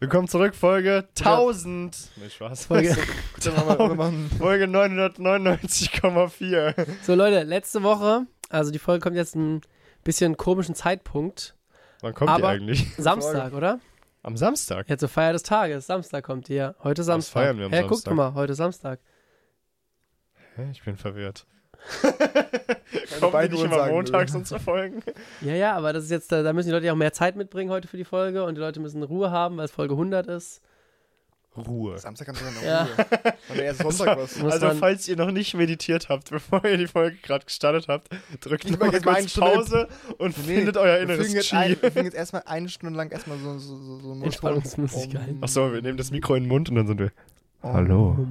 Willkommen zurück, Folge 1000. Nee, Spaß. Folge. Folge, Folge 999,4. So, Leute, letzte Woche, also die Folge kommt jetzt ein bisschen komischen Zeitpunkt. Wann kommt Aber- die eigentlich? Samstag, oder? Am Samstag. Jetzt zur Feier des Tages. Samstag kommt die ja. Heute Samstag. feiern wir am guck Samstag? doch mal, heute Samstag. Hä, Ich bin verwirrt. Kommen die nicht immer montags will. unsere Folgen? Ja, ja, aber das ist jetzt, da da müssen die Leute ja auch mehr Zeit mitbringen heute für die Folge und die Leute müssen Ruhe haben, weil es Folge 100 ist. Ruhe. Samstag haben wir dann Ja. noch Ruhe. Und der erste Sonntag was. Also, man- falls ihr noch nicht meditiert habt, bevor ihr die Folge gerade gestartet habt, drückt noch mal jetzt mal kurz Stunde- Pause und Nee, findet euer Wir inneres jetzt Chi. ein, wir fügen jetzt erstmal eine Stunde lang erstmal so, so, so, so Entspannungsmusik ein. Achso, wir nehmen das Mikro in den Mund und dann sind wir. Hallo. Hallo,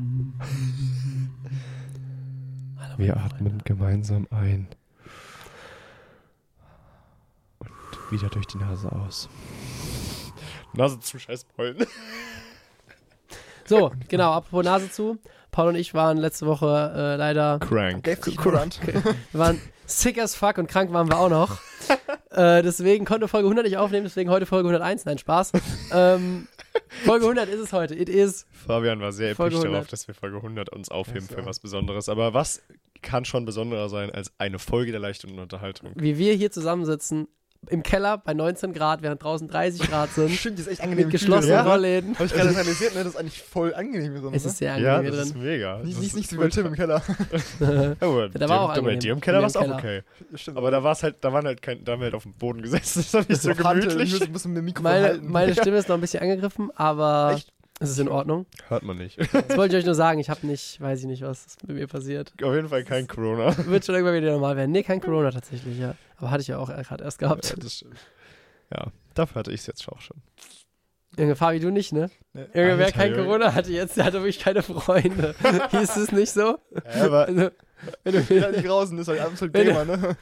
Wir atmen gemeinsam ein. Und wieder durch die Nase aus. Nase zu scheiß Pollen. So, genau, apropos Nase zu. Paul und ich waren letzte Woche äh, leider, Crank. Ignorant. wir waren sick as fuck und krank waren wir auch noch. äh, deswegen konnte Folge 100 nicht aufnehmen, deswegen heute Folge 101. Nein, Spaß. ähm, Folge 100 ist es heute. It is. Fabian war sehr episch 100. darauf, dass wir Folge 100 uns aufheben so. für was Besonderes. Aber was kann schon besonderer sein als eine Folge der leichten Unterhaltung? Wie wir hier zusammensitzen, im Keller bei 19 Grad, während draußen 30 Grad sind, Stimmt, die ist echt angenehm. mit geschlossenen Ja. Rollläden. Habe ich gerade realisiert, ne? Das ist eigentlich voll angenehm hier drin. Es ist ne? sehr Ja, angenehm das hier ist drin. mega. Nicht, Das nicht, ist nicht so wie bei Tim im Keller. Ja, aber Da war auch dir, bei angenehm. dir im Keller war es auch okay. Stimmt. Aber da war es halt, da waren halt kein, da haben wir halt auf dem Boden gesessen. Das war nicht so Hand, gemütlich. Ich muss, muss mit dem Mikrofon Meine, halten. meine Stimme ist noch ein bisschen angegriffen, aber Echt? Es ist in Ordnung. Hört man nicht. Das wollte ich euch nur sagen. Ich habe nicht, weiß ich nicht, was mit mir passiert. Auf jeden Fall kein Corona. Wird schon irgendwann wieder normal werden. Nee, kein Corona tatsächlich, ja. Aber hatte ich ja auch gerade erst gehabt. Ja, das stimmt. Ja, dafür hatte ich es jetzt auch schon. Junge, Fabi, du nicht, ne? Nee. Junge, wer kein Junge. Corona hatte jetzt, der hatte wirklich keine Freunde. Hieß es nicht so? Ja, aber Also, wenn du, Ja, nicht draußen, ist halt absolut Wenn- Gamer, ne?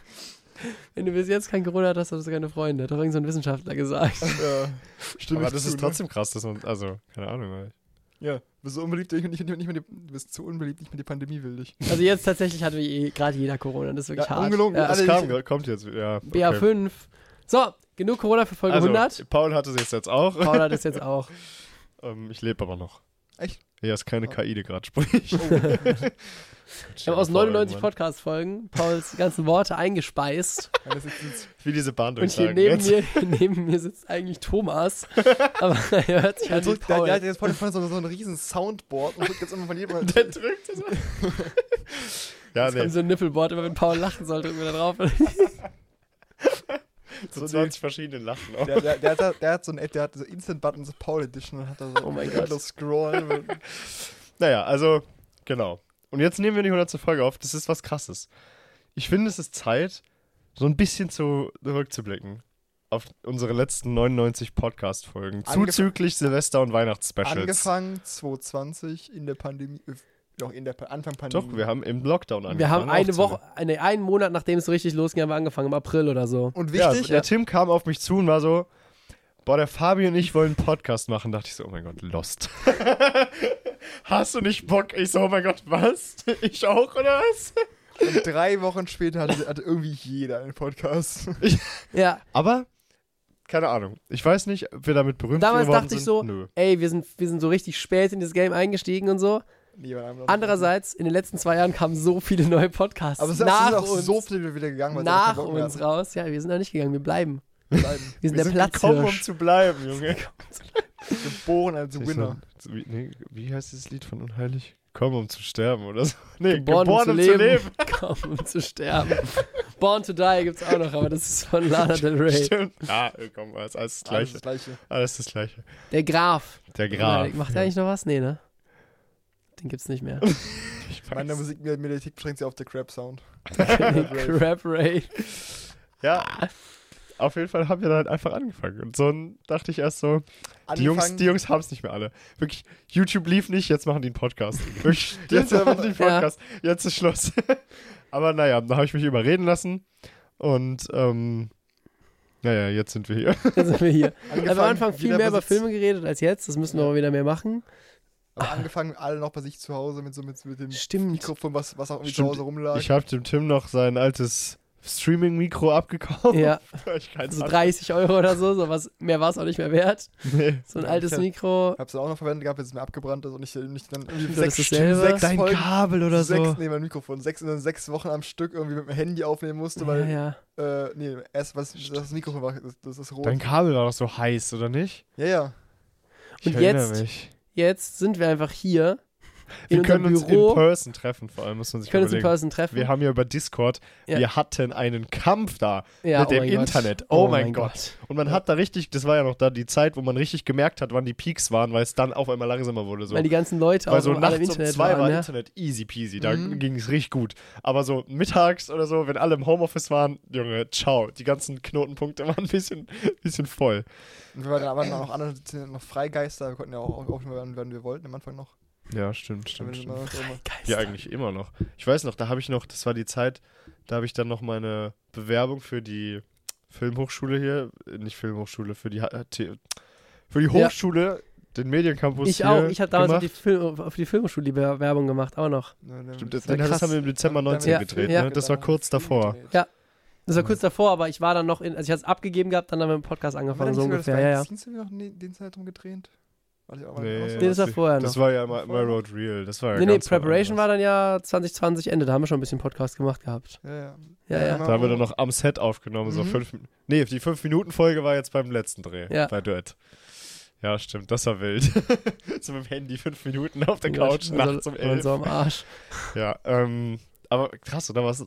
Wenn du bis jetzt kein Corona hast, hast du keine Freunde. Hat doch irgendein so ein Wissenschaftler gesagt. Ja. Stimmt. aber das zu, ist ne? trotzdem krass, dass man, also, keine Ahnung. Ja, bist so unbeliebt, nicht, nicht, nicht mehr die, du bist zu unbeliebt, nicht mehr die Pandemie will dich. Also jetzt tatsächlich hatte eh, gerade jeder Corona. Das ist wirklich Ja, hart. ungelogen, Ja. Das kam, kommt jetzt, ja. Okay. BA5. So, genug Corona für Folge Also, 100. Paul hatte es jetzt auch. Paul hat es jetzt auch. Ähm, ich lebe aber noch. Echt? Ja, ist keine Oh. KI, die gerade spricht. Wir haben aus 99 Podcast-Folgen Pauls ganzen Worte eingespeist. Das Wie diese Bahn Und hier neben jetzt. mir, neben mir sitzt eigentlich Thomas. Aber er hört sich der, an wie drückt, der, Paul. der hat jetzt vorne, so, so ein riesen Soundboard und drückt jetzt immer von jedem. Der drückt es. ja, haben nee. so ein Nippelboard, immer wenn Paul lachen soll, drücken wir da drauf. So so 20 verschiedene Lachen auch. Der, der, der, hat, der hat so ein der hat so Instant Buttons Paul Edition und hat da so Oh mein Gott. das scrollen. Naja, also, genau. Und jetzt nehmen wir die 100. Folge auf. Das ist was Krasses. Ich finde, es ist Zeit, so ein bisschen zu, zurückzublicken auf unsere letzten 99 Podcast-Folgen. Zuzüglich Silvester- und Weihnachtsspecials. Angefangen 2020 in der Pandemie, äh, noch in der Anfang Pandemie. Doch, wir haben im Lockdown angefangen. Wir haben eine. Woche, eine, einen Monat, nachdem es so richtig losging, haben wir angefangen, im April oder so. Und Ja, wichtig, der Tim kam auf mich zu und war so, boah, der Fabi und ich wollen einen Podcast machen. dachte ich so, oh mein Gott, Lost. Hast du nicht Bock? Ich so, oh mein Gott, was? Ich auch, oder was? und drei Wochen später hatte, hatte irgendwie jeder einen Podcast. Ja, Aber, keine Ahnung. Ich weiß nicht, ob wir damit berühmt Damals geworden dachte ich sind. so, Nö. ey, wir sind, wir sind so richtig spät in das Game eingestiegen und so. Andererseits, in den letzten zwei Jahren kamen so viele neue Podcasts aber es sind nach auch uns, so viele wieder gegangen, weil nach uns raus. Ja, wir sind da nicht gegangen, wir bleiben. hatten. Bleiben. Wir sind Wir der sind gekommen, um zu bleiben, Junge. Geboren als Winner. So, wie, nee, wie heißt dieses Lied von Unheilig? Komm, um zu sterben, oder so? Nee, Geboren, geboren, um, um zu, leben. Komm, um zu sterben. Born to Die gibt's auch noch, aber das ist von Lana Del Rey. Stimmt. Ja, komm, alles, alles das Alles Gleiche. das Gleiche. Alles das Gleiche. Der Graf. Der Graf. Macht der eigentlich noch was? Nee, ne? Den gibt's nicht mehr. Meine Musikmediathek beschränkt sich auf der Crap-Sound. Crap Ray. Ja, auf jeden Fall haben wir dann halt einfach angefangen. Und so dachte ich erst so, die Jungs, die Jungs haben es nicht mehr alle. Wirklich, YouTube lief nicht, jetzt machen die einen Podcast. Wirklich, jetzt machen die einen Ja. Podcast. Jetzt ist Schluss. Aber naja, da habe ich mich überreden lassen. Und, ähm, naja, jetzt sind wir hier. Jetzt sind wir hier. Angefangen, Wir haben am Anfang viel mehr über Filme geredet als jetzt. Das müssen wir Ja. aber wieder mehr machen. Aber angefangen alle noch bei sich zu Hause mit so mit, mit dem Stimmt. Mikrofon, was, was auch irgendwie Stimmt. zu Hause rumlag. Ich habe dem Tim noch sein altes Streaming-Mikro abgekauft. Ja, ich so hatte. 30 Euro oder so, so was, mehr war es auch nicht mehr wert. Nee. So ein Ja, altes ich hab- Mikro. Hab's auch noch verwendet gehabt, jetzt ist mir abgebrannt ist und ich nicht dann irgendwie Das sechs, sechs Dein Folgen, Kabel oder sechs, so. nee, mein Mikrofon, sechs, in sechs Wochen am Stück irgendwie mit dem Handy aufnehmen musste, Ja, weil, ja. äh, nee, erst was, das Mikrofon war, das, das ist rot. Dein Kabel war doch so heiß, oder nicht? Ja, ja. Ich Und erinnere jetzt mich. Jetzt sind wir einfach hier Wir können uns in person treffen, vor allem muss man sich können uns in überlegen. Person treffen. Wir haben ja über Discord, Ja. wir hatten einen Kampf da ja, mit oh dem Gott. Internet. Oh, mein Gott. Und man hat da richtig, das war ja noch da die Zeit, wo man richtig gemerkt hat, wann die Peaks waren, weil es dann auf einmal langsamer wurde. So. Weil die ganzen Leute Weil auch so nachts um Internet zwei waren, war ja. Internet easy peasy, da Mhm. ging es richtig gut. Aber so mittags oder so, wenn alle im Homeoffice waren, Junge, ciao, die ganzen Knotenpunkte waren ein bisschen, bisschen voll. Und wir waren dann aber noch andere, noch Freigeister, wir konnten ja auch aufnehmen, wann wir wollten am Anfang noch. Ja, stimmt, stimmt, stimmt. Ja, eigentlich immer noch. Ich weiß noch, da habe ich noch, das war die Zeit, da habe ich dann noch meine Bewerbung für die Filmhochschule hier, äh, nicht Filmhochschule, für die, H- T- für die Ja. Hochschule, den Mediencampus Ich hier auch. Ich habe damals auf die, Film, auf die Filmschule die Werbung gemacht, auch noch. Stimmt, das das, das haben wir im Dezember Dann- 19 Ja, gedreht, ja. ne? Das war kurz davor. Ja. Das war kurz davor, aber ich war dann noch in, also ich hatte es abgegeben gehabt, dann haben wir mit dem Podcast angefangen, so ungefähr. Ja, ja. Dienst wir noch den Zeitraum gedreht? War das auch mal Nee, so? Ist ja vorher Das noch. war ja immer, immer Road Real. Das war ja Nee, nee, Preparation war dann ja 2020 Ende, da haben wir schon ein bisschen Podcast gemacht gehabt. Ja, ja. Ja, ja. Da haben wir dann noch am Set aufgenommen, so Mhm. fünf Min- Nee, die 5-Minuten-Folge war jetzt beim letzten Dreh. Ja. Bei Duett. Ja, stimmt, das war wild. so mit dem Handy fünf Minuten auf der Ja, Couch, und nachts so, um und elf. so am Arsch. Ja, ähm, aber krass, oder was,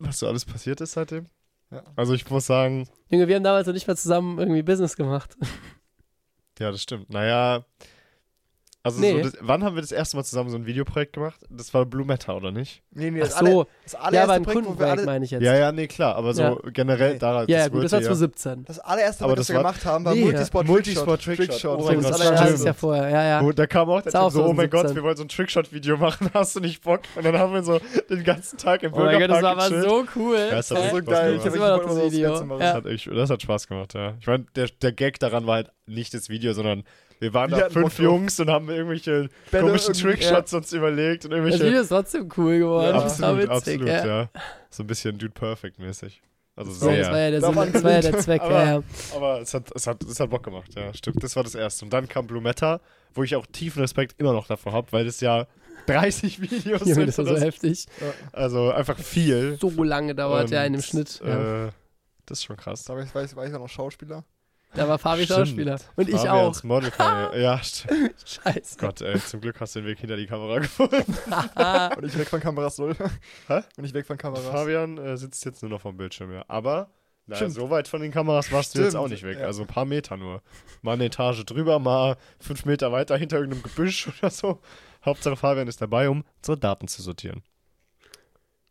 was so alles passiert ist seitdem? Ja. Also ich muss sagen, Junge, wir haben damals noch nicht mal zusammen irgendwie Business gemacht. Ja, das stimmt. Naja, also Nee. so das, wann haben wir das erste Mal zusammen so ein Videoprojekt gemacht? Das war Blue Matter, oder nicht? Nee, nee, Ach das, alle, so, das ja, allererste aber ein Projekt, wo wir Kundenprojekt alle, meine ich jetzt. Ja, ja, nee, klar, aber so Ja. generell Nee. daran. ja, ja, gut, das war wurde 2017. das allererste Aber das das wir war- gemacht haben, war Nee, Multisport, Multisport Trickshot. Trickshot. Oh mein Gott, das das war das Jahr vorher, ja, ja. Wo, da kam auch der Typ so, oh mein 2017. Gott, wir wollen so ein Trickshot-Video machen, hast du nicht Bock? Und dann haben wir so den ganzen Tag im Oh mein Gott, das war Bürgerpark aber so cool. Ja, Das ist so geil. Ich hab Ich immer noch das mal das Video. Ja. Das hat, das Spaß gemacht, ja. Ich meine, der, der Gag daran war halt nicht das Video, sondern wir waren Wir da fünf. Jungs und haben irgendwelche Bälle komischen Trickshots uns überlegt und Das irgendwelche. Video ist trotzdem cool geworden. Ja, das war absolut, witzig, absolut, ja. ja. So ein bisschen Dude Perfect-mäßig. Also So, das war sehr. ja der, Sinn, das war ja der. Zweck, Aber- ja, ja. Aber es hat, es, hat, es hat Bock gemacht, ja, stimmt. Das war das erste. Und dann kam Blue Matter, wo ich auch tiefen Respekt immer noch davor habe, weil das ja 30 Videos Junge, sind. das war so so. heftig. Also einfach viel. So lange dauert ja in dem Und, Schnitt. Ja. Äh, das ist schon krass. Da war ich, ich, war ich auch noch Schauspieler. Da war Fabi Stimmt. Schauspieler. Und ich Fabians auch. Model Karriere. ja, stimmt. Scheiße. Gott, ey, zum Glück hast du den Weg hinter die Kamera gefunden. Und ich weg von Kameras soll. Hä? Und ich weg von Kameras. Fabian äh, sitzt jetzt nur noch vom Bildschirm, ja. Aber, na, Stimmt. so weit von den Kameras warst du jetzt Stimmt, auch nicht weg. ja. Also ein paar Meter nur. Mal eine Etage drüber, mal fünf Meter weiter hinter irgendeinem Gebüsch oder so. Hauptsache Fabian ist dabei, um unsere Daten zu sortieren.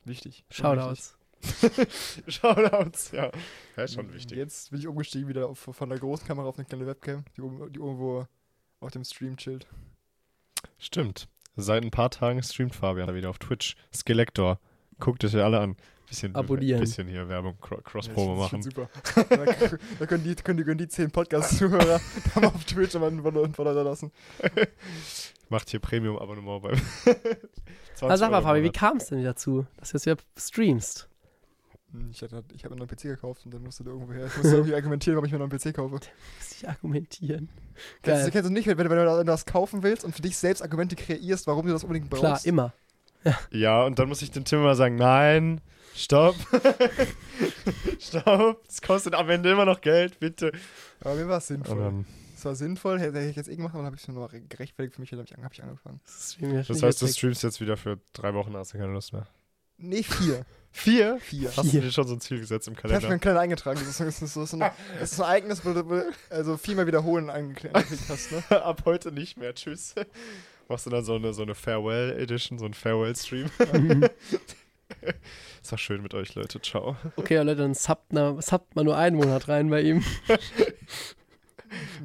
Wichtig. Shoutouts. Shoutouts, ja. Ja, ist schon Und wichtig. Jetzt bin ich umgestiegen wieder auf, von der großen Kamera auf eine kleine Webcam, die, die irgendwo auf dem Stream chillt. Stimmt. Seit ein paar Tagen streamt Fabian wieder auf Twitch. Skelector. Guckt es ja alle an. Bisschen, Abonnieren. bisschen hier Werbung, Cro- Ja, Cross-Promo ich machen. super. da, können die, können die, können die 10 Podcast-Zuhörer mal auf Twitch einen Follower lassen. Macht hier Premium-Abonnement beim. 20 Also sag mal, Fabi, wie kam es denn dazu, dass du jetzt wieder streamst? Hm, Ich, hatte- ich habe mir einen neuen PC gekauft und dann musste der irgendwo her. Ich musste irgendwie argumentieren, warum ich mir einen neuen PC kaufe. Muss ich argumentieren. Kennst, du- Geil. kennst du nicht, wenn, wenn, du das kaufen willst und für dich selbst Argumente kreierst, warum du das unbedingt brauchst? Klar, immer. Ja, und dann muss ich dem Tim immer sagen, nein, stopp. stopp. Es kostet am Ende immer noch Geld, bitte. Aber mir war es Und sinnvoll. Es war sinnvoll, hätte ich jetzt eh gemacht, aber dann habe ich es mir noch gerechtfertigt für mich, dann habe ich, an- hab ich angefangen. Das, das heißt, du streamst jetzt wieder für drei Wochen, hast du keine Lust mehr. Nee, vier. Vier? Vier. Hast du Vier. dir schon so ein Ziel gesetzt im Ich habe schon Kalender? einen kleinen eingetragen. Das ist, das ist, so- das ist, so ein, das ist ein Ereignis, wo du du, also viermal wiederholen angekl- angeklickt hast. Ne? Ab heute nicht mehr, tschüss. Machst du dann so eine, so eine Farewell-Edition, so ein Farewell-Stream? ist doch schön mit euch, Leute. Ciao. Okay, Leute, dann subbt, na, subbt mal nur einen Monat rein bei ihm.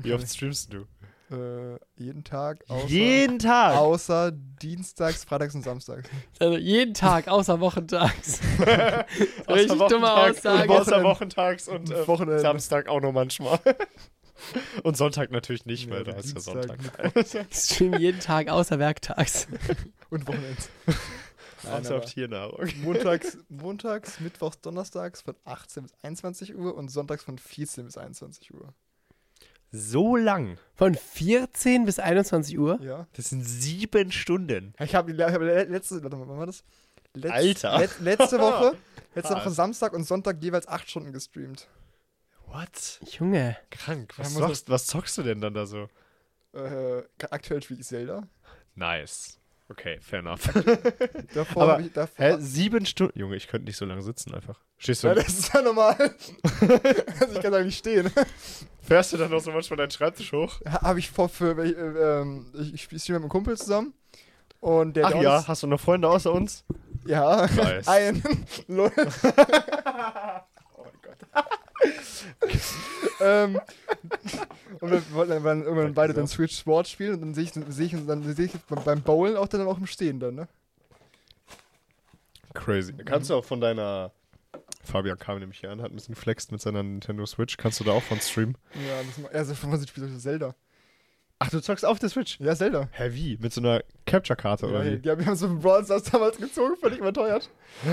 Wie oft streamst du? Äh, jeden Tag. Außer, Jeden Tag! Außer Dienstags, Freitags und Samstags. Also jeden Tag, außer wochentags. Außer Richtig dumme Wochentag- Aussage. Außer wochentags und äh, Wochenende. Samstag auch noch manchmal. und Sonntag natürlich nicht, weil Nee, da ist ja Sonntag. Ich stream jeden Tag, außer werktags. Und Wochenende. Nein, Außer Tiernahrung. montags, montags, mittwochs, donnerstags von 18 bis 21 Uhr und sonntags von 14 bis 21 Uhr. So lang. Von 14 bis 21 Uhr? Ja. Das sind sieben Stunden. Ich habe hab letzte, warte mal, wann war das? Letz, Alter. Let, letzte Woche, letzte. Woche Samstag und Sonntag jeweils 8 Stunden gestreamt. What? Junge. Krank. Was, Ja, zockst, was zockst du denn dann da so? Äh, aktuell spiele ich Zelda. Nice. Okay, fair enough. Davor Aber, habe ich davor. Hä, sieben Stunden? Junge, ich könnte nicht so lange sitzen einfach. Stehst du, Ja, das ist ja normal. also ich kann da nicht stehen. fährst du dann noch so manchmal deinen Schreibtisch hoch? Habe ich vor für äh, ähm, ich, ich spiele mit einem Kumpel zusammen. Und der Ach der ja, uns- hast du noch Freunde außer uns? ja, Nice. ein Lol. oh mein Gott. ähm, und wir wollten dann, dann irgendwann beide dann Switch Sport spielen und dann sehe ich, sehe ich, dann sehe ich beim- Bowlen auch dann auch im Stehen dann, ne? Crazy. Kannst du auch von deiner. Fabian kam nämlich hier an, hat ein bisschen geflext mit seiner Nintendo Switch. Kannst du da auch von streamen? Ja, das also von was ich spiele Zelda. Ach, du zockst auf der Switch? Ja, Zelda. Hä, wie? Mit so einer Capture-Karte Ja, oder wie? die haben, wir haben so einen Brawl Stars damals gezogen, völlig überteuert. Oh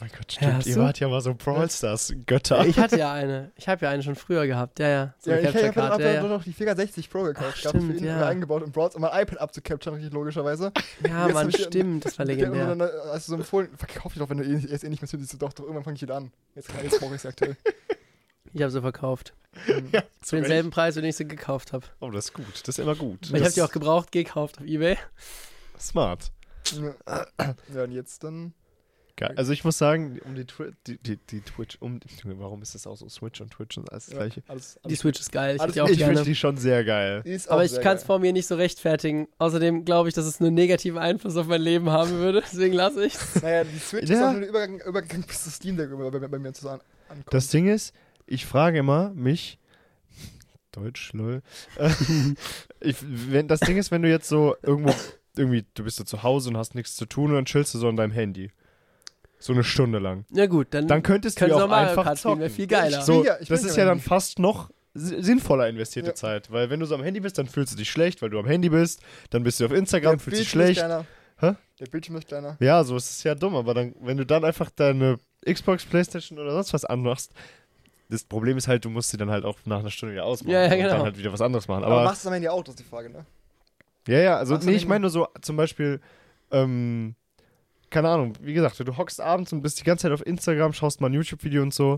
mein Gott, Ja, stimmt. hast Ihr wart ja mal so Brawl Stars Götter. Ich hatte ja eine. Ich habe ja eine schon früher gehabt. Ja, ja. So Ja, eine ich habe Ja, doch ja. noch die 460 Pro gekauft. Ach, gehabt, für stimmt, ihn ja. eingebaut im Browser, um mein iPad abzucapturen, richtig logischerweise. ja ich- stimmt. Das war legendär. dann, also so empfohlen, verkauf die doch, wenn du eh, erst eh nicht mehr sündest, doch, doch, irgendwann fange ich wieder an. Jetzt, kann- jetzt brauche ich sie aktuell. Ich habe sie verkauft. Ja, Für denselben Preis, wenn ich sie gekauft habe. Oh, das ist gut. Das ist immer gut. Weil ich habe die auch gebraucht gekauft auf Ebay. Smart. ja, und jetzt dann. Geil. Also ich muss sagen, um die, Twi die, die, die Twitch, um warum ist das auch so Switch und Twitch und alles das Ja, gleiche? alles, Die alles Switch ist geil. Ich Alles- die auch ich finde gerne. die schon sehr geil. Die ist Aber ich kann es vor mir nicht so rechtfertigen. Außerdem glaube ich, dass es einen negativen Einfluss auf mein Leben haben würde. Deswegen lasse ich es. Naja, die Switch Ja. ist auch nur der Übergang, Übergang bis das Steam Deck bei, bei, bei mir zu an, ankommt. Das Ding ist, ich frage immer mich, Deutsch, lol. Äh, ich, wenn, das Ding ist, wenn du jetzt so irgendwo, irgendwie, du bist so zu Hause und hast nichts zu tun und dann chillst du so an deinem Handy. So eine Stunde lang. Ja gut, dann, Dann könntest du ja auch Mario einfach Kart. Wäre zocken. viel geiler. So, ja, ich das ist ja dann fast noch si- sinnvoller investierte Ja. Zeit, weil wenn du so am Handy bist, dann fühlst du dich schlecht, weil du am Handy bist, dann bist du auf Instagram, Der fühlst dich Bildschirm ist schlecht. kleiner. Hä? Der Bildschirm ist kleiner. Ja, so ist es ja dumm, aber dann, wenn du dann einfach deine Xbox, Playstation oder sonst was anmachst, das Problem ist halt, du musst sie dann halt auch nach einer Stunde wieder ausmachen Ja, ja, und genau. dann halt wieder was anderes machen. Aber, Aber, machst du am Handy auch, das ist die Frage, ne? ja, ja, also machst nee, nicht ich meine nur so zum Beispiel, ähm, keine Ahnung, wie gesagt, du hockst abends und bist die ganze Zeit auf Instagram, schaust mal ein YouTube-Video und so,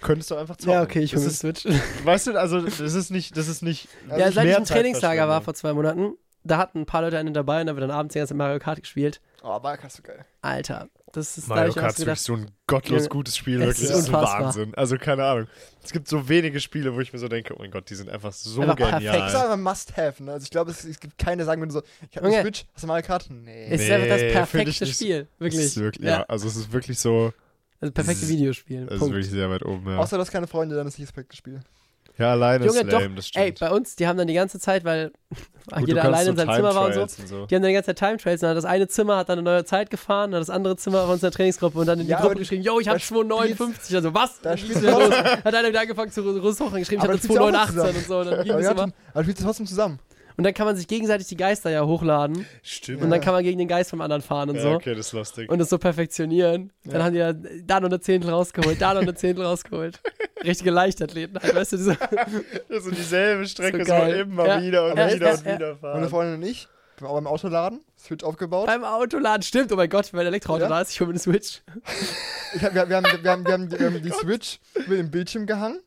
könntest du einfach zocken. ja, okay, ich hole Switch. Weißt du, also das ist nicht, das ist nicht. Also ja, ich seit ich im Trainingslager war vor zwei Monaten, da hatten ein paar Leute einen dabei und da wird dann abends die ganze Mario Kart gespielt. Oh, Mario Kart ist so geil. Alter, das ist Mario Kart ist so wirklich so ein gottlos gutes Spiel, es wirklich. ist Das ist unfassbar. Wahnsinn. Also keine Ahnung. Es gibt so wenige Spiele, wo ich mir so denke, oh mein Gott, die sind einfach so Einfach genial. perfekt. Das ist aber ein Must-Have, ne? Also ich glaube, es, es gibt keine sagen, wenn du so, ich habe eine Switch, hast du Mario Kart? Nee. es ist Nee, einfach das perfekte nicht. Spiel. Es Wirklich. ist wirklich ja. ja. also es ist wirklich so, Also perfekte es ist- Videospiel. es ist wirklich sehr weit oben, ja. Außer du hast keine Freunde, dann ist nicht das perfekte Spiel. Ja, alleine Junge, ist doch, lame, das Ey, stimmt. bei uns, die haben dann die ganze Zeit, weil Gut, jeder du alleine in seinem Zimmer war und so, Time-Trials so. die haben dann die ganze Zeit Time Trails. Dann hat das eine Zimmer hat dann eine neue Zeit gefahren, dann hat das andere Zimmer von unserer Trainingsgruppe und dann in die Ja, Gruppe geschrieben, yo, ich hab da 259. Also was? da Dann spielst du los. Hat einer wieder angefangen zu Russuchen geschrieben, ich du noch 218 und so. Und dann ging Aber, es ja, immer. aber du spielst trotzdem zusammen. Und dann kann man sich gegenseitig die Geister ja hochladen Stimmt. und dann kann man gegen den Geist vom anderen fahren und ja, so. okay, das ist lustig. Und das so perfektionieren. Dann Ja. haben die ja da noch eine Zehntel rausgeholt, da noch eine Zehntel rausgeholt. Richtige Leichtathleten halt, weißt du, diese, Das ist dieselbe Strecke So so, immer Ja. wieder und Ja, wieder ja, und ja. wieder Meine fahren. Freundin und ich, wir haben auch beim Autoladen, Switch aufgebaut. beim Autoladen. Stimmt, oh mein Gott, weil der Elektroauto Ja. da ist, ich hole mir eine Switch. Ich hab, wir, wir, haben, wir, haben, wir, haben, die- wir haben die Switch mit dem Bildschirm gehangen.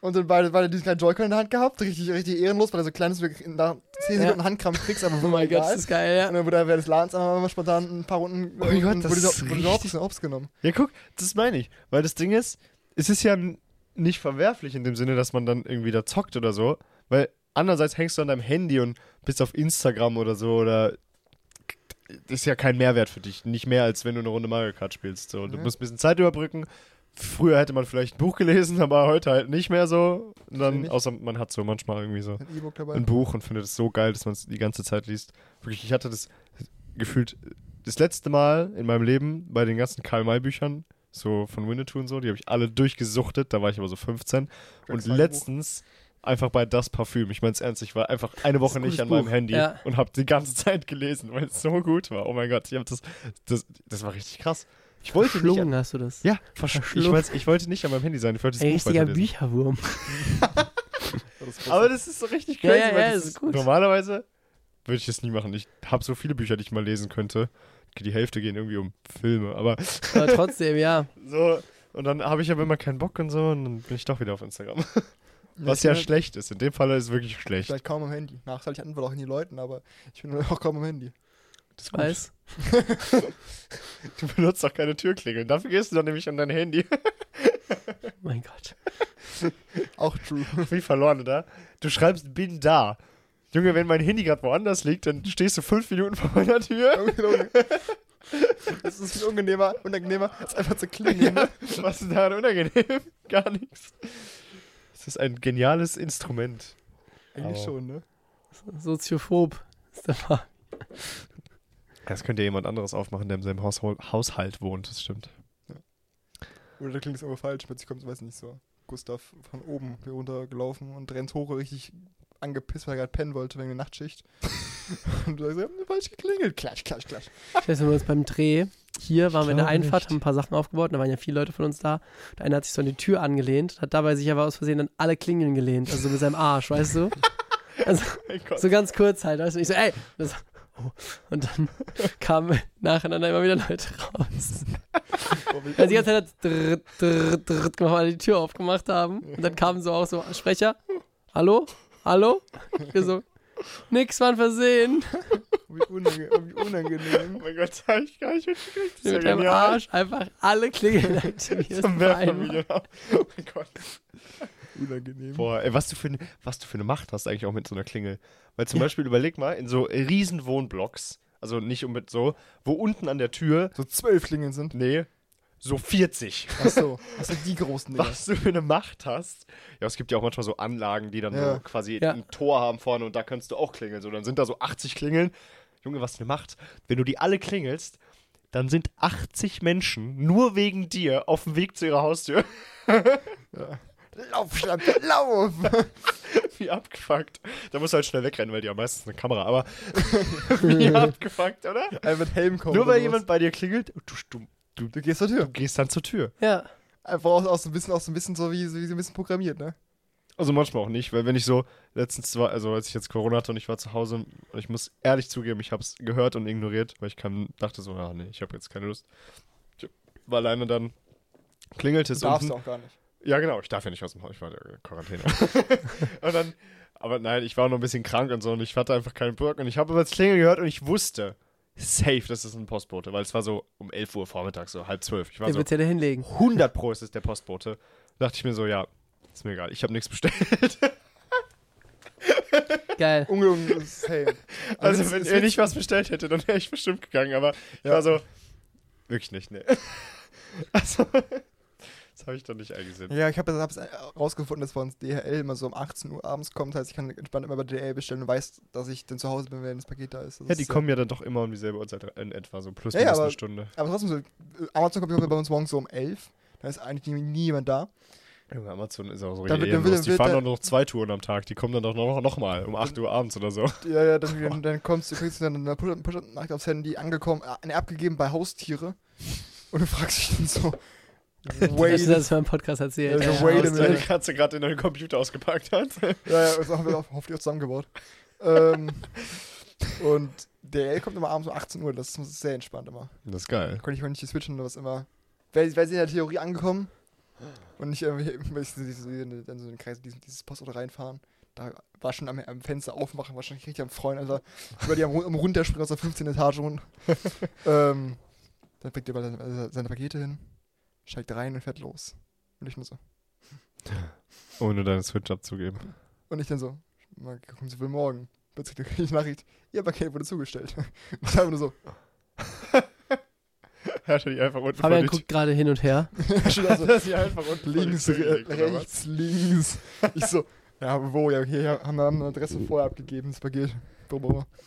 Und dann beide, beide diesen kleinen Joy-Con in der Hand gehabt. Richtig, richtig ehrenlos, weil er so klein ist, wie du nach 10 Ja. Sekunden Handkrampf kriegst, aber Oh mein Gott, das ist geil, ja. Und dann wurde er während des Ladens einfach mal spontan ein paar Runden Oh mein Gott, und das wurde, ist wurde richtig- Hops genommen. Ja, guck, das meine ich. Weil das Ding ist, es ist ja nicht verwerflich in dem Sinne, dass man dann irgendwie da zockt oder so. Weil andererseits hängst du an deinem Handy und bist auf Instagram oder so oder. Das ist ja kein Mehrwert für dich. Nicht mehr, als wenn du eine Runde Mario Kart spielst. So. Du Ja. musst ein bisschen Zeit überbrücken. Früher hätte man vielleicht ein Buch gelesen, aber heute halt nicht mehr so. Und dann, nicht. außer man hat so manchmal irgendwie so Ein E-Book dabei. ein Buch und findet es so geil, dass man es die ganze Zeit liest. Wirklich, ich hatte das gefühlt das letzte Mal in meinem Leben bei den ganzen Karl-May-Büchern, so von Winnetou und so, die habe ich alle durchgesuchtet, da war ich aber so 15. Und letztens Einfach bei das Parfüm. Ich mein's ernst, ich war einfach eine Woche ein nicht an meinem Buch. Handy Ja. und habe die ganze Zeit gelesen, weil es so gut war. Oh mein Gott, ich hab das, das, das war richtig krass. Ich wollte nicht an, Verschlungen hast du das. ja, versch ich, Verschlungen. mein's, ich wollte nicht an meinem Handy sein, ich wollte das Ein Buch richtiger. Bücherwurm. Aber das ist so richtig Ja, crazy, ja, weil ja, das ist gut. normalerweise würde ich das nie machen. Ich habe so viele Bücher, die ich mal lesen könnte. Die Hälfte gehen irgendwie um Filme, aber Aber trotzdem, ja. so. Und dann habe ich aber immer keinen Bock und so und dann bin ich doch wieder auf Instagram. Was ich ja halt- schlecht ist. In dem Fall ist es wirklich schlecht. Vielleicht kaum am Handy. Nachteil, ich antworte auch in die Leuten, aber ich bin auch kaum am Handy. Das. Weiß. Du benutzt doch keine Türklingeln. Dafür gehst du dann nämlich an dein Handy. Oh mein Gott. Auch true. Wie verloren, oder? Du schreibst, bin da. Junge, wenn mein Handy gerade woanders liegt, dann stehst du fünf Minuten vor meiner Tür. Das ist viel unangenehmer, unangenehmer, als einfach zu klingeln. ne? Was ist daran unangenehm? Gar nichts. Das ist ein geniales Instrument. Eigentlich Aber- schon, ne? Soziophob ist der Fall. Das könnte ja jemand anderes aufmachen, der in seinem Haushol- Haushalt wohnt, das stimmt. Oder da klingt es aber falsch, plötzlich kommt, weiß nicht so, Gustav von oben hier runtergelaufen und rennt hoch richtig angepisst, weil er gerade pennen wollte wegen der Nachtschicht. und du sagst, wir haben falsch geklingelt. Klatsch, klatsch, klatsch. Ich weiß, wenn wir uns beim Dreh, hier waren wir in der Einfahrt, nicht. haben ein paar Sachen aufgebaut, da waren ja viele Leute von uns da. Der eine hat sich so an die Tür angelehnt, hat dabei sich aber aus Versehen an alle Klingeln gelehnt, also so mit seinem Arsch, weißt du? Also so ganz kurz halt, weißt du? Ich so, ey! Das. Und dann kamen nacheinander immer wieder Leute raus. Also die ganze Zeit hat drrrt, drrrt, drrrt gemacht, weil die Tür aufgemacht haben. Und dann kamen so auch so Sprecher. Hallo? Hallo? Wir so, nix war ein Versehen. wie, unange wie unangenehm. Oh mein Gott, das hab ich gar nicht mitgekriegt. Das ist ja mit deinem genial. Arsch einfach alle Klingeln aktiviert. Zum Werfervideo. Oh mein Gott. Unangenehm. Boah, ey, was du, für, was du für eine Macht hast eigentlich auch mit so einer Klingel. Weil zum Beispiel, überleg mal, in so riesen Wohnblocks, also nicht um mit so, wo unten an der Tür, So zwölf Klingeln sind. nee, so 40. Achso, das sind die großen Dinger. Was du für eine Macht hast. Ja, es gibt ja auch manchmal so Anlagen, die dann Ja. so quasi Ja. ein Tor haben vorne und da kannst du auch klingeln. So, dann sind da so 80 Klingeln. Junge, was eine Macht. Wenn du die alle klingelst, dann sind 80 Menschen nur wegen dir auf dem Weg zu ihrer Haustür. Lauf, Schlampe, lauf! Wie abgefuckt. Da musst du halt schnell wegrennen, weil die haben meistens eine Kamera. Aber wie abgefuckt, oder? Einfach mit Helm kommen. Nur weil jemand bei dir klingelt, du, du, du, Du gehst zur Tür. du gehst dann zur Tür. Ja. Einfach auch, auch so ein bisschen, auch so ein bisschen so wie, so wie so ein bisschen programmiert, ne? Also manchmal auch nicht, weil wenn ich so letztens war, also als ich jetzt Corona hatte und ich war zu Hause und ich muss ehrlich zugeben, ich habe es gehört und ignoriert, weil ich kam, dachte so, ah nee, ich habe jetzt keine Lust. Ich war alleine dann klingelte es Darfst unten. du auch gar nicht. Ja genau, ich darf ja nicht aus dem Haus, ich war in der Quarantäne. und dann, aber nein, ich war noch ein bisschen krank und so und ich hatte einfach keinen Bock und ich habe aber das Klingeln gehört und ich wusste, safe, das ist ein Postbote, weil es war so um 11 Uhr vormittags, so halb zwölf. Ich war Der so, ja da hinlegen. 100 Pro ist es der Postbote. Da dachte ich mir so, ja, ist mir egal, ich habe nichts bestellt. Geil. Ungelogen ist hey. Also, wenn es wird- nicht was bestellt hätte, dann wäre ich bestimmt gegangen, aber ich Ja. war so, wirklich nicht, ne. Also, das habe ich doch nicht eingesehen. Ja, ich habe es rausgefunden, dass bei uns DHL immer so um 18 Uhr abends kommt. Das heißt, ich kann entspannt immer bei DHL bestellen und weiß, dass ich dann zu Hause bin, wenn das Paket da ist. Das Ja, die ist, kommen ja dann doch immer um dieselbe Uhrzeit in etwa, so plus Ja, minus aber- eine Stunde. Aber trotzdem, so, äh, Amazon kommt bei uns morgens so um 11. Da ist eigentlich nie, nie jemand da. Junge, Amazon ist auch so richtig dann. Die fahren doch noch zwei Touren am Tag. Die kommen dann doch noch, noch mal um 8 Uhr abends oder so. Ja, ja, dann, dann, dann kommst du, kriegst du dann eine Push-Nachricht aufs Handy angekommen, äh, abgegeben bei Haustiere. Und du fragst dich dann so, wait, das in meinem Podcast erzählt? Ja, wait a minute. Katze gerade in deinen Computer ausgepackt hat. Ja, ja, das haben wir hoffentlich auch zusammengebaut. ähm, und DL kommt immer abends um 18 Uhr, das ist sehr entspannt immer. Das ist geil. Konnte ich auch nicht switchen oder was immer. Wäre wär sie in der Theorie angekommen und nicht irgendwie, dann so in den Kreis, dieses, dieses Postauto reinfahren. Da war schon am, am Fenster aufmachen, wahrscheinlich richtig am Freuen, Alter. Über die am, am runterspringen aus der 15 Etage runter. ähm, dann bringt er mal seine, seine Pakete hin, steigt rein und fährt los. Und ich nur so. Ohne deinen Switch abzugeben. Und ich dann so, mal gucken Sie für morgen. Plötzlich kriege ich Nachricht, Ihr Paket wurde zugestellt. Ich einfach nur so, Er hat die einfach unten Fabian die guckt gerade hin und her. schon also Hat sie einfach unten die links, rechts, links. Ich so, ja, wo? Ja, hier haben wir eine Adresse vorher abgegeben, das Paket.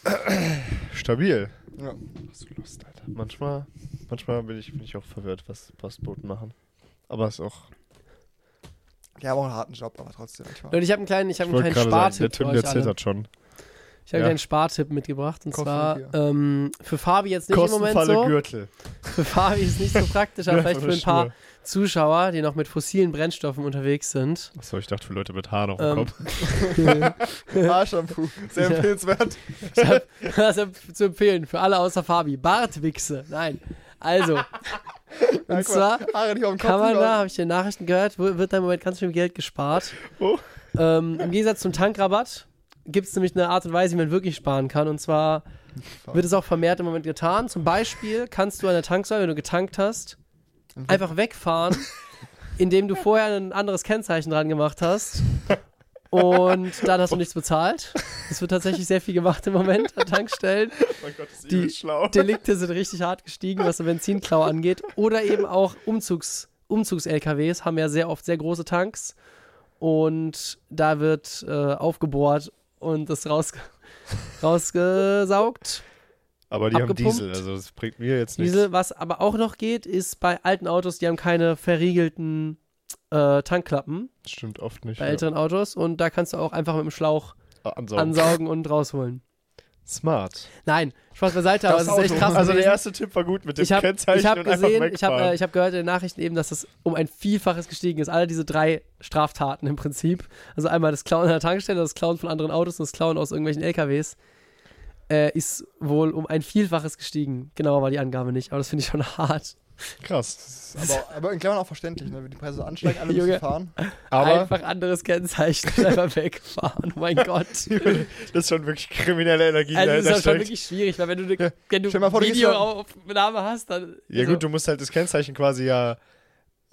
Stabil. Ja. Hast du Lust, Alter? Manchmal, manchmal bin ich, bin ich auch verwirrt, was Postboten machen. Aber ist auch. Die haben auch einen harten Job, aber trotzdem manchmal. Leute, ich habe einen kleinen, ich hab Ich einen wollte kleinen sagen, der Spartipp für Tim, euch der zittert schon. Ich habe Ja. einen Spartipp mitgebracht und zwar ähm, für Fabi jetzt nicht im Moment so. Gürtel. Für Fabi ist nicht so praktisch, aber vielleicht für ein paar Zuschauer, die noch mit fossilen Brennstoffen unterwegs sind. Achso, ich dachte für Leute mit Haaren auf dem Ähm, Kopf. Haarshampoo, sehr Ja. empfehlenswert. Ich hab das ist zu empfehlen für alle außer Fabi. Bartwichse. Nein. Also, Ja, und zwar Haare nicht auf dem Kopf. kann man da, habe ich in den Nachrichten gehört, wird da im Moment ganz viel Geld gespart. Oh. Ähm, Im Gegensatz zum Tankrabatt gibt es nämlich eine Art und Weise, wie man wirklich sparen kann. Und zwar wird es auch vermehrt im Moment getan. Zum Beispiel kannst du an der Tanksäule, wenn du getankt hast, einfach wegfahren, indem du vorher ein anderes Kennzeichen dran gemacht hast. Und dann hast du nichts bezahlt. Es wird tatsächlich sehr viel gemacht im Moment an Tankstellen. mein Gott, das ist Die- schlau. Delikte sind richtig hart gestiegen, was so Benzinklau angeht. Oder eben auch Umzugs, Umzugs-LKWs haben ja sehr oft sehr große Tanks. Und da wird äh, aufgebohrt und das raus, rausgesaugt. Aber die haben abgepumpt. Diesel, also das bringt mir jetzt nichts. Diese, was aber auch noch geht, ist bei alten Autos, die haben keine verriegelten äh, Tankklappen Stimmt oft nicht. bei ja. älteren Autos und da kannst du auch einfach mit dem Schlauch Ansaugen. ansaugen und rausholen. Smart. Nein, Spaß beiseite, aber Das es ist echt krass. Also der erste Tipp war gut mit dem ich habe Kennzeichen ich hab und einfach gesehen, ich habe äh, ich hab gehört in den Nachrichten eben, dass das um ein Vielfaches gestiegen ist. Alle diese drei Straftaten im Prinzip. Also einmal das Klauen an der Tankstelle, das Klauen von anderen Autos und das Klauen aus irgendwelchen LKWs äh, ist wohl um ein Vielfaches gestiegen. Genauer war die Angabe nicht, aber das finde ich schon hart. Krass. Aber, aber in Klammern auch verständlich, ne? wenn die Preise so ansteigen, alle Junge. müssen fahren. Aber Einfach anderes Kennzeichen, einfach wegfahren. Oh mein Gott. das ist schon wirklich kriminelle Energie, Also das ist schon steckt. wirklich schwierig, weil wenn du, ne, wenn du Stell mal vor, du gehst Videoaufnahme hast, dann. Ja also, gut, du musst halt das Kennzeichen quasi ja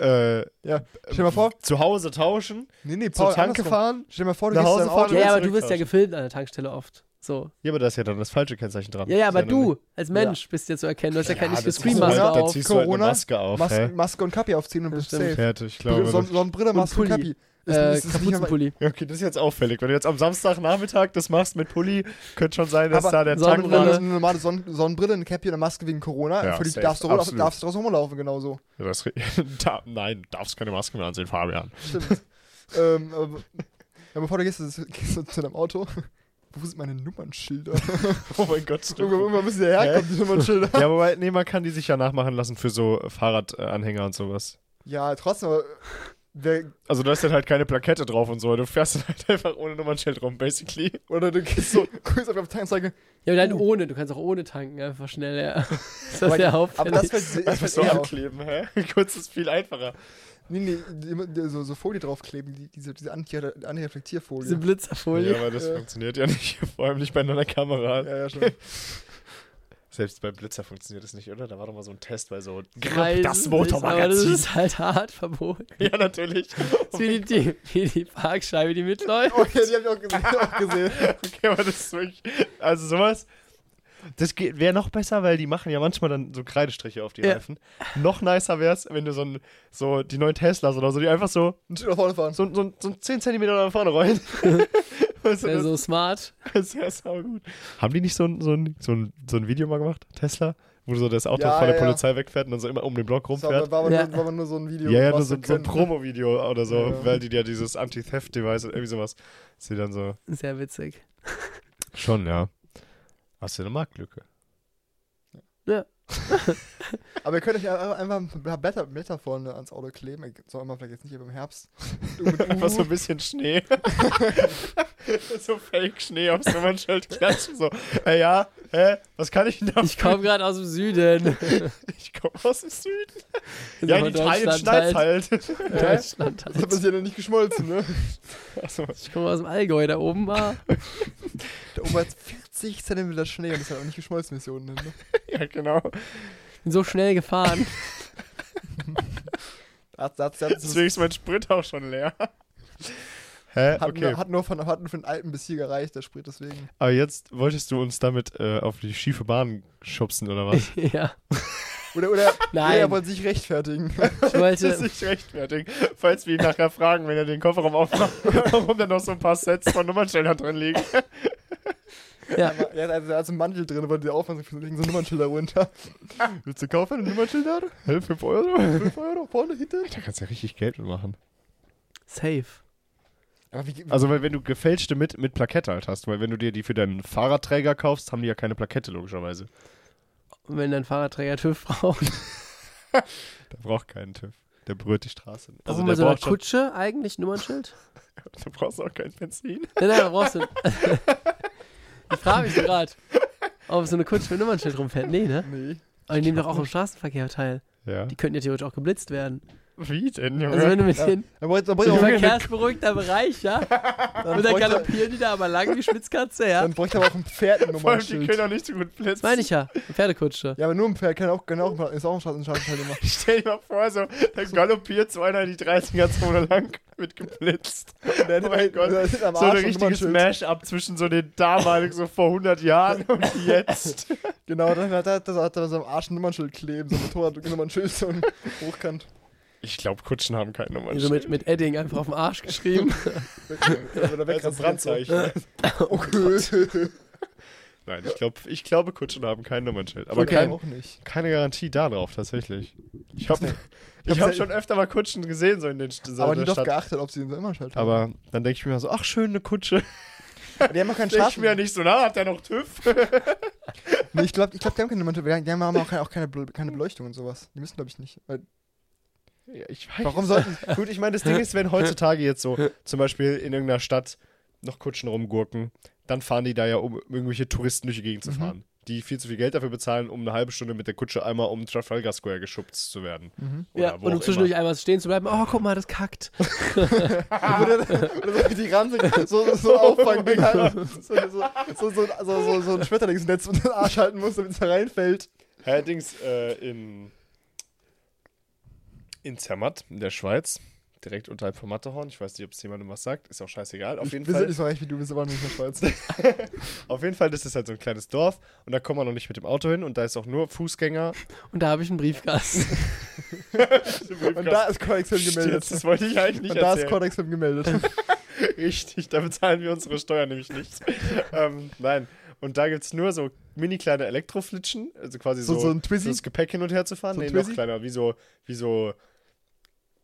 äh, Ja, stell dir mal vor, zu Hause tauschen, nee, nee, zur Paul, Tanke andersrum. fahren. Stell dir mal vor, du nach gehst Hause fahren. Ja, ja, aber du wirst ja gefilmt an der Tankstelle oft. So. Ja, aber da ist ja dann das falsche Kennzeichen dran. Ja, ja, aber du als Mensch bist ja zu erkennen. Du hast ja, keine das ist Screenmaske so, Da auf. ziehst du halt eine Corona, Maske auf, Mas hä? Maske und Kapi aufziehen und bist safe. Fertig, ich glaube. Das- Sonnenbrille, Maske und, Pulli. Kapi. Das- Äh, Kapuzenpulli. Ja, okay, das ist jetzt auffällig. Wenn du jetzt am Samstagnachmittag das machst mit Pulli, könnte schon sein, dass Aber da der Sonnenbrille- Tank Eine normale Sonn Sonnenbrille, eine Cappy und eine Maske wegen Corona. Ja, Für die safe, darfst du, darfst du draußen rumlaufen, genauso. Ja, das, da, nein, darfst keine Maske mehr ansehen, Fabian. Stimmt. ähm, aber, ja, bevor du gehst, gehst du zu deinem Auto. Wo sind meine Nummernschilder? Oh mein Gott, Irgendwann, irgendwann müssen die ja herkommen, die Nummernschilder. Ja, aber nee, man kann die sich ja nachmachen lassen für so Fahrradanhänger und sowas. Ja, trotzdem, aber Also da ist dann halt keine Plakette drauf und so. Du fährst dann halt einfach ohne Nummernschild rum, basically. oder du gehst so, guckst auf der Tanzzeige. Ja, aber dann Uh. ohne. Du kannst auch ohne tanken, einfach schnell. Ja. Das ist Aber- ja Aber das Einfach fällt so ankleben, hä? Kurz ist viel einfacher. Nee, nee, so, so Folie draufkleben, die, diese, diese Anti- Anti-Reflektierfolie. Diese Blitzerfolie. Ja, aber das Ja. funktioniert ja nicht. Vor allem nicht bei einer Kamera. ja, ja, schon. Selbst beim Blitzer funktioniert das nicht, oder? Da war doch mal so ein Test bei so weiß das es nicht, das Motormagazin. ist halt hart verboten. Ja, natürlich. Ist wie die, die, wie die Parkscheibe, die mitläuft. Okay, die hab ich auch gesehen. Auch gesehen. Okay, aber das ist wirklich. Also sowas. Das wäre noch besser, weil die machen ja manchmal dann so Kreidestriche auf die Ja. Reifen. Noch nicer wäre es, wenn du so, ein, so die neuen Teslas oder so, die einfach so, nach vorne fahren. so, so, so 10 cm nach vorne rollen. weißt du, Wäre das, so smart. das wäre saugut. Haben die nicht so ein, so, ein, so, ein, so ein Video mal gemacht, Tesla? Wo so das Auto Ja, vor der ja, ja. Polizei wegfährt und dann so immer um den Block Das war, rumfährt? war, aber Ja. nur, war aber nur so ein Video. Ja, ja, nur so, so ein. Promo-Video oder so, weil die ja dieses Anti-Theft-Device, irgendwie sowas, sie dann so. Sehr witzig. Schon, ja. Hast du eine Marktlücke? Aber ihr könnt euch ja einfach ein paar Blätter, Blätter vorne ans Auto kleben. Soll man vielleicht jetzt nicht im Herbst. Einfach so ein bisschen Schnee. so Fake-Schnee aufs Nummernschild klatschen. So, äh, ja, hä, was kann ich denn da? Ich komme gerade aus dem Süden. Ich komme aus dem Süden. So Ja, in Italien Deutschland schneit's halt. Deutschland Das halt. ist ja noch nicht geschmolzen, ne? Achso, Ich komme aus dem Allgäu, da oben war. Da oben hat 40 cm Schnee und das ist halt auch nicht geschmolzen, Missionen. Ne? ja, genau. Bin so schnell gefahren. Hat, hat, hat, Deswegen ist mein Sprit auch schon leer. Hä? hat, Okay. nur, hat, nur von, hat nur für den Alpen bis hier gereicht, der Sprit, deswegen. Aber jetzt wolltest du uns damit äh, auf die schiefe Bahn schubsen, oder was? ja. Oder, oder, Nein. er wollte sich rechtfertigen. Ich wollte. nicht rechtfertigen. Falls wir ihn nachher fragen, wenn er den Kofferraum aufmacht, warum da noch so ein paar Sets von Nummernschildern drin liegen. Ja. Aber er hat also, einen Mantel drin, wollte der aufmachen, so liegen so Nummernschilder runter. Willst du kaufen, ein Nummernschilder? Hä, 5 Euro? 5 Euro, vorne, hinten? Da kannst du ja richtig Geld mitmachen. Safe. Aber wie, wie, Also, weil wenn du gefälschte mit, mit Plakette halt hast, weil wenn du dir die für deinen Fahrradträger kaufst, haben die ja keine Plakette, logischerweise. Und wenn dein Fahrradträger TÜV braucht. Der braucht keinen TÜV. Der berührt die Straße. Also, Warum der bei so einer braucht Kutsche eigentlich Nummernschild? du brauchst auch kein Benzin. Nein, nein, da brauchst du. Ich frage mich so gerade, ob so eine Kutsche mit Nummernschild rumfährt. Nee, ne? nee. Aber die nehmen doch auch im Straßenverkehr teil. Ja. Die könnten ja theoretisch auch geblitzt werden. Wie denn, Junge? Also wenn du mit Ja. den verkehrsberuhigter Bereich, ja? dann Und dann galoppieren die da aber lang wie Schwitzkatze, ja? dann bräuchte aber auch ein Pferd ein Vor allem, die Nummernschild. können auch nicht so gut blitzen. Das meine ich ja. Eine Pferdekutsche. Ja, aber nur ein Pferd kann auch, kann auch, ist auch ein Straßenteilnehmer. Stell dir mal vor, so, da galoppiert so einer die 30er-Zone lang, wird geblitzt. Oh mein Gott. der ist am So ein richtiges Nummernschild. Mash-up zwischen so den damaligen, so vor 100 Jahren und jetzt. Genau, dann hat er, das hat er so am Arsch ein Nummernschild kleben, so ein Motorrad-Nummernschild, so ein Hochkant. Ich glaube, Kutschen haben kein Die Nummernschild. so mit, mit Edding einfach auf dem Arsch geschrieben. Weg, also Brandzeichen. Okay. Nein, ich, glaub, ich glaube, Kutschen haben kein Nummernschild. Aber Okay. kein, auch nicht. keine Garantie darauf, tatsächlich. Ich habe ich hab schon öfter mal Kutschen gesehen, so in den so aber nie darauf geachtet, ob sie einen Nummernschild haben. Aber dann denke ich mir so, ach, schön, eine Kutsche. die haben auch keinen Denke ich mir ja nicht so, na, hat der noch TÜV? Nee, ich glaube, ich glaub, die haben keine Nummernschild. Die haben auch keine, auch keine, keine Beleuchtung und sowas. Die müssen, glaube ich, nicht. Weil, Ja, ich weiß. warum sollten Gut, ich meine, das Ding ist, wenn heutzutage jetzt so zum Beispiel in irgendeiner Stadt noch Kutschen rumgurken, dann fahren die da ja, um irgendwelche Touristen durch die Gegend zu Mhm. fahren. Die viel zu viel Geld dafür bezahlen, um eine halbe Stunde mit der Kutsche einmal um Trafalgar Square geschubst zu werden. Mhm. Oder ja, und um zwischendurch einmal stehen zu bleiben. Oh, guck mal, das kackt. oder, so die so, so auffangen, Oh so, so, so, so, so, so, so ein Schmetterlingsnetz und den Arsch halten muss, damit es da reinfällt. Allerdings äh, in, in Zermatt, in der Schweiz, direkt unterhalb von Matterhorn. Ich weiß nicht, ob es jemandem was sagt, ist auch scheißegal. Auf jeden wir Fall. sind nicht so reich wie du, wir sind aber nicht in der Schweiz. Auf jeden Fall, das ist halt so ein kleines Dorf und da kommt man noch nicht mit dem Auto hin und da ist auch nur Fußgänger. Und da habe ich einen Briefkasten. Und da ist Codex-Film gemeldet. Das wollte ich eigentlich nicht Und da ist erzählen. Codex-Film gemeldet. Richtig, da bezahlen wir unsere Steuern nämlich nicht. ähm, nein. Und da gibt es nur so mini kleine Elektroflitschen, also quasi so, So, so ein Twizzy. das Gepäck hin und her zu fahren. So ein nee, noch Twizzy? kleiner, wie so, wie so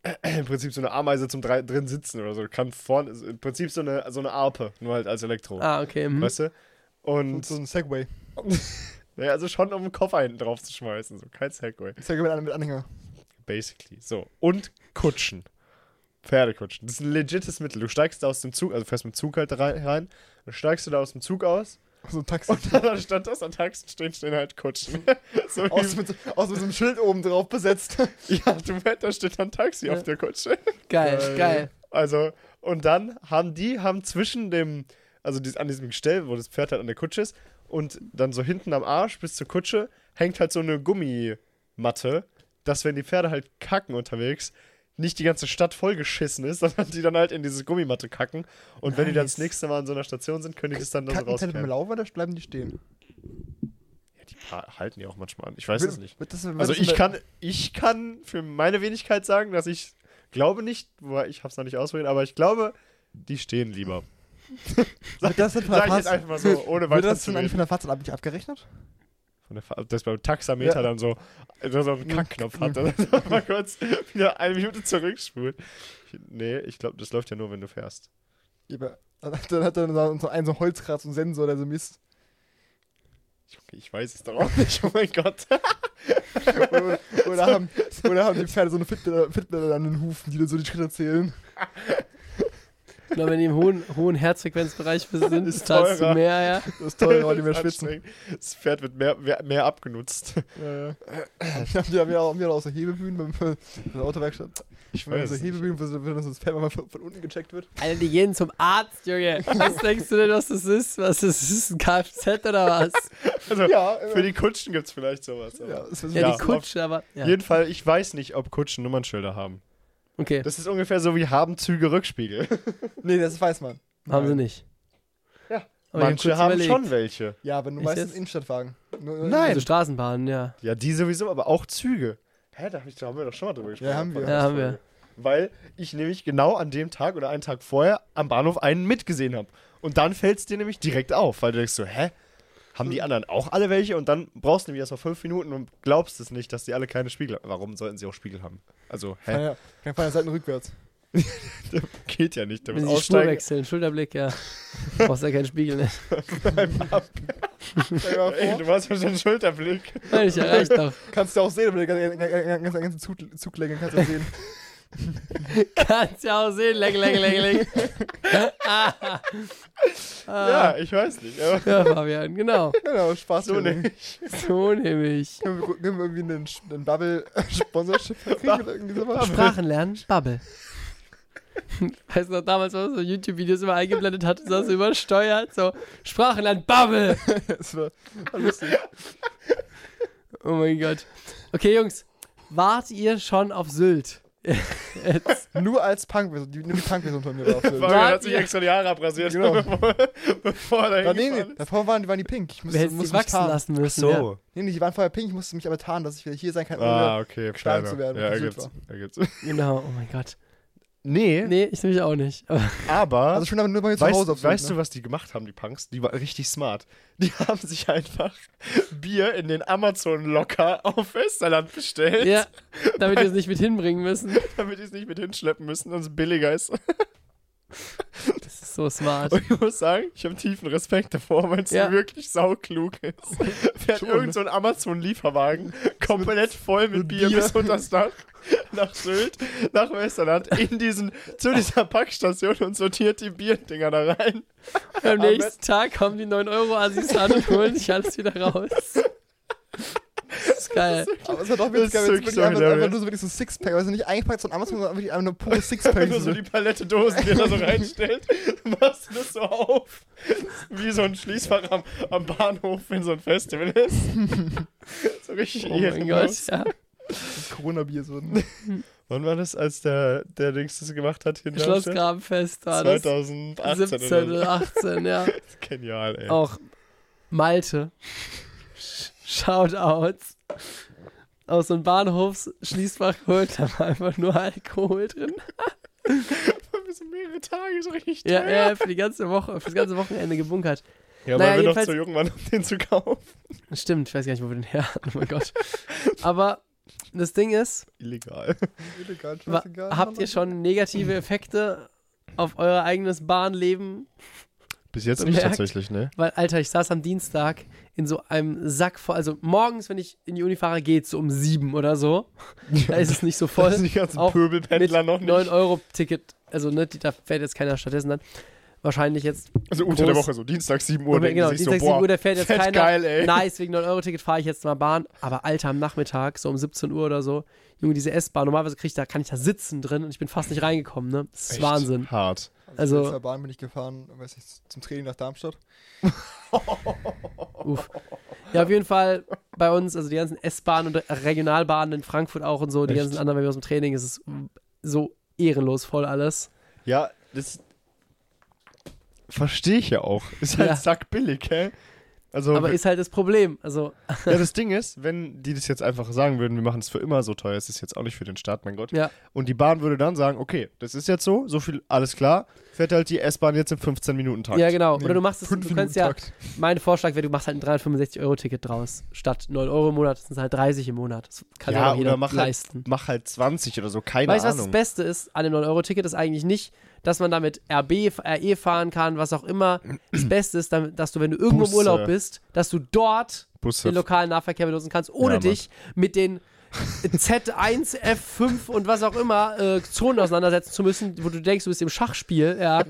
im Prinzip so eine Ameise zum drei, drin sitzen oder so. Kann vorne, also im Prinzip so eine, so eine Arpe, nur halt als Elektro. ah, okay. Mhm. Weißt du? Und Und so ein Segway. naja, also schon um den Koffer hinten drauf zu schmeißen, so kein Segway. Segway mit, mit Anhänger. Basically. So. Und Kutschen. Pferdekutschen. Das ist ein legites Mittel. Du steigst da aus dem Zug, also fährst mit dem Zug halt rein, rein dann steigst du da aus dem Zug aus So ein Taxi. und dann anstatt dass an Taxen stehen, stehen halt Kutschen. so Aus wie, mit, so- aus mit so einem Schild oben drauf besetzt. ja, du da steht dann Taxi Ja. auf der Kutsche. Geil, Geil. geil. Also, und dann haben die, haben zwischen dem, also dies, an diesem Gestell, wo das Pferd halt an der Kutsche ist, und dann so hinten am Arsch bis zur Kutsche hängt halt so eine Gummimatte, dass wenn die Pferde halt kacken unterwegs, nicht die ganze Stadt vollgeschissen ist, sondern die dann halt in diese Gummimatte kacken. Und wenn die dann das Nice. nächste Mal in so einer Station sind, können die das dann da so rauskehren. Laufen oder bleiben die stehen? Ja, die halten die auch manchmal an. Ich weiß Wird- es nicht. wird das- wird Also das ich kann, ich kann für meine Wenigkeit sagen, dass ich glaube nicht, ich hab's noch nicht ausprobiert, aber ich glaube, die stehen lieber. Wird das von Sag ich jetzt einfach mal so, ohne wird weiter das zu denn eigentlich von der Fahrzeit ab- abgerechnet? Von der Das beim Taxameter Ja. dann so, so einen Kackknopf hat, dann mal kurz wieder eine Minute zurückspult. Nee, ich glaube, das läuft ja nur, wenn du fährst. Ja, Dann hat, er so einen so Holzkratz, einen Sensor, der so misst. Okay, ich weiß es doch auch nicht, oh mein Gott. oder, haben, oder haben die Pferde so eine Fitbit an den Hufen, die dann so die Schritte zählen. Genau, wenn die im hohen, hohen Herzfrequenzbereich sind, Ist zahlst du teurer. mehr, ja. Das ist teurer, weil die mehr ist schwitzen. Das Pferd wird mehr, mehr, mehr abgenutzt. Ja, ja. Die haben, ja auch, wir haben auch so Hebebühnen beim, bei der Autowerkstatt. Ich Wir weiß. so. Hebebühnen, so das Pferd mal von, von unten gecheckt wird. Alter, die gehen zum Arzt, Junge. Was denkst du denn, was das ist? Was das ist? Ein Kfz oder was? Also, Ja, für die Kutschen gibt es vielleicht sowas. aber- ja, ist Ja, Ja, die Kutsche, aber. Ja. Jeden Fall, ich weiß nicht, ob Kutschen Nummernschilder haben. Okay, Das ist ungefähr so wie haben Züge Rückspiegel. Nee, das weiß man. haben sie nicht. Ja. Aber Manche haben überlegt. schon welche. Ja, aber nur Echt meistens jetzt? Innenstadtwagen. Nur, Nein. Also Straßenbahnen, ja. Ja, die sowieso, aber auch Züge. Hä, da, hab ich, da haben wir doch schon mal drüber gesprochen. Ja, haben wir. Ja, haben wir. Weil ich nämlich genau an dem Tag oder einen Tag vorher am Bahnhof einen mitgesehen habe. Und dann fällt es dir nämlich direkt auf, weil du denkst so, hä? Haben die anderen auch alle welche? Und dann brauchst du nämlich erst mal fünf Minuten und glaubst es nicht, dass die alle keine Spiegel haben. Warum sollten sie auch Spiegel haben? Also, hä? Ja, ja. Kann fahren Seiten rückwärts. Geht ja nicht. Da muss Wenn sie die Spur aussteigen. wechseln, Schulterblick, ja. Brauchst ja keinen Spiegel, ne? Dir mal Ey, vor, du hast ja schon einen Schulterblick. Nein, ich erreicht doch. kannst du auch sehen, wenn du den ganzen, ganzen, ganzen Zug, Zuglänge kannst du sehen. Kannst ja auch sehen, leck, leck, leck, leck. ah. Ja, ich weiß nicht. Aber Ja, Fabian, genau. Genau, Spaß so nicht. So nämlich. Können wir, können wir irgendwie einen, einen Bubble-Sponsorship kriegen oder irgendwie sowas? Sprachen lernen, Bubble. Weißt du noch, damals, was man so YouTube-Videos immer eingeblendet hat, so übersteuert, so Sprachen lernen, Bubble. Das war lustig. Oh mein Gott. Okay, Jungs, wart ihr schon auf Sylt? Nur als Punk-Version, die, nur die Punk-Version von mir war auf Sylt. Fabian hat sich extra die Haare abrasiert, Genau. bevor, bevor er Da, nee, nee, davor waren, waren die pink. Ich musste, musste die mich wachsen tarnen. lassen müssen. Ja. Nee, nee, die waren vorher pink. Ich musste mich aber tarnen, dass ich wieder hier sein kann, ohne Ah, okay. geschlagen zu werden, Ja, ergibt's. ergibt's. Genau, oh mein Gott. Nee, Nee, ich nämlich auch nicht. Aber Also schon aber nur bei mir zu Hause weißt, auf Sylt, weißt du, ne? was die gemacht haben, die Punks? Die waren richtig smart. Die haben sich einfach Bier in den Amazon-Locker auf Westerland bestellt, ja, damit wir es nicht mit hinbringen müssen. damit die es nicht mit hinschleppen müssen und es billiger ist. Das ist so smart. Und ich muss sagen, ich habe tiefen Respekt davor, weil es Ja. wirklich sauklug ist. Fährt Schon. irgend so ein Amazon-Lieferwagen komplett voll mit mit Bier, Bier. bis unter das Dach nach Sylt, nach Westerland, in diesen, zu dieser Packstation und sortiert die Bierdinger da rein. Am nächsten Tag kommen die 9-Euro-Assis an und holen sich alles wieder raus. Das ist geil. Aber es war doch Das witzig, ist wenn wirklich es so wirklich einfach, einfach nur so wirklich so Sixpack, also nicht eingepackt von Amazon, sondern wirklich einfach nur pure Sixpack. Wenn du so die Palette Dosen, die er da so reinstellt, machst du das so auf. Wie so ein Schließfach am, am Bahnhof, wenn so ein Festival ist. so richtig Oh mein Gott, ja. Corona-Bier so. Wann war das, als der, der Dings das gemacht hat hier in Darmstadt? Schlossgrabenfest war das. 2018 17 oder 18, ja. so. Genial, ey. Auch Malte. Sh- Shoutouts. Aus so einem Bahnhofsschließfach geholt, da war einfach nur Alkohol drin. Wir sind mehrere Tage so richtig Ja, teuer. ja, für die ganze Woche, für das ganze Wochenende gebunkert. Ja, Naja, weil wir noch zu jung waren, um den zu kaufen. Stimmt, ich weiß gar nicht, wo wir den her hatten, oh mein Gott. Aber das Ding ist, Illegal. Illegal, scheißegal. habt ihr schon negative Effekte auf euer eigenes Bahnleben? Bis jetzt nicht Bemerkt. tatsächlich, ne? Weil, Alter, ich saß am Dienstag in so einem Sack voll. Also morgens, wenn ich in die Uni fahre, geht's so um sieben oder so. Da ist es nicht so voll. Das sind die ganzen Pöbelpendler noch nicht. 9-Euro-Ticket. Also, ne, die, da fährt jetzt keiner stattdessen dann. Wahrscheinlich jetzt. Also unter der Woche so, Dienstag 7 Uhr, genau, Dienstag so, 7 boah, Uhr, da fährt jetzt fett keiner. geil, ey. Nice, wegen 9-Euro-Ticket fahre ich jetzt mal Bahn. Aber Alter, am Nachmittag, so um 17 Uhr oder so, Junge, diese S-Bahn, normalerweise krieg ich da, kann ich da sitzen drin und ich bin fast nicht reingekommen, ne? Das ist Echt Wahnsinn. Hart. Also, also- mit der Bahn bin ich gefahren, weiß nicht, zum Training nach Darmstadt. Uff. Ja, auf jeden Fall bei uns, also die ganzen S-Bahnen und Regionalbahnen in Frankfurt auch und so, die Echt? ganzen anderen, wenn wir aus dem Training, ist es so ehrenlos voll alles. Ja, das verstehe ich ja auch. Ist halt Ja. sackbillig, hä? Also, Aber ist halt das Problem. Also, ja, das Ding ist, wenn die das jetzt einfach sagen würden, wir machen es für immer so teuer, ist es jetzt auch nicht für den Staat, mein Gott. ja, Und die Bahn würde dann sagen, okay, das ist jetzt so, so viel, alles klar, fährt halt die S-Bahn jetzt im 15-Minuten-Takt. ja, genau. Nee, Oder du machst es, du kannst ja, mein Vorschlag wäre, du machst halt ein 365-Euro-Ticket draus. Statt 9 Euro im Monat, das sind halt 30 im Monat. Das kann Ja, ja jeder oder mach halt- leisten. Mach halt 20 oder so, keine Weißt du, was das Ahnung. Beste ist an dem 9-Euro-Ticket? Ist eigentlich nicht, dass man damit RB, RE fahren kann, was auch immer. Das Beste ist, dass du, wenn du irgendwo Busse. im Urlaub bist, dass du dort Busse. den lokalen Nahverkehr benutzen kannst, ohne Ja, dich mit den Z1, F5 und was auch immer äh, Zonen auseinandersetzen zu müssen, wo du denkst, du bist im Schachspiel. Ja.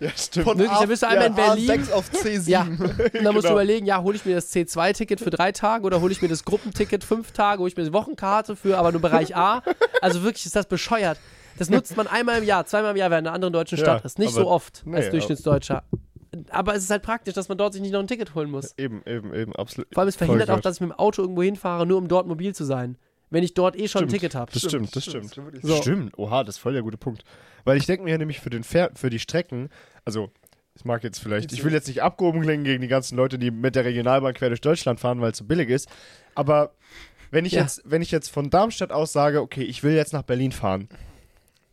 Ja, stimmt. Von Wirklich, da bist du einmal in Berlin. A6 auf C7. Ja, und dann musst du Genau. überlegen, ja, hole ich mir das C2-Ticket für drei Tage oder hole ich mir das Gruppenticket fünf Tage, hole ich mir die Wochenkarte für aber nur Bereich A. Also wirklich ist das bescheuert. Das nutzt man einmal im Jahr, zweimal im Jahr, wenn in einer anderen deutschen Ja, Stadt ist. Nicht so oft nee, als Durchschnittsdeutscher. Aber es ist halt praktisch, dass man dort sich nicht noch ein Ticket holen muss. Eben, eben, eben, absolut. Vor allem es verhindert auch, dass ich mit dem Auto irgendwo hinfahre, nur um dort mobil zu sein. Wenn ich dort eh schon ein Stimmt. Ticket habe. Das stimmt, das stimmt. So. Stimmt, oha, das ist voll der gute Punkt. Weil ich denke mir ja nämlich für, den Fer für die Strecken, also ich mag jetzt vielleicht, ich will jetzt nicht abgehoben klingen gegen die ganzen Leute, die mit der Regionalbahn quer durch Deutschland fahren, weil es so billig ist, aber wenn ich, Ja. jetzt, wenn ich jetzt von Darmstadt aus sage, okay, ich will jetzt nach Berlin fahren,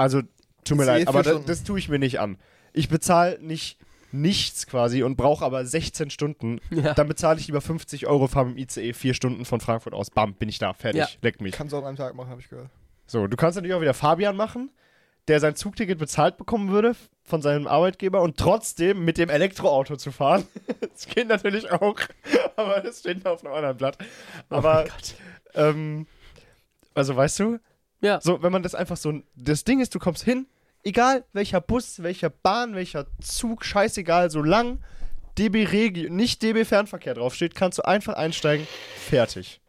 also tut mir leid, aber das, das tue ich mir nicht an. Ich bezahle nicht nichts quasi und brauche aber 16 Stunden, Ja. dann bezahle ich lieber 50 Euro, fahre mit dem ICE vier Stunden von Frankfurt aus, bam, bin ich da, fertig, Ja. leck mich. Kannst du auch an einem Tag machen, habe ich gehört. So, du kannst natürlich auch wieder Fabian machen. der sein Zugticket bezahlt bekommen würde von seinem Arbeitgeber und trotzdem mit dem Elektroauto zu fahren. Das geht natürlich auch, aber das steht auf einem anderen Blatt. Oh Aber, mein Gott. ähm, also weißt du, Ja. so, wenn man das einfach so, das Ding ist, du kommst hin, egal welcher Bus, welcher Bahn, welcher Zug, scheißegal, solange DB Regio, nicht DB Fernverkehr draufsteht, kannst du einfach einsteigen, fertig.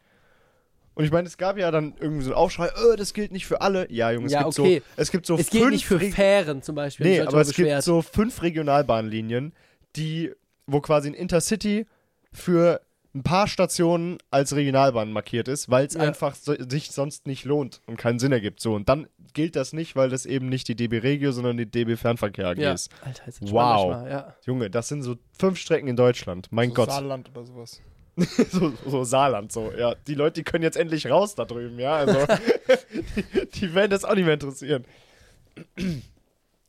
Und ich meine, es gab ja dann irgendwie so einen Aufschrei, äh, das gilt nicht für alle. Ja, Junge, es Ja, gibt okay. so, es gibt so Es fünf nicht für Reg- Fähren zum Beispiel. Nee, aber es gibt so fünf Regionalbahnlinien, die, wo quasi ein Intercity für ein paar Stationen als Regionalbahn markiert ist, weil es Ja. einfach so, sich sonst nicht lohnt und keinen Sinn ergibt. So, und dann gilt das nicht, weil das eben nicht die DB Regio, sondern die DB Fernverkehr AG ja. ist. Alter, ist Wow. Manchmal, ja. Junge, das sind so fünf Strecken in Deutschland. Mein so Gott. Saarland oder sowas. so, so Saarland, so, ja. Die Leute, die können jetzt endlich raus da drüben, ja. Also, die, die werden das auch nicht mehr interessieren.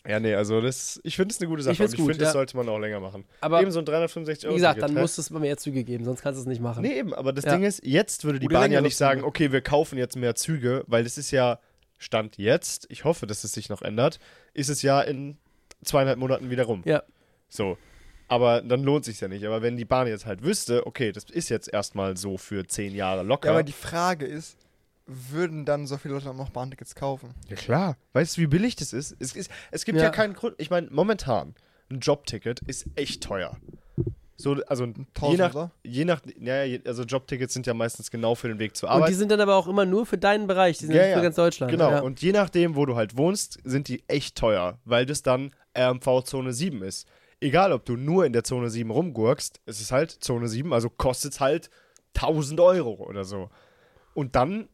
Ja, nee, also das, ich finde es eine gute Sache. Ich finde, das ja. sollte man auch länger machen. Aber eben so ein 365 wie Euro. gesagt, Ticket, dann muss es mal mehr Züge geben, sonst kannst du es nicht machen. Nee, eben, aber das Ja. Ding ist, jetzt würde die Gute Bahn ja nicht sagen, Züge. okay, wir kaufen jetzt mehr Züge, weil das ist ja, Stand jetzt, ich hoffe, dass es sich noch ändert, ist es ja in zweieinhalb Monaten wieder rum. Ja. So. Aber dann lohnt sich ja nicht. Aber wenn die Bahn jetzt halt wüsste, okay, das ist jetzt erstmal so für zehn Jahre locker. Ja, aber die Frage ist, würden dann so viele Leute noch Bahntickets kaufen? Ja klar. Weißt du, wie billig das ist? Es, ist, es gibt ja. Ja. keinen Grund. Ich meine, momentan, ein Jobticket ist echt teuer. So, also je nach, je nach, ja, also Jobtickets sind ja meistens genau für den Weg zur Und Arbeit. die sind dann aber auch immer nur für deinen Bereich, die sind Ja, nicht für ja. ganz Deutschland. Genau, Ja. und je nachdem, wo du halt wohnst, sind die echt teuer, weil das dann RMV Zone 7 ist. Egal, ob du nur in der Zone 7 rumgurkst, es ist halt Zone 7, also kostet es halt 1000 Euro oder so. Und dann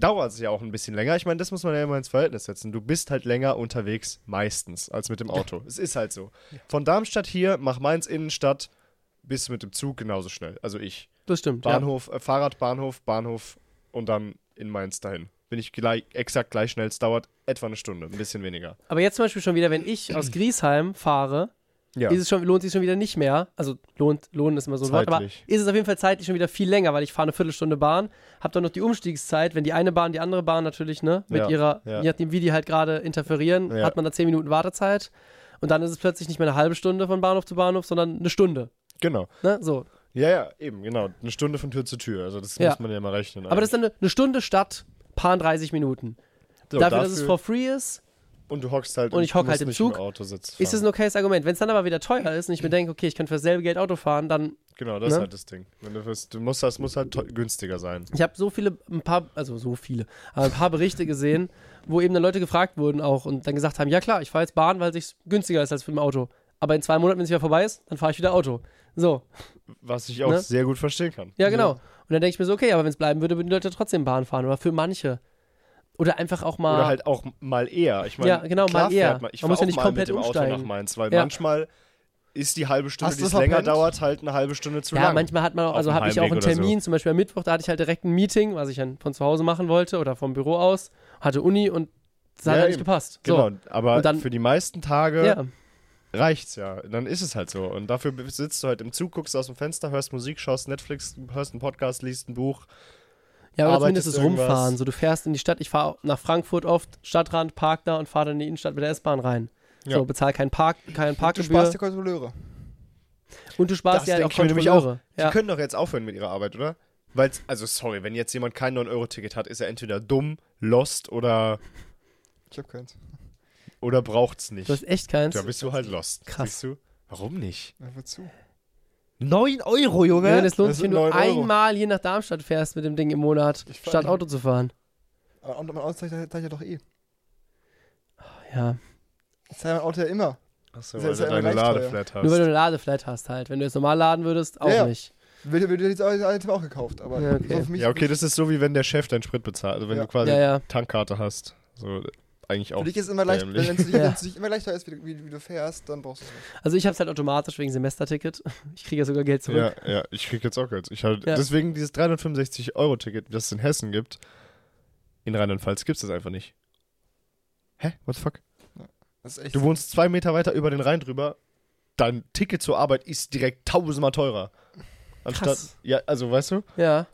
dauert es ja auch ein bisschen länger. Ich meine, das muss man ja immer ins Verhältnis setzen. Du bist halt länger unterwegs, meistens, als mit dem Auto. Es ist halt so. Von Darmstadt hier, mach Mainz Innenstadt, bist du mit dem Zug genauso schnell. Also ich. das stimmt. Ja. Bahnhof, äh, Fahrradbahnhof, Bahnhof und dann in Mainz dahin. Bin ich gleich, exakt gleich schnell. Es dauert etwa eine Stunde, ein bisschen weniger. Aber jetzt zum Beispiel schon wieder, wenn ich aus Griesheim fahre, Ja. ist es schon, lohnt sich schon wieder nicht mehr. Also lohnt, lohnen ist immer so ein Wort, aber ist es auf jeden Fall zeitlich schon wieder viel länger, weil ich fahre eine Viertelstunde Bahn, habe dann noch die Umstiegszeit, wenn die eine Bahn, die andere Bahn natürlich, ne, mit Ja, ihrer, ja. je nachdem, wie die halt gerade interferieren, Ja. hat man da zehn Minuten Wartezeit. Und dann ist es plötzlich nicht mehr eine halbe Stunde von Bahnhof zu Bahnhof, sondern eine Stunde. Genau. Ne? So. Ja, ja, eben, genau. Eine Stunde von Tür zu Tür. Also das muss man ja mal rechnen. Aber das ist dann eine, eine Stunde statt paar 30 Minuten. so, dafür, dass es for free ist, Und du hockst halt Und im- ich hock halt im Zug. Autositz ist es ein okayes Argument. Wenn es dann aber wieder teuer ist und ich mir denke, okay, ich kann für dasselbe Geld Auto fahren, dann Genau, das Ne? ist halt das Ding. Wenn du, wirst, du musst, das muss halt günstiger sein. Ich habe so viele, ein paar, also so viele, aber ein paar Berichte gesehen, wo eben dann Leute gefragt wurden auch und dann gesagt haben, ja klar, ich fahre jetzt Bahn, weil es günstiger ist als für ein Auto. Aber in zwei Monaten, wenn es wieder vorbei ist, dann fahre ich wieder Auto. So, Was ich auch Ne? sehr gut verstehen kann. ja genau. Und dann denke ich mir so, okay, aber wenn es bleiben würde, würden die Leute trotzdem Bahn fahren. Oder für manche. Oder einfach auch mal. Oder halt auch mal eher. Ich meine, Ja, genau, klar mal eher. fährt Man, ich Man muss ja auch nicht mal komplett mit dem Auto umsteigen. nach Mainz, weil Ja. manchmal ist die halbe Stunde, Hast die du es länger verpennt? dauert, halt eine halbe Stunde zu ja, lang. manchmal hat man auch, also habe ich auch einen oder so. Termin, zum Beispiel am Mittwoch, da hatte ich halt direkt ein Meeting, was ich dann von zu Hause machen wollte oder vom Büro aus, hatte Uni und das hat Ja, halt nicht eben. gepasst. Genau, aber dann- für die meisten Tage So. Ja, reicht's ja. Dann ist es halt so. Und dafür sitzt du halt im Zug, guckst aus dem Fenster, hörst Musik, schaust Netflix, hörst einen Podcast, liest ein Buch. Ja, aber zumindest das. Rumfahren. So, du fährst in die Stadt, ich fahre nach Frankfurt oft, Stadtrand, park da und fahre dann in die Innenstadt mit der S-Bahn rein. Ja. So, bezahl keinen Park, keinen Du Parkgebühr. sparst die Kontrolleure. und du sparst Das ja halt auch nämlich auch. Kontrolleure. Die Ja. können doch jetzt aufhören mit ihrer Arbeit, oder? Weil, also sorry, wenn jetzt jemand kein 9-Euro-Ticket hat, ist er entweder dumm, lost oder, Ich hab keins. oder braucht's nicht. Du hast echt keins. Da bist du halt lost. Krass. Siehst du? Warum nicht? Ja, wozu? 9 Euro, Junge! Ja, das lohnt Das sich, wenn du 9 Euro. einmal hier nach Darmstadt fährst mit dem Ding im Monat, Ich statt. Auto zu fahren. Aber und mein Auto zeigt ja doch eh. Ja. Ich zeige mein Auto ja immer. Achso, weil du ja deine. Ladeflat hast. Nur weil du eine Ladeflat hast halt. Wenn du jetzt normal laden würdest, auch Ja, ja. nicht. Würde würde jetzt Item auch gekauft, aber Ja, okay. so für mich ja, okay, das ist so, wie wenn der Chef deinen Sprit bezahlt. Also wenn Ja. du quasi Ja, ja. Tankkarte hast. So, eigentlich auch. Für dich ist es immer leicht, wenn es Ja. dich immer leichter ist, wie, wie, wie du fährst, dann brauchst du es nicht. Also ich hab's halt automatisch wegen Semesterticket. Ich kriege ja sogar Geld zurück. Ja, ja, ich krieg jetzt auch Geld. Ich halt, Ja. Deswegen dieses 365-Euro-Ticket, das es in Hessen gibt, in Rheinland-Pfalz gibt es das einfach nicht. Hä? What the fuck? Das ist echt. Du wohnst zwei Meter weiter über den Rhein drüber, dein Ticket zur Arbeit ist direkt tausendmal teurer. Anstatt, Krass. ja, also weißt du, Ja.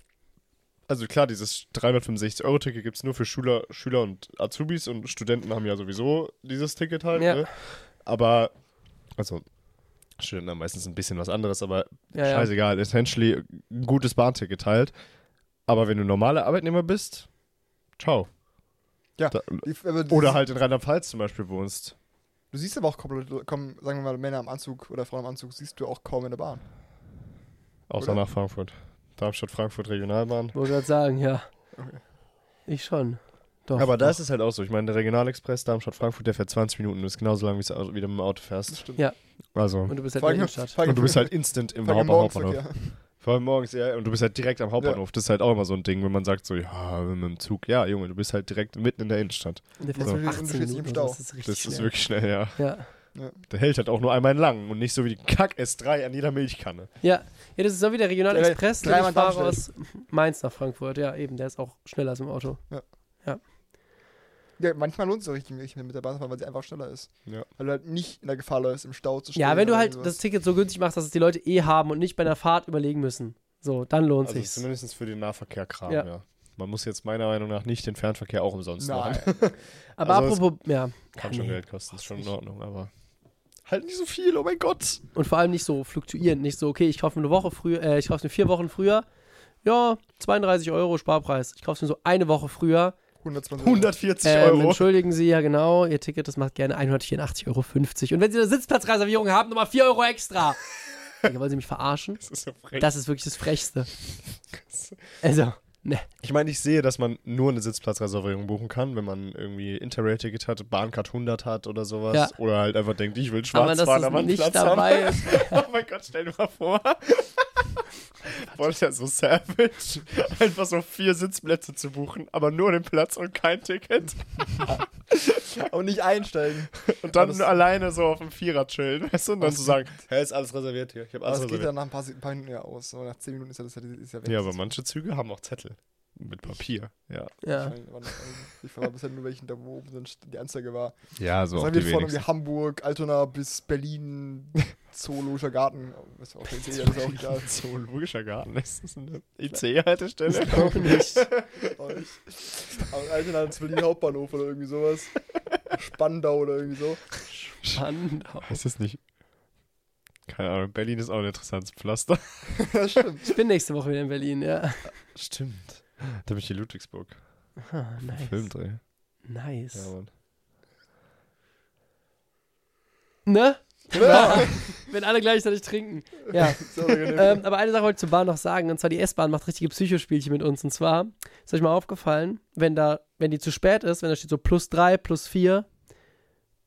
Also klar, dieses 365-Euro-Ticket gibt es nur für Schüler, Schüler und Azubis und Studenten haben ja sowieso dieses Ticket halt. Ja. Ne? Aber, also, Studenten haben meistens ein bisschen was anderes, aber Ja, ja. scheißegal, essentially ein gutes Bahnticket halt. Aber wenn du normaler Arbeitnehmer bist, ciao. Ja. Da, Die, aber du oder halt in Rheinland-Pfalz zum Beispiel wohnst. Du siehst aber auch kaum, kaum, sagen wir mal, Männer im Anzug oder Frauen im Anzug, siehst du auch kaum in der Bahn. Außer Oder? nach Frankfurt. Darmstadt, Frankfurt, Regionalbahn. Wollte gerade sagen, ja. Okay. Ich schon. Doch. Aber da doch. ist es halt auch so. Ich meine, der Regionalexpress Darmstadt-Frankfurt, der fährt 20 Minuten und ist genauso lang, wie du wie du mit dem Auto Das fährst. stimmt. Ja. Also. Und du bist halt in der Innenstadt. Und du bist halt instant im Haupt Hauptbahnhof. Morgenverkehr. Vor allem morgens, ja. Und du bist halt direkt am Hauptbahnhof. Das ist halt auch immer so ein Ding, wenn man sagt so, ja, mit dem Zug. Ja, Junge, du bist halt direkt mitten in der Innenstadt. Und der fährt so Und du 18 stehst nicht im Minuten. Stau. Das ist richtig Das schnell. ist wirklich schnell, ja. Ja. Der hält halt auch nur einmal lang und nicht so wie die Kack-S3 an jeder Milchkanne. Ja. Ja, das ist so wie der Regionalexpress. Ja, den dreimal ich fahre aus Mainz nach Frankfurt. Ja, eben. Der ist auch schneller als im Auto. Ja, manchmal lohnt es sich richtig, richtig mit der Bahn zu fahren, weil sie einfach schneller ist. Ja. Weil du halt nicht in der Gefahr läufst, im Stau zu stehen. Ja, wenn du halt irgendwas. das Ticket so günstig machst, dass es die Leute eh haben und nicht bei einer Fahrt überlegen müssen. So, dann lohnt Also sich's. zumindest für den Nahverkehr-Kram, Ja. ja. Man muss jetzt meiner Meinung nach nicht den Fernverkehr auch umsonst Nein. machen. Aber Also apropos, ja. Kann ja, schon nee. Geld kosten, ist schon in Ordnung, aber halt nicht so viel, oh mein Gott. Und vor allem nicht so fluktuierend. Nicht so, okay, ich kaufe mir eine Woche früher, äh, ich kaufe mir vier Wochen früher. Ja, 32 Euro Sparpreis. Ich kaufe mir so eine Woche früher. 120 140 Ähm, Euro. entschuldigen Sie, ja genau, Ihr Ticket, das macht gerne 184,50 Euro. Und wenn Sie eine Sitzplatzreservierung haben, nochmal 4 Euro extra. Digga, wollen Sie mich verarschen? Das ist so frech. Das ist wirklich das Frechste. Also, ne. Ich meine, ich sehe, dass man nur eine Sitzplatzreservierung buchen kann, wenn man irgendwie Interrail-Ticket hat, Bahncard 100 hat oder sowas. Ja. Oder halt einfach denkt, ich will schwarz fahren, aber einen nicht Platz dabei haben. oh mein Gott, stell dir mal vor. Boah, das ist ja so savage. Einfach so vier Sitzplätze zu buchen, aber nur den Platz und kein Ticket. Und nicht einsteigen. Und dann alleine so auf dem Vierer chillen, weißt du? Und dann zu sagen, hey, ist alles reserviert hier. Ich habe Aber alles das geht reserviert. dann nach ein paar, Se- ein paar Minuten ja aus. So nach 10 Minuten ist ja das ist ja weg. Ja, aber manche Züge haben auch Zettel. Mit Papier, ja. Ja. Ich war bisher nur welchen, da wo oben dann die Anzeige war. Ja, so Das auch haben wir von irgendwie Hamburg, Altona bis Berlin, Zoologischer Garten. Das ist auch, das ist auch egal. Zoologischer Garten, ist das eine IC-Haltestelle? Nicht. Auch nicht. Aber Altona ist Berlin Hauptbahnhof oder irgendwie sowas. Spandau oder irgendwie so. Spandau. Ist das nicht... Keine Ahnung, Berlin ist auch ein interessantes Pflaster. das stimmt. Ich bin nächste Woche wieder in Berlin, ja. Stimmt. Da bin ich in Ludwigsburg. Ah, nice. Filmdreh. Nice. Ja, Mann. Ne? Ja. Wenn alle gleichzeitig trinken. Ja. Ähm, aber eine Sache wollte ich zur Bahn noch sagen, und zwar die S-Bahn macht richtige Psychospielchen mit uns. Und zwar, ist euch mal aufgefallen, wenn da, wenn die zu spät ist, wenn da steht so plus drei, plus vier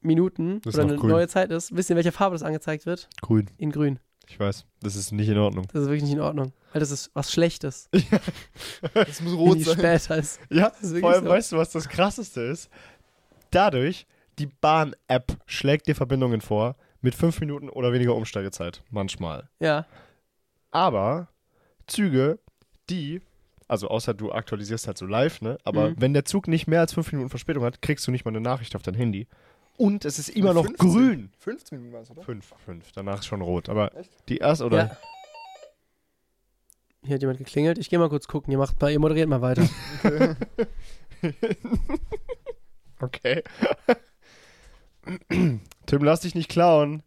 Minuten Das oder eine grün. neue Zeit ist, wisst ihr, in welcher Farbe das angezeigt wird? Grün. In grün. Ich weiß, das ist nicht in Ordnung. Das ist wirklich nicht in Ordnung. Weil das ist was Schlechtes. das muss rot sein. später ist. Ja, ist vor allem so. weißt du, was das Krasseste ist? Dadurch, die Bahn-App schlägt dir Verbindungen vor mit fünf Minuten oder weniger Umsteigezeit. Manchmal. Ja. Aber Züge, die, also außer du aktualisierst halt so live, ne? Aber Mhm. wenn der Zug nicht mehr als fünf Minuten Verspätung hat, kriegst du nicht mal eine Nachricht auf dein Handy. Und es ist immer noch 15. grün. 15 Minuten war es, oder? Fünf, fünf. Danach ist schon rot. Aber Echt? die erste, oder? Ja. Hier hat jemand geklingelt. Ich gehe mal kurz gucken. Ihr macht mal, ihr moderiert mal weiter. Okay. Tim, lass dich nicht klauen.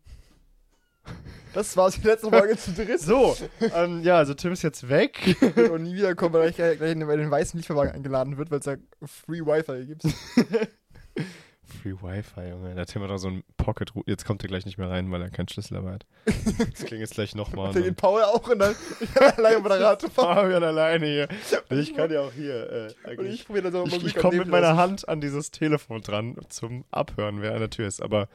Das war's die letzte Folge zu dritt. So, ähm, ja, also Tim ist jetzt weg. Und nie wieder kommen, weil ich gleich, gleich in den weißen Lieferwagen eingeladen wird, weil es da Free Wi-Fi gibt. Free Wi-Fi, Junge. Der Tim hat auch so ein pocket Jetzt kommt er gleich nicht mehr rein, weil er keinen Schlüssel dabei hat. Das klingt jetzt gleich nochmal. Da geht Paul auch und dann ich kann alleine Moderator. Fabian alleine hier. Ich kann ja auch hier. Äh, Und ich probiere dann so ich, ich komme mit meiner Hand an dieses Telefon dran zum Abhören, wer an der Tür ist. Aber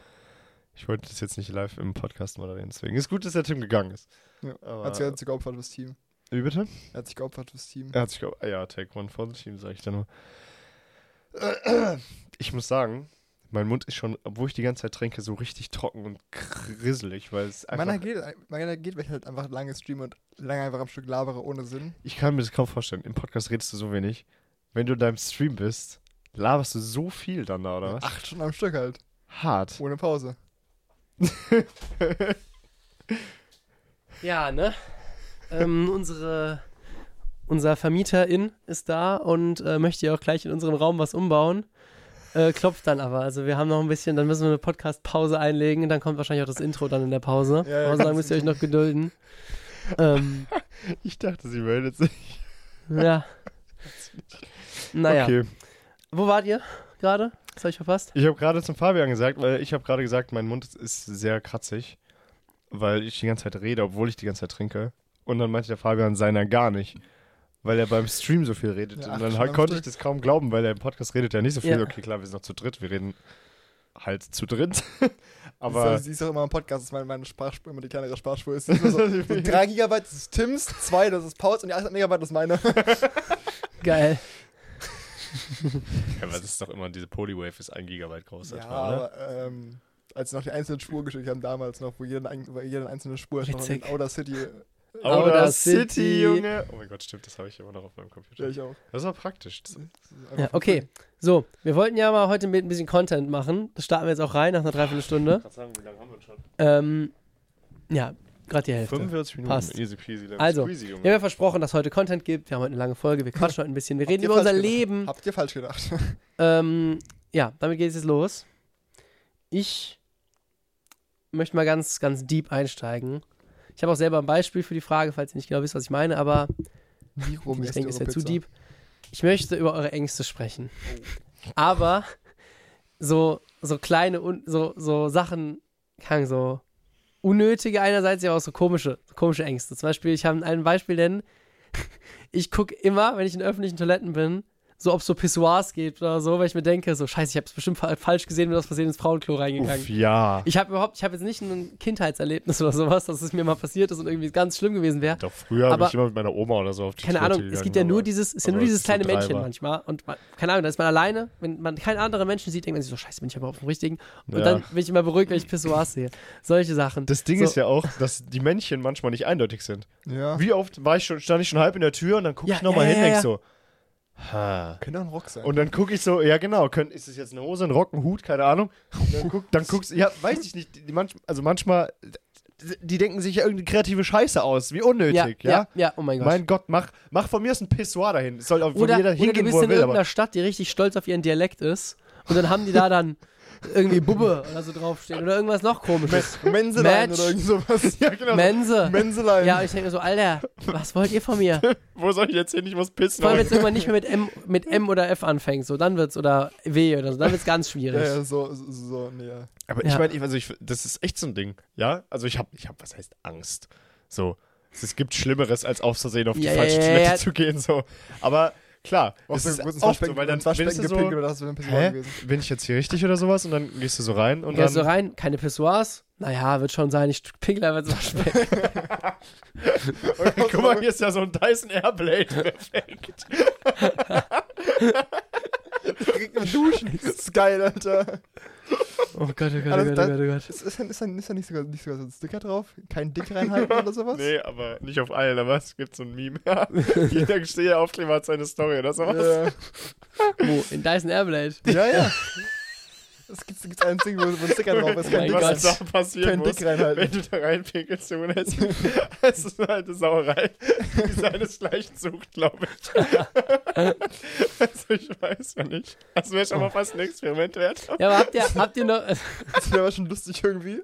ich wollte das jetzt nicht live im Podcast moderieren. Deswegen ist gut, dass der Tim gegangen ist. Ja, Aber- Hat sich, geopfert fürs Team. Wie bitte? Er hat sich geopfert fürs Team. Er hat sich, glaub, ja, take one for the team, sag ich da nur. Ich muss sagen, mein Mund ist schon, obwohl ich die ganze Zeit trinke, so richtig trocken und krisselig, weil es einfach. Meiner geht, meiner geht, weil ich halt einfach lange streame und lange einfach am Stück labere ohne Sinn. Ich kann mir das kaum vorstellen. Im Podcast redest du so wenig. Wenn du in deinem Stream bist, laberst du so viel dann da, oder was? Acht Stunden am Stück halt. Hart. Ohne Pause. Ja, ne? ähm, unsere unser Vermieterin ist da und äh, möchte ja auch gleich in unserem Raum was umbauen. Äh, klopft dann aber. Also wir haben noch ein bisschen, dann müssen wir eine Podcast-Pause einlegen und dann kommt wahrscheinlich auch das Intro dann in der Pause. Ja, ja, aber so lange ganz müsst ihr euch noch gedulden. ähm, Ich dachte, sie meldet sich. ja. Naja. Okay. Wo wart ihr gerade? Das habe ich verpasst. Ich habe gerade zum Fabian gesagt, weil ich habe gerade gesagt, mein Mund ist sehr kratzig, weil ich die ganze Zeit rede, obwohl ich die ganze Zeit trinke. Und dann meinte der Fabian seiner gar nicht, weil er beim Stream so viel redet. Ja, und dann halt, konnte ich das kaum glauben, weil er im Podcast redet ja nicht so viel. Ja. Okay, klar, wir sind noch zu dritt, wir reden halt zu dritt. Aber sie ist auch immer im Podcast, dass meine, meine Sprachspur immer die kleinere Sprachspur ist. ist so, die 3 Gigabyte das ist Tims, 2 das ist Pauls und die 8 Megabyte das ist meine. Geil. Ja, aber das ist doch immer, diese Polywave ist ein Gigabyte groß. ja, etwa, oder? aber ähm, als sie noch die einzelnen Spuren geschickt haben, damals noch, wo jede, ein- wo jede einzelne Spur ist noch in Witzig. Outer City. Outer Outer City. City, Junge. Oh mein Gott, stimmt, das habe ich immer noch auf meinem Computer. Ja, ich auch. Das war praktisch. Das- Ja, okay. So, wir wollten ja mal heute mit ein bisschen Content machen. Das starten wir jetzt auch rein nach einer Dreiviertelstunde. Ich sagen, wie lange haben wir schon? Ähm, ja, gerade die Hälfte. 45 Minuten. Passt. Easy peasy. Also, squeezy, Junge. Wir haben ja versprochen, dass heute Content gibt. Wir haben heute eine lange Folge. Wir quatschen heute ein bisschen. Wir reden über unser gedacht? Leben. Habt ihr falsch gedacht? Ähm, ja, damit geht es jetzt los. Ich möchte mal ganz, ganz deep einsteigen. Ich habe auch selber ein Beispiel für die Frage, falls ihr nicht genau wisst, was ich meine, aber Wie rum ich denke, es wäre zu deep. Ich möchte über eure Ängste sprechen. Aber so, so kleine, so, so Sachen, kann so unnötige einerseits, ja auch so komische, komische Ängste. Zum Beispiel, ich habe ein Beispiel, denn ich gucke immer, wenn ich in öffentlichen Toiletten bin, so ob es so Pissoirs geht oder so, weil ich mir denke, so scheiße, ich habe es bestimmt fa falsch gesehen, bin aus Versehen ins Frauenklo reingegangen. Uff, ja. Ich habe überhaupt, ich habe jetzt nicht ein Kindheitserlebnis oder sowas, dass es mir mal passiert ist und irgendwie ganz schlimm gewesen wäre. Doch früher habe ich immer mit meiner Oma oder so auf die Keine Toilette Ahnung, es gegangen, gibt ja nur dieses, ist ja nur dieses kleine Männchen war. manchmal. Und man, keine Ahnung, da ist man alleine, wenn man keinen anderen Menschen sieht, denkt man sich so, scheiße, bin ich aber auf dem richtigen. Und Ja. dann bin ich immer beruhigt, wenn ich Pissoirs sehe. Solche Sachen. Das Ding So. ist ja auch, dass die Männchen manchmal nicht eindeutig sind. Ja. Wie oft war ich schon, stand ich schon halb in der Tür und dann gucke Ja, ich nochmal ja, hin und ja, denk ja. so, ha. Könnte auch ein Rock sein. Und dann gucke ich so, ja genau, können, ist es jetzt eine Hose, ein Rock, ein Hut, keine Ahnung. Und dann, guck, dann guckst ja, weiß ich nicht, die, die manch, also manchmal, die, denken sich ja irgendeine kreative Scheiße aus, wie unnötig, ja, ja? ja, ja, oh mein Gott. Mein Gott, mach, mach von mir aus ein Pissoir dahin. Es soll auch von oder, jeder oder du hingehen, bist wo er in will, irgendeiner aber Stadt, die richtig stolz auf ihren Dialekt ist. Und dann haben die da dann irgendwie Bubbe oder so draufstehen. Oder irgendwas noch komisches. Menselein Match. oder irgend sowas. ja, genau. Mense. Menselein. Ja, und ich denke mir so, Alter, was wollt ihr von mir? Wo soll ich jetzt hin? Ich muss pissen. Vor allem, wenn es irgendwann nicht mehr mit M, mit M oder F anfängt, so, dann wird's, oder W oder so, dann wird's ganz schwierig. ja, ja, so, so, so, nee, ja. Aber Ja. ich meine, ich, also ich, das ist echt so ein Ding, ja? Also ich habe, ich habe, was heißt Angst? So, es, gibt Schlimmeres, als aus Versehen auf die Ja, ja, falsche ja, Toilette ja. zu gehen, so. Aber klar, Auch es so ist kurz oft so, weil dann bist du so, gepinkelt, oder hast du dann Pissoir hä, gewesen? bin ich jetzt hier richtig oder sowas? Und dann gehst du so rein und Gehst du dann, rein, keine Pissoirs? Naja, wird schon sein, ich pinkel einfach ins Waschbecken. guck mal, hier ist ja so ein Dyson Airblade, perfekt. Direkt im Duschen. Das ist geil, Alter. Oh Gott, oh Gott, oh Also Gott, oh Gott, oh Gott. Ist, ist, da- ist, ist da nicht sogar, nicht sogar so ein Sticker drauf? Kein Dick reinhalten oder sowas? Nee, aber nicht auf allen, aber es gibt so ein Meme. Jeder gestehe Aufkleber hat seine Story oder sowas. Ja, Wo? In Dyson Airblade. ja. ja. Es gibt, gibt's ein Ding, wo, wo ein Sticker drauf ist, Oh kein Dick, was da passieren kein muss, Dick reinhalten. wenn du da reinpinkelst, Junge, das ist, das ist eine alte Sauerei, die seinesgleichen sucht, glaube ich. also ich weiß ja nicht. Das wäre schon mal fast ein Experiment wert. Ja, aber habt ihr, habt ihr noch. Das wäre schon lustig irgendwie.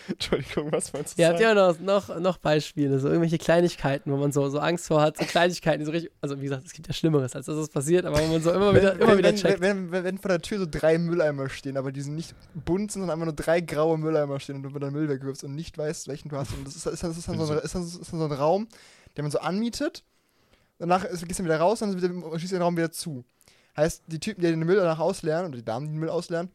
Entschuldigung, was meinst du? Ihr habt sagen? ja noch, noch, noch Beispiele, so irgendwelche Kleinigkeiten, wo man so, so Angst vor hat, so Kleinigkeiten, die so richtig, also wie gesagt, es gibt ja Schlimmeres, als dass das passiert, aber wo man so immer wieder, wenn, immer wieder wenn, checkt. wenn, wenn, wenn vor der Tür so drei Mülleimer stehen, aber die sind nicht bunt, sondern einfach nur drei graue Mülleimer stehen und du mit deinem Müll wegwirfst und nicht weißt, welchen du hast. Und das ist, ist, ist, dann, so ein, ist, dann, ist dann so ein Raum, den man so anmietet. Danach ist, gehst du wieder raus und dann wieder, schließt den Raum wieder zu. Heißt, die Typen, die den Müll danach ausleeren, oder die Damen, die den Müll ausleeren,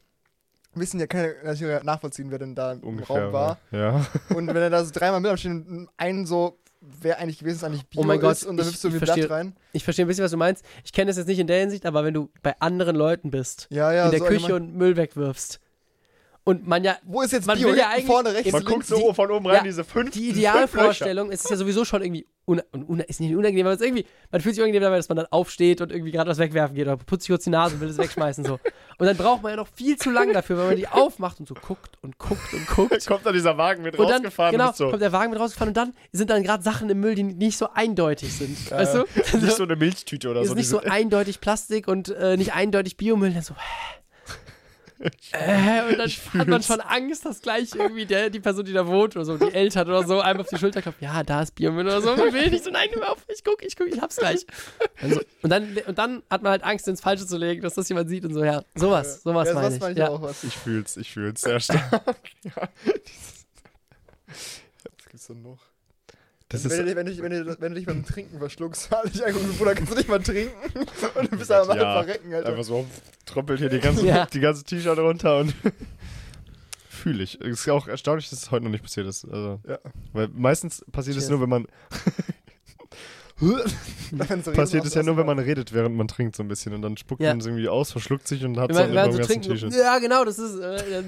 wissen ja, ja natürlich nachvollziehen, wer denn da im Ungefähr. Raum war. Ja. Und wenn er da so dreimal Müll steht und einen so, wer eigentlich gewesen ist, eigentlich Bio Oh mein Gott, ist und dann wirfst du verstehe. Blatt rein. Ich verstehe ein bisschen, was du meinst. Ich kenne das jetzt nicht in der Hinsicht, aber wenn du bei anderen Leuten bist, Ja, ja, in der so Küche allgemein. und Müll wegwirfst und man ja, Wo ist jetzt man Bio? will ja eigentlich- vorne rechts? Jetzt Man guckt so die- von oben rein, ja, diese fünf die Idealvorstellung ist es ja sowieso schon irgendwie un, un, ist nicht unangenehm, aber es ist irgendwie, man fühlt sich unangenehm dabei, dass man dann aufsteht und irgendwie gerade was wegwerfen geht oder putzt sich kurz die Nase und will es wegschmeißen so. Und dann braucht man ja noch viel zu lang dafür, weil man die aufmacht und so guckt und guckt und guckt. Kommt dann dieser Wagen mit Und dann, rausgefahren genau, und ist so. kommt der Wagen mit rausgefahren und dann sind dann gerade Sachen im Müll, die nicht so eindeutig sind. weißt du? nicht so eine Milchtüte oder ist so. nicht so eindeutig Plastik und äh, nicht eindeutig Biomüll. Dann so, hä? Äh, und dann hat man schon Angst, dass gleich irgendwie der, die Person, die da wohnt oder so, die Eltern oder so, einem auf die Schulter klopft, ja, da ist Biomüll oder so. Man will nicht so, nein, auf, ich guck, ich guck, ich hab's gleich. Also, und, dann, und dann hat man halt Angst, ins Falsche zu legen, dass das jemand sieht und so, ja, sowas, sowas ja, meine sowas ich. meine ich ja. auch was. Ich fühl's, ich fühl's sehr stark. ja. Was gibt's denn noch? Das wenn, ist, du, wenn, du, wenn, du, wenn du dich beim Trinken verschluckst, halt dich angucken, Bruder, kannst du nicht mal trinken und du bist am Ja, verrecken, Alter. einfach so tröppelt hier die ganze, Ja. die ganze T-Shirt runter und fühle ich. Es ist auch erstaunlich, dass es heute noch nicht passiert ist. Also, Ja. Weil meistens passiert es nur, wenn man passiert es ja nur, wenn man redet, während man trinkt so ein bisschen und dann spuckt Ja. man es irgendwie aus, verschluckt sich und hat es dann dem so ganzen T-Shirt. ja, genau, das ist. Äh.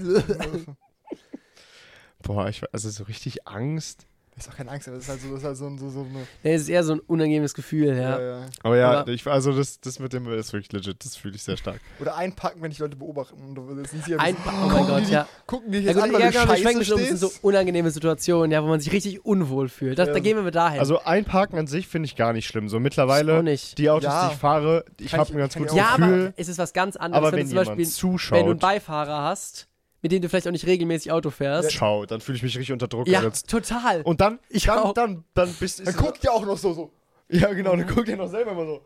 Boah, ich also so richtig Angst. Ist auch keine Angst, aber das ist halt so, das ist halt so, so, so eine. nee, es ist eher so ein unangenehmes Gefühl, ja. Ja, ja. Aber ja, Aber- ich, also das, das mit dem ist wirklich legit, das fühle ich sehr stark. Oder einpacken, wenn dich Leute beobachten. Und du- das sind sie ja Ein, so, oh mein gucken Gott, die, ja. Gucken die dich Ja, jetzt gut, an, weil ja, genau, wir scheiße stehst. so unangenehme Situationen, ja, wo man sich richtig unwohl fühlt. Das, Ja. Da gehen wir mit dahin. Also einparken an sich finde ich gar nicht schlimm. So mittlerweile, nicht. die Autos, Ja. die ich fahre, ich habe ich- ein ganz ich gutes Ja, Gefühl. aber es ist was ganz anderes, aber wenn, wenn du zum jemand Beispiel, zuschaut, wenn du einen Beifahrer hast, mit dem du vielleicht auch nicht regelmäßig Auto fährst. schau, dann fühle ich mich richtig unter Druck Ja, gesetzt. total. Und dann, Ich dann, auch. dann, dann bist du. Dann guckt ja auch noch so, so. Ja, genau, dann guckt ihr noch selber immer so.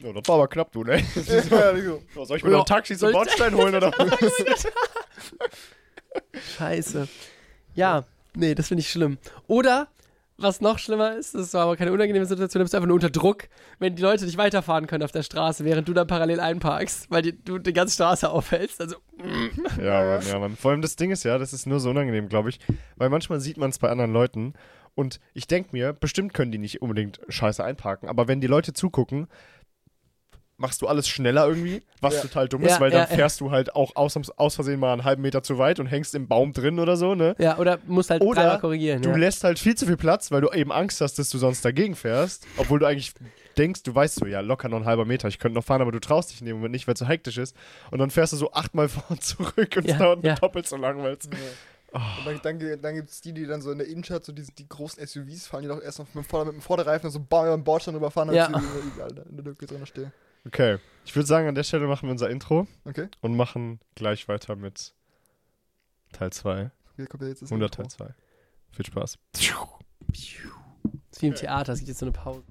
Ja, das war aber knapp, du, ne? ja, so. Soll ich mir Ja, noch ein Taxi zum Bordstein holen oder was? Scheiße. Ja, nee, das finde ich schlimm. Oder, was noch schlimmer ist, das war aber keine unangenehme Situation, du bist einfach nur unter Druck, wenn die Leute nicht weiterfahren können auf der Straße, während du dann parallel einparkst, weil die, du die ganze Straße aufhältst. Also, Ja, Mann, ja, Mann. Vor allem das Ding ist ja, das ist nur so unangenehm, glaube ich. Weil manchmal sieht man es bei anderen Leuten und ich denke mir, bestimmt können die nicht unbedingt scheiße einparken, aber wenn die Leute zugucken, machst du alles schneller irgendwie, was Ja. total dumm Ja, ist, weil ja, dann fährst du halt auch aus, aus Versehen mal einen halben Meter zu weit und hängst im Baum drin oder so, ne? ja, oder musst halt Oder korrigieren. Du ja. lässt halt viel zu viel Platz, weil du eben Angst hast, dass du sonst dagegen fährst, obwohl du eigentlich denkst, du weißt so, ja, locker noch ein halber Meter, ich könnte noch fahren, aber du traust dich in dem Moment nicht, weil es so hektisch ist. Und dann fährst du so achtmal vor und zurück und Ja, es dauert ja. doppelt so lang, weil es Und dann, dann, dann gibt es die, die dann so in der Innenstadt, so die, die großen SUVs fahren, die doch erst noch mit dem, Vorder-, mit dem Vorderreifen so bam, über den Bordstein rüberfahren, als Ja. die überall in der Lücke drin stehen. Okay, ich würde sagen, an der Stelle machen wir unser Intro Okay? und machen gleich weiter mit Teil 2, Hier kommt ja jetzt das 100 Intro. Teil 2. Viel Spaß. Das ist wie im Theater, es gibt jetzt so eine Pause.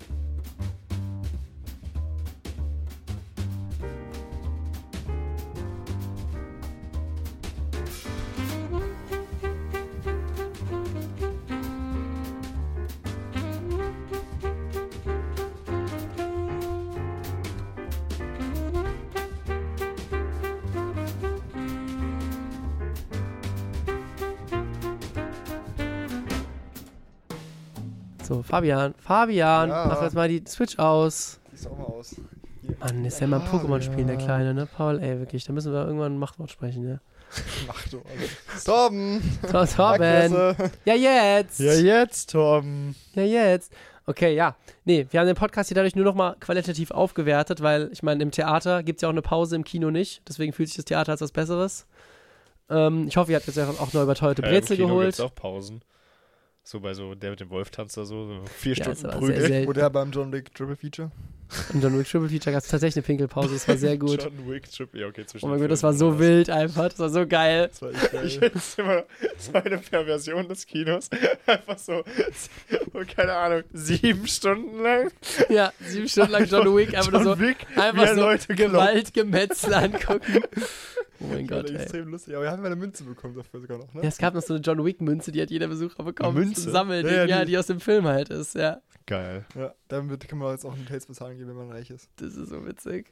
Fabian, Fabian, Ja. mach jetzt mal die Switch aus. Sieht auch mal aus. Mann, ist ja mal Pokémon spielen, der. Kleine, ne? Paul, ey, wirklich, da müssen wir irgendwann ein Machtwort sprechen, ja. Mach du. Also. Torben! So, Torben. Ja, jetzt! Ja, jetzt, Torben. Ja, jetzt. Okay, ja. Nee, wir haben den Podcast hier dadurch nur noch mal qualitativ aufgewertet, weil ich meine, im Theater gibt es ja auch eine Pause, im Kino nicht. Deswegen fühlt sich das Theater als was Besseres. Ähm, ich hoffe, ihr habt jetzt auch noch überteuerte Äh, im Brezel Kino geholt. gibt's auch Pausen. So bei so der mit dem Wolf tanzt da so, so vier Ja, Stunden Prügel. Oder beim John Wick Triple Feature. Und John Wick Triple Feature gab es tatsächlich eine Pinkelpause, das war sehr gut. John Wick Trip, ja okay, zwischen Oh mein Gott, das war so wild einfach, das war so geil. Das war echt geil. Ich finde es immer so eine Perversion des Kinos. Einfach so, so, keine Ahnung, sieben Stunden lang. Ja, sieben Stunden lang John Wick, einfach nur so, John Wick, einfach so Leute. Gewaltgemetzel angucken. Oh mein Das war Gott, ey. extrem lustig. Aber wir haben ja eine Münze bekommen dafür sogar noch, ne? Ja, es gab noch so eine John Wick-Münze, die hat jeder Besucher bekommen. Münze? Zum Sammeln, Ja, ja, ja, die- die aus dem Film halt ist, ja. Geil. Ja, damit kann man jetzt auch Hotels bezahlen gehen, wenn man reich ist. Das ist so witzig.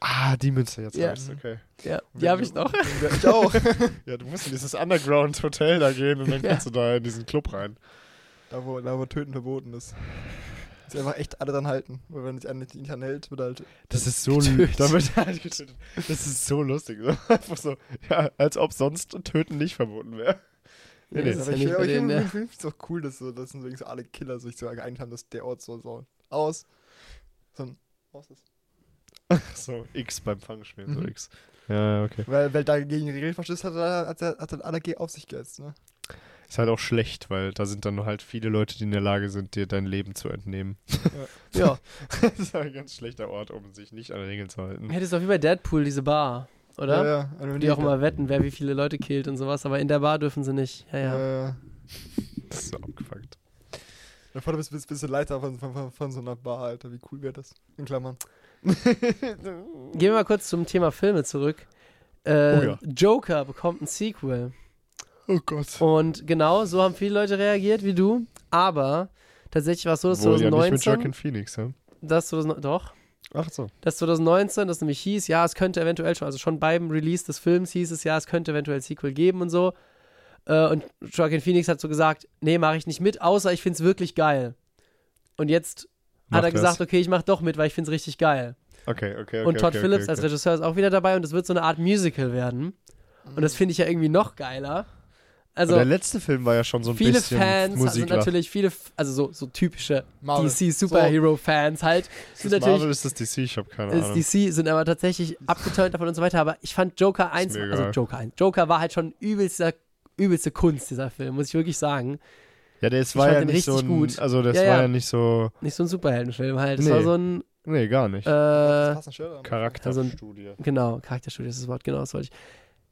Ah, die Münze jetzt Ja. heißt, okay. Ja, die habe ich noch. Ich auch. Ja, du musst in dieses Underground-Hotel da gehen und dann Ja. kannst du da in diesen Club rein. Da wo, da, wo Töten verboten ist. Sie einfach echt alle dran halten. Weil wenn sich einer nicht hält, wird halt. Das ist so Getötet. Wird halt getötet. Das ist so lustig. So. Einfach so, ja, als ob sonst Töten nicht verboten wäre. Nee, Nee, nee. das ist Aber ja ich, aber finde ne? es auch cool, dass so, dass so so alle Killer sich so geeinigt haben, dass der Ort so, so aus. So ein aus ist. So, X beim Fangspiel, so Mhm. X. Ja, ja, okay. Weil, weil da gegen die Regeln verstößt hat, er- hat, er- hat dann alle G auf sich gesetzt, ne? Ist halt auch schlecht, weil da sind dann halt viele Leute, die in der Lage sind, dir dein Leben zu entnehmen. Ja. das ist ein ganz schlechter Ort, um sich nicht an Regeln zu halten. Hättest doch wie bei Deadpool diese Bar, oder? Ja, ja. Also Die auch immer wetten, wer wie viele Leute killt und sowas, aber in der Bar dürfen sie nicht. Ja, ja. Ja, ja. Das ist so abgefuckt. Ja, vorne bist du bist, bist du Leiter von, von, von, von so einer Bar, Alter. Wie cool wäre das? In Klammern. Gehen wir mal kurz zum Thema Filme zurück. Äh, Oh ja. Joker bekommt ein Sequel. Oh Gott. Und genau so haben viele Leute reagiert wie du. Aber tatsächlich war es so, dass Wohl ja nicht mit 2019. Joaquin Phoenix, ja? das 2000, doch. Ach so. Das 2019, das nämlich hieß, ja, es könnte eventuell schon, also schon beim Release des Films hieß es, ja, es könnte eventuell ein Sequel geben und so. Äh, und Joaquin Phoenix hat so gesagt, nee, mache ich nicht mit, außer ich finde es wirklich geil. Und jetzt Macht hat er das. gesagt, okay, ich mache doch mit, weil ich finde es richtig geil. Okay, okay, okay. und Todd okay, Phillips okay, als okay. Regisseur ist auch wieder dabei und es wird so eine Art Musical werden. Und das finde ich ja irgendwie noch geiler. Also, der letzte Film war ja schon so ein viele bisschen Fans, also Musikler. natürlich viele, also so, so typische. DC-Superhero-Fans halt, sind ist das natürlich Marvel ist das DC? Ich habe keine ist Ahnung. DC, sind aber tatsächlich abgeturnt davon und so weiter. Aber ich fand Joker 1, mir also. Joker 1, Joker war halt schon übelster, übelste Kunst, dieser Film, muss ich wirklich sagen. Ja, der ist, Ich war ja nicht so richtig ein, gut. also das Ja, war ja. ja nicht so, Nicht so ein Superheldenfilm halt. Es Nee. war so ein, nee, gar nicht. äh, Das ein. Charakterstudie. genau, Charakterstudie ist das Wort, genau, das wollte ich.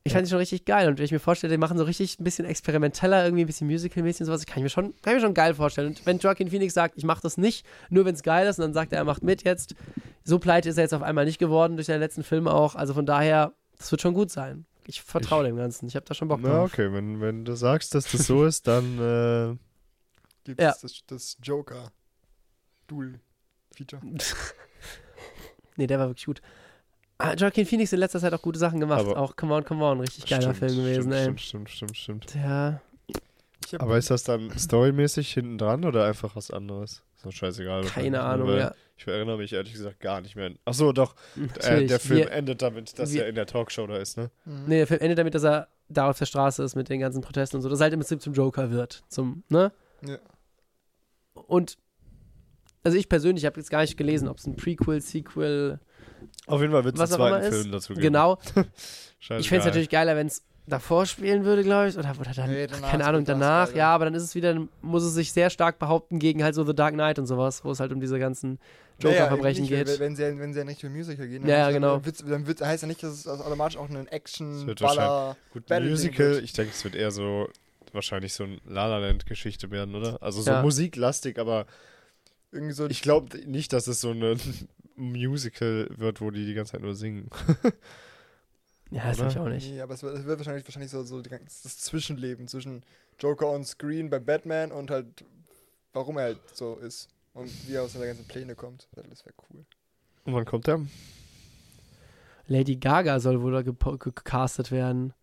Ich fand die schon richtig geil und wenn ich mir vorstelle, die machen so richtig ein bisschen experimenteller, irgendwie ein bisschen Musical-mäßig und sowas, kann ich mir schon, kann ich mir schon geil vorstellen. Und wenn Joaquin Phoenix sagt, ich mache das nicht, nur wenn es geil ist und dann sagt er, er macht mit jetzt, so pleite ist er jetzt auf einmal nicht geworden durch seine letzten Filme auch. Also von daher, das wird schon gut sein. Ich vertraue dem Ganzen. Ich habe da schon Bock Na, drauf. okay, wenn, wenn du sagst, dass das so ist, dann äh, Gibt Ja. es das, das Joker Duel Feature. Nee, der war wirklich gut. Ah, Joaquin Phoenix in letzter Zeit auch gute Sachen gemacht. Aber- auch Come On, Come On, richtig geiler stimmt, Film gewesen, stimmt, ey. Stimmt, stimmt, stimmt, stimmt. Ja. Aber ist das dann storymäßig hinten dran oder einfach was anderes? Ist doch scheißegal. Keine Ahnung, ja. Ich erinnere mich ehrlich gesagt gar nicht mehr. Ach so, doch. Äh, der Film Wir, endet damit, dass wir- er in der Talkshow da ist, ne? Mhm. nee, der Film endet damit, dass er da auf der Straße ist mit den ganzen Protesten und so. Dass er halt im Prinzip zum Joker wird. Zum, ne? Ja. Und, also ich persönlich habe jetzt gar nicht gelesen, ob es ein Prequel, Sequel, Auf jeden Fall wird es einen Was auch immer zweiten ist. Film dazu geben. genau. Ich fände es natürlich geiler, wenn es davor spielen würde, glaube ich. Oder, oder dann, Nee, danach keine Ahnung, danach. Ja, aber dann ist es wieder, muss es sich sehr stark behaupten gegen halt so The Dark Knight und sowas, wo es halt um diese ganzen Joker-Verbrechen Ja, ja, geht. Wenn, sie, wenn sie in Richtung Musical gehen, Ja, ja, dann, genau. Dann, wird's, dann wird's, heißt ja nicht, dass es automatisch auch ein Es Action, wird Baller. Gut, Battle Musical, wird. ich denke, es wird eher so wahrscheinlich so ein La La Land Geschichte werden, oder? Also so Ja. musiklastig, aber Irgendwie so. ich glaube nicht, dass es so ein Musical wird, wo die die ganze Zeit nur singen. Ja, das glaube ich auch nicht. Nee, aber es wird, es wird wahrscheinlich, wahrscheinlich so, so das Zwischenleben zwischen Joker on Screen bei Batman und halt, warum er halt so ist. Und wie er aus seiner ganzen Pläne kommt. Das wäre cool. Und wann kommt der? Lady Gaga soll wohl da gepo- ge- gecastet werden.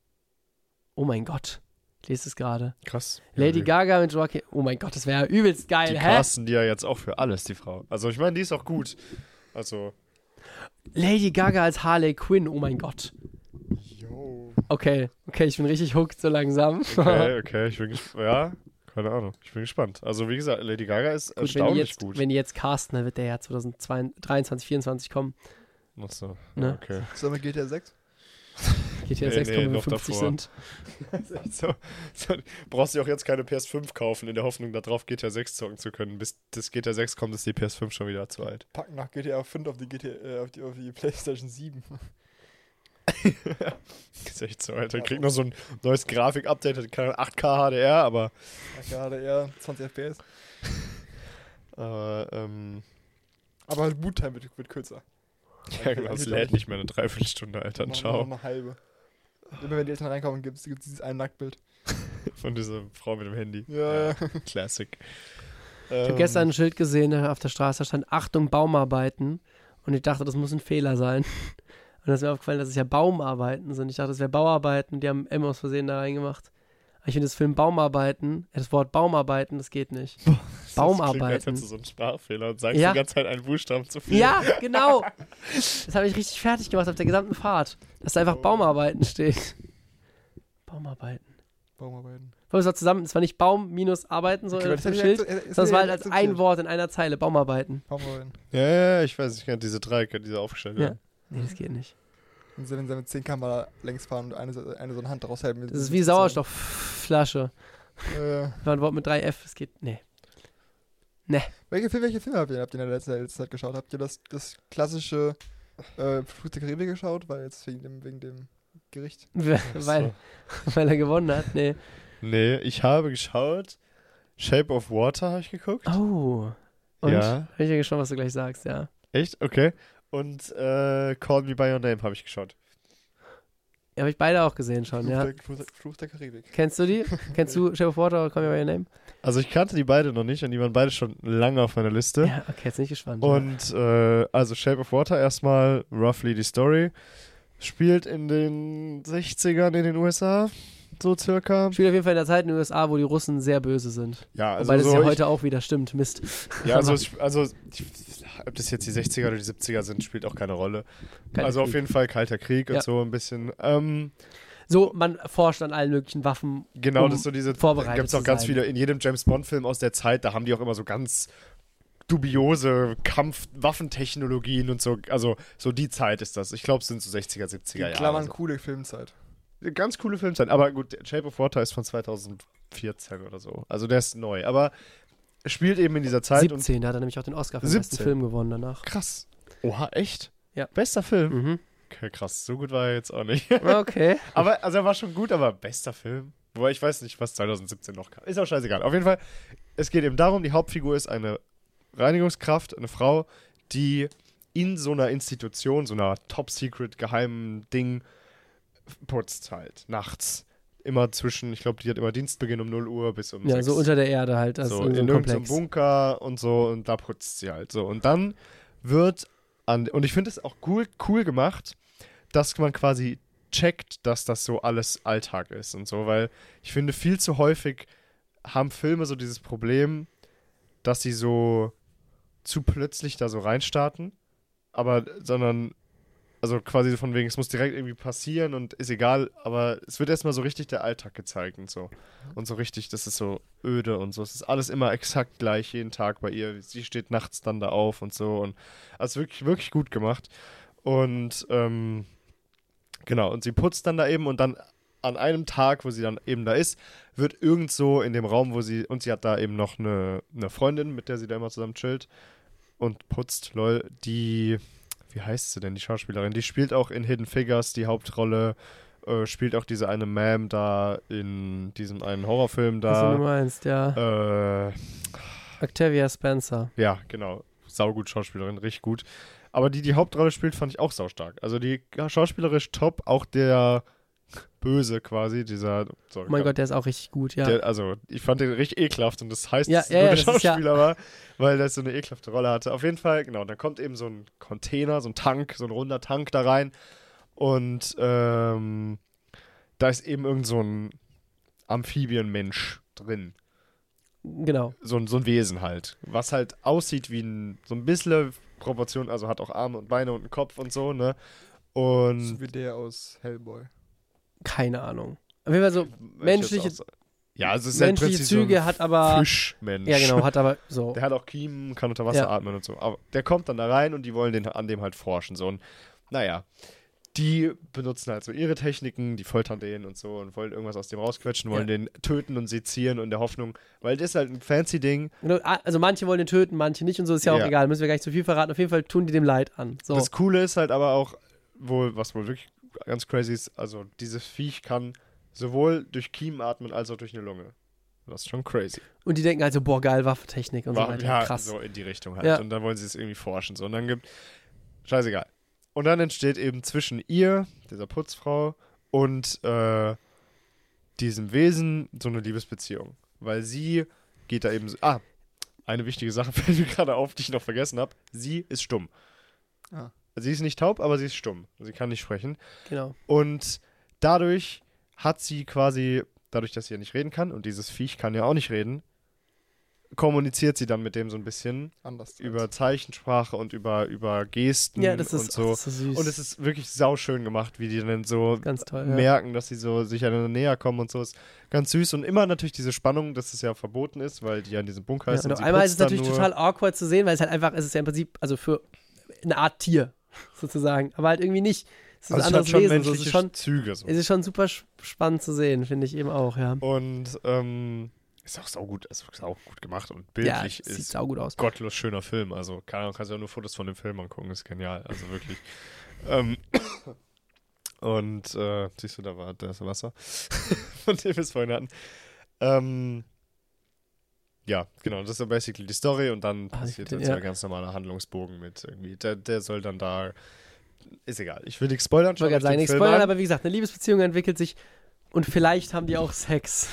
Oh mein Gott. Ich lese es gerade. Krass. Lady Ja, Gaga mit Joaquin. Oh mein Gott, das wäre ja übelst Die geil, hä? casten die ja jetzt auch für alles, die Frau. Also ich meine, die ist auch gut. Also, Lady Gaga als Harley Quinn, oh mein Gott. Yo. Okay, okay, ich bin richtig hooked so langsam. okay, okay, ich bin gespannt. Ja, keine Ahnung. Ich bin gespannt. Also wie gesagt, Lady Gaga ist Gut, wenn die, erstaunlich jetzt, gut. wenn die jetzt casten, dann wird der ja 2023, 2024 kommen. Ach so, Ne? okay. Sollen wir GTA 6? GTA Nee, 6 nee, kommen, wenn wir noch 50 davor. sind. so, so, brauchst du auch jetzt keine PS5 kaufen, in der Hoffnung, darauf GTA 6 zocken zu können. Bis das GTA 6 kommt, ist die PS5 schon wieder zu alt. Packen nach GTA 5 auf die, GTA, äh, auf die, auf die Playstation 7. ist echt so, Alter. Kriegt noch so ein neues Grafik-Update, keine 8K HDR, aber, Gerade eher 20 FPS. aber ähm, Aber halt Boottime wird, wird kürzer. ja, genau, es lädt nicht mehr eine Dreiviertelstunde, Alter. Noch- Ciao. Noch eine halbe. Immer wenn die Eltern reinkommen, gibt es dieses ein Nacktbild. Von dieser Frau mit dem Handy. Ja, ja. Classic. Ich habe gestern ein Schild gesehen auf der Straße, da stand Achtung, Baumarbeiten. Und ich dachte, das muss ein Fehler sein. Und dann ist mir aufgefallen, dass es ja Baumarbeiten sind. Ich dachte, das wäre Bauarbeiten. Die haben M aus Versehen da reingemacht. Ich finde das Film Baumarbeiten, äh, das Wort Baumarbeiten, das geht nicht. Das klingt, als Baumarbeiten. hättest du so einen Sprachfehler und sagst Ja. die ganze Zeit einen Buchstaben zu viel. Ja, genau. Das habe ich richtig fertig gemacht auf der gesamten Fahrt. Dass da einfach Oh. Baumarbeiten steht. Baumarbeiten. Baumarbeiten. Es war zusammen, es war nicht Baum minus Arbeiten, so Okay, das das Schild, äh, das sondern es war halt als ein. Wort in einer Zeile, Baumarbeiten. Wir hin. Ja, ja, ich weiß, ich kenne diese Dreiecke, diese aufgestellt Ja. werden. Nee, das geht nicht. Wenn sie, wenn sie mit 10 km längs fahren und eine, so- eine so eine Hand raushalten. Das ist wie Sauerstoffflasche. Äh, War ein Wort mit drei F, es geht, nee. welche, Filme, welche Filme habt ihr, habt ihr in der letzten, letzten Zeit geschaut? Habt ihr das, das klassische äh, Fluch der Karibik geschaut? Weil jetzt wegen dem, wegen dem Gericht. weil, weil er gewonnen hat, nee. Nee, ich habe geschaut. Shape of Water habe ich geguckt. Oh. Und? Ja. Hab ich ja geschaut, was du gleich sagst, ja. Echt? Okay. Und äh, Call Me By Your Name habe ich geschaut. Ja, habe ich beide auch gesehen schon, Fluch, ja. der, Fluch, der, Fluch der Karibik. Kennst du die? Kennst du Shape of Water oder Call Me By Your Name? Also ich kannte die beide noch nicht und die waren beide schon lange auf meiner Liste. Ja, okay, jetzt bin ich gespannt. Und äh, also Shape of Water erstmal, roughly die Story. Spielt in den 60ern in den USA, so circa. Spielt auf jeden Fall in der Zeit in den USA, wo die Russen sehr böse sind. Ja, also Wobei das so ja ich- heute auch wieder stimmt. Mist. Ja, also, also ob das jetzt die 60er oder die 70er sind, spielt auch keine Rolle. Kalter also auf Krieg. jeden Fall Kalter Krieg Ja. und so ein bisschen. Ähm, So, man forscht an allen möglichen Waffen. genau, Um das ist so diese. vorbereitet Gibt es auch ganz sein. viele, in jedem James Bond-Film aus der Zeit, da haben die auch immer so ganz dubiose Kampfwaffentechnologien und so. Also so die Zeit ist das. Ich glaube, es sind so 60er, 70er Die Jahre. Klammern so. coole Filmzeit. Ganz coole Filmzeit. Aber gut, Shape of Water ist von 2014 oder so. Also der ist neu. Aber spielt eben in dieser Zeit und 17, da hat er nämlich auch den Oscar für den besten 17. Film gewonnen danach. Krass. Oha, echt? Ja. Bester Film? Mhm. Okay, krass. So gut war er jetzt auch nicht. Okay. aber, also er war schon gut, aber bester Film? Wobei ich weiß nicht, was 2017 noch kam. Ist auch scheißegal. Auf jeden Fall, es geht eben darum, die Hauptfigur ist eine Reinigungskraft, eine Frau, die in so einer Institution, so einer top-secret geheimen Ding putzt halt, nachts. Immer zwischen, ich glaube, die hat immer Dienstbeginn um 0 Uhr bis um Ja, 6 so unter der Erde halt. Das so, in irgendeinem. Bunker und so und da putzt sie halt so. Und dann wird an, und ich finde es auch cool, cool gemacht, dass man quasi checkt, dass das so alles Alltag ist und so, weil ich finde, viel zu häufig haben Filme so dieses Problem, dass sie so zu plötzlich da so reinstarten, aber, sondern, also quasi von wegen, es muss direkt irgendwie passieren und ist egal, aber es wird erstmal so richtig der Alltag gezeigt und so. Und so richtig, das ist so öde und so. Es ist alles immer exakt gleich jeden Tag bei ihr. Sie steht nachts dann da auf und so. Und also wirklich, wirklich gut gemacht. Und ähm, genau, und sie putzt dann da eben und dann an einem Tag, wo sie dann eben da ist, wird irgend so in dem Raum, wo sie, und sie hat da eben noch eine, eine Freundin, mit der sie da immer zusammen chillt und putzt, lol, die, wie heißt sie denn, die Schauspielerin? Die spielt auch in Hidden Figures die Hauptrolle, äh, spielt auch diese eine Ma'am da in diesem einen Horrorfilm Was du da. meinst, ja. Äh, Octavia Spencer. ja, genau. Saugut Schauspielerin, richtig gut. Aber die die Hauptrolle spielt, fand ich auch saustark. Also die schauspielerisch top, auch der Böse quasi, dieser. Sorry, Oh mein Gott, der ist auch richtig gut, ja. Der, also, ich fand den richtig ekelhaft und das heißt, Ja, dass es ja, ein ja, guter das ist ja- Schauspieler war, weil der so eine ekelhafte Rolle hatte. Auf jeden Fall, genau, dann kommt eben so ein Container, so ein Tank, so ein runder Tank da rein und ähm, da ist eben irgend so ein Amphibienmensch drin. genau. So, ein- so ein Wesen halt, was halt aussieht wie ein, so ein bisschen Proportion, also hat auch Arme und Beine und einen Kopf und so, ne? Und So wie der aus Hellboy. Keine Ahnung. Auf jeden Fall so menschliche, auch ja, also es ist menschliche Prinzip Züge, so hat aber. Fischmensch. Ja, genau, hat aber so. Der hat auch Kiemen, kann unter Wasser Ja. atmen und so. Aber der kommt dann da rein und die wollen den, an dem halt forschen. So. Und naja, die benutzen halt so ihre Techniken, die foltern den und so und wollen irgendwas aus dem rausquetschen, wollen Ja. den töten und sezieren und in der Hoffnung, weil das ist halt ein fancy Ding. Genau, Also manche wollen ihn töten, manche nicht und so ist ja auch Ja. egal. Müssen wir gar nicht zu viel verraten. Auf jeden Fall tun die dem Leid an. So. Das Coole ist halt aber auch, wohl, was wohl wirklich ganz crazy ist, also dieses Viech kann sowohl durch Kiemen atmen als auch durch eine Lunge. Das ist schon crazy. Und die denken also, boah, geil, Waffentechnik und so War- weiter. ja, Krass. so in die Richtung halt. Ja. Und dann wollen sie es irgendwie forschen. So. Und dann gibt. Scheißegal. Und dann entsteht eben zwischen ihr, dieser Putzfrau, und äh, diesem Wesen so eine Liebesbeziehung. Weil sie geht da eben. so- Ah, eine wichtige Sache fällt mir gerade auf, die ich noch vergessen habe. Sie ist stumm. Ah. Sie ist nicht taub, aber sie ist stumm. Sie kann nicht sprechen. Genau. Und dadurch hat sie quasi, dadurch, dass sie ja nicht reden kann und dieses Viech kann ja auch nicht reden, kommuniziert sie dann mit dem so ein bisschen Anders. über Zeichensprache und über, über Gesten Ja, das und ist, so. ach, das ist so süß. Und es ist wirklich sauschön gemacht, wie die dann so ganz toll. Ja. merken, dass sie so sich einander näher kommen und so. Ist ganz süß. Und immer natürlich diese Spannung, dass es ja verboten ist, weil die ja in diesem Bunker Ja, ist. und und auf sie einmal ist es natürlich nur. total awkward zu sehen, weil es halt einfach, es ist ja im Prinzip, also für eine Art Tier, sozusagen. Aber halt irgendwie nicht. Es ist Also ein anderes schon Wesen. So, es, ist schon, Züge. So. es ist schon super sp- spannend zu sehen, finde ich eben auch, ja. Und ähm, ist auch saugut, ist auch gut gemacht und Ja, bildlich sieht ist saugut aus. gottlos schöner Film. Also, keine Ahnung, kannst du ja nur Fotos von dem Film angucken, ist genial. Also wirklich. ähm, und äh, siehst du, da war das Wasser, von dem wir es vorhin hatten. Ähm, ja, genau, das ist ja basically die Story und dann Ah, passiert jetzt so ja. ein ganz normaler Handlungsbogen mit irgendwie. Der, der soll dann da. Ist egal. Ich will nichts spoilern. Ich wollte sagen, nichts spoilern, an. aber wie gesagt, eine Liebesbeziehung entwickelt sich und vielleicht haben die auch Sex.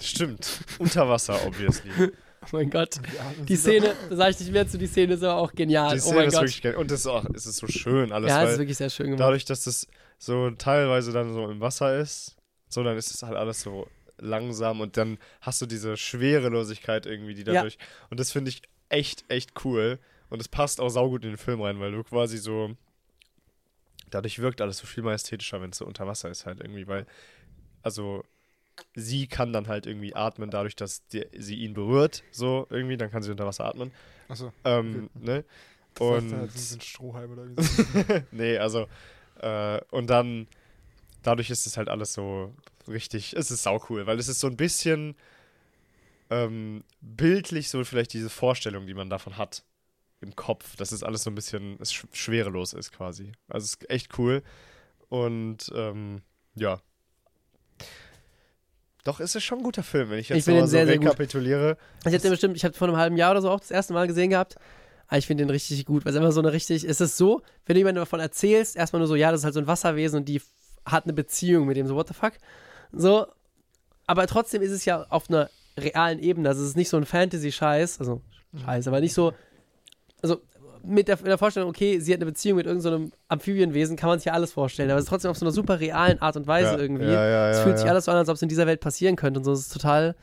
Stimmt. Unter Wasser, obviously. Oh mein Gott. Die Szene, da sage ich nicht mehr zu, die Szene ist aber auch genial. Die oh Szene mein ist Gott. wirklich geil. Und es ist auch, es ist so schön alles, ja, es ist wirklich sehr schön gemacht. dadurch, dass es so teilweise dann so im Wasser ist, so dann ist es halt alles so langsam und dann hast du diese Schwerelosigkeit irgendwie, die Ja. dadurch. Und das finde ich echt, echt cool. Und es passt auch saugut in den Film rein, weil du quasi so. Dadurch wirkt alles so viel majestätischer, wenn es so unter Wasser ist, halt irgendwie, weil. Also. Sie kann dann halt irgendwie atmen, dadurch, dass die, sie ihn berührt, so irgendwie, dann kann sie unter Wasser atmen. Achso. Ähm, ne? Das heißt, Und- da hat so ein Strohhalm oder wie so. nee, also, äh, und dann, dadurch ist es halt alles so richtig, es ist saucool, weil es ist so ein bisschen ähm, bildlich so vielleicht diese Vorstellung, die man davon hat im Kopf, dass es alles so ein bisschen es sch schwerelos ist quasi. Also es ist echt cool und ähm, ja. Doch, es ist schon ein guter Film, wenn ich jetzt Ich mal sehr, so sehr gut. rekapituliere. Ich hatte den bestimmt, ich habe vor einem halben Jahr oder so auch das erste Mal gesehen gehabt. Aber ich finde den richtig gut, weil es einfach so eine richtig, es ist so, wenn du jemandem davon erzählst, erstmal nur so, ja, das ist halt so ein Wasserwesen und die hat eine Beziehung mit dem, so, what the fuck? So, aber trotzdem ist es ja auf einer realen Ebene, also es ist nicht so ein Fantasy-Scheiß, also Scheiß, aber nicht so, also mit der, mit der Vorstellung, okay, sie hat eine Beziehung mit irgendeinem Amphibienwesen, kann man sich ja alles vorstellen, aber es ist trotzdem auf so einer super realen Art und Weise ja, irgendwie. Ja, ja, Es fühlt sich alles so an, als ob es in dieser Welt passieren könnte und so. Es ist total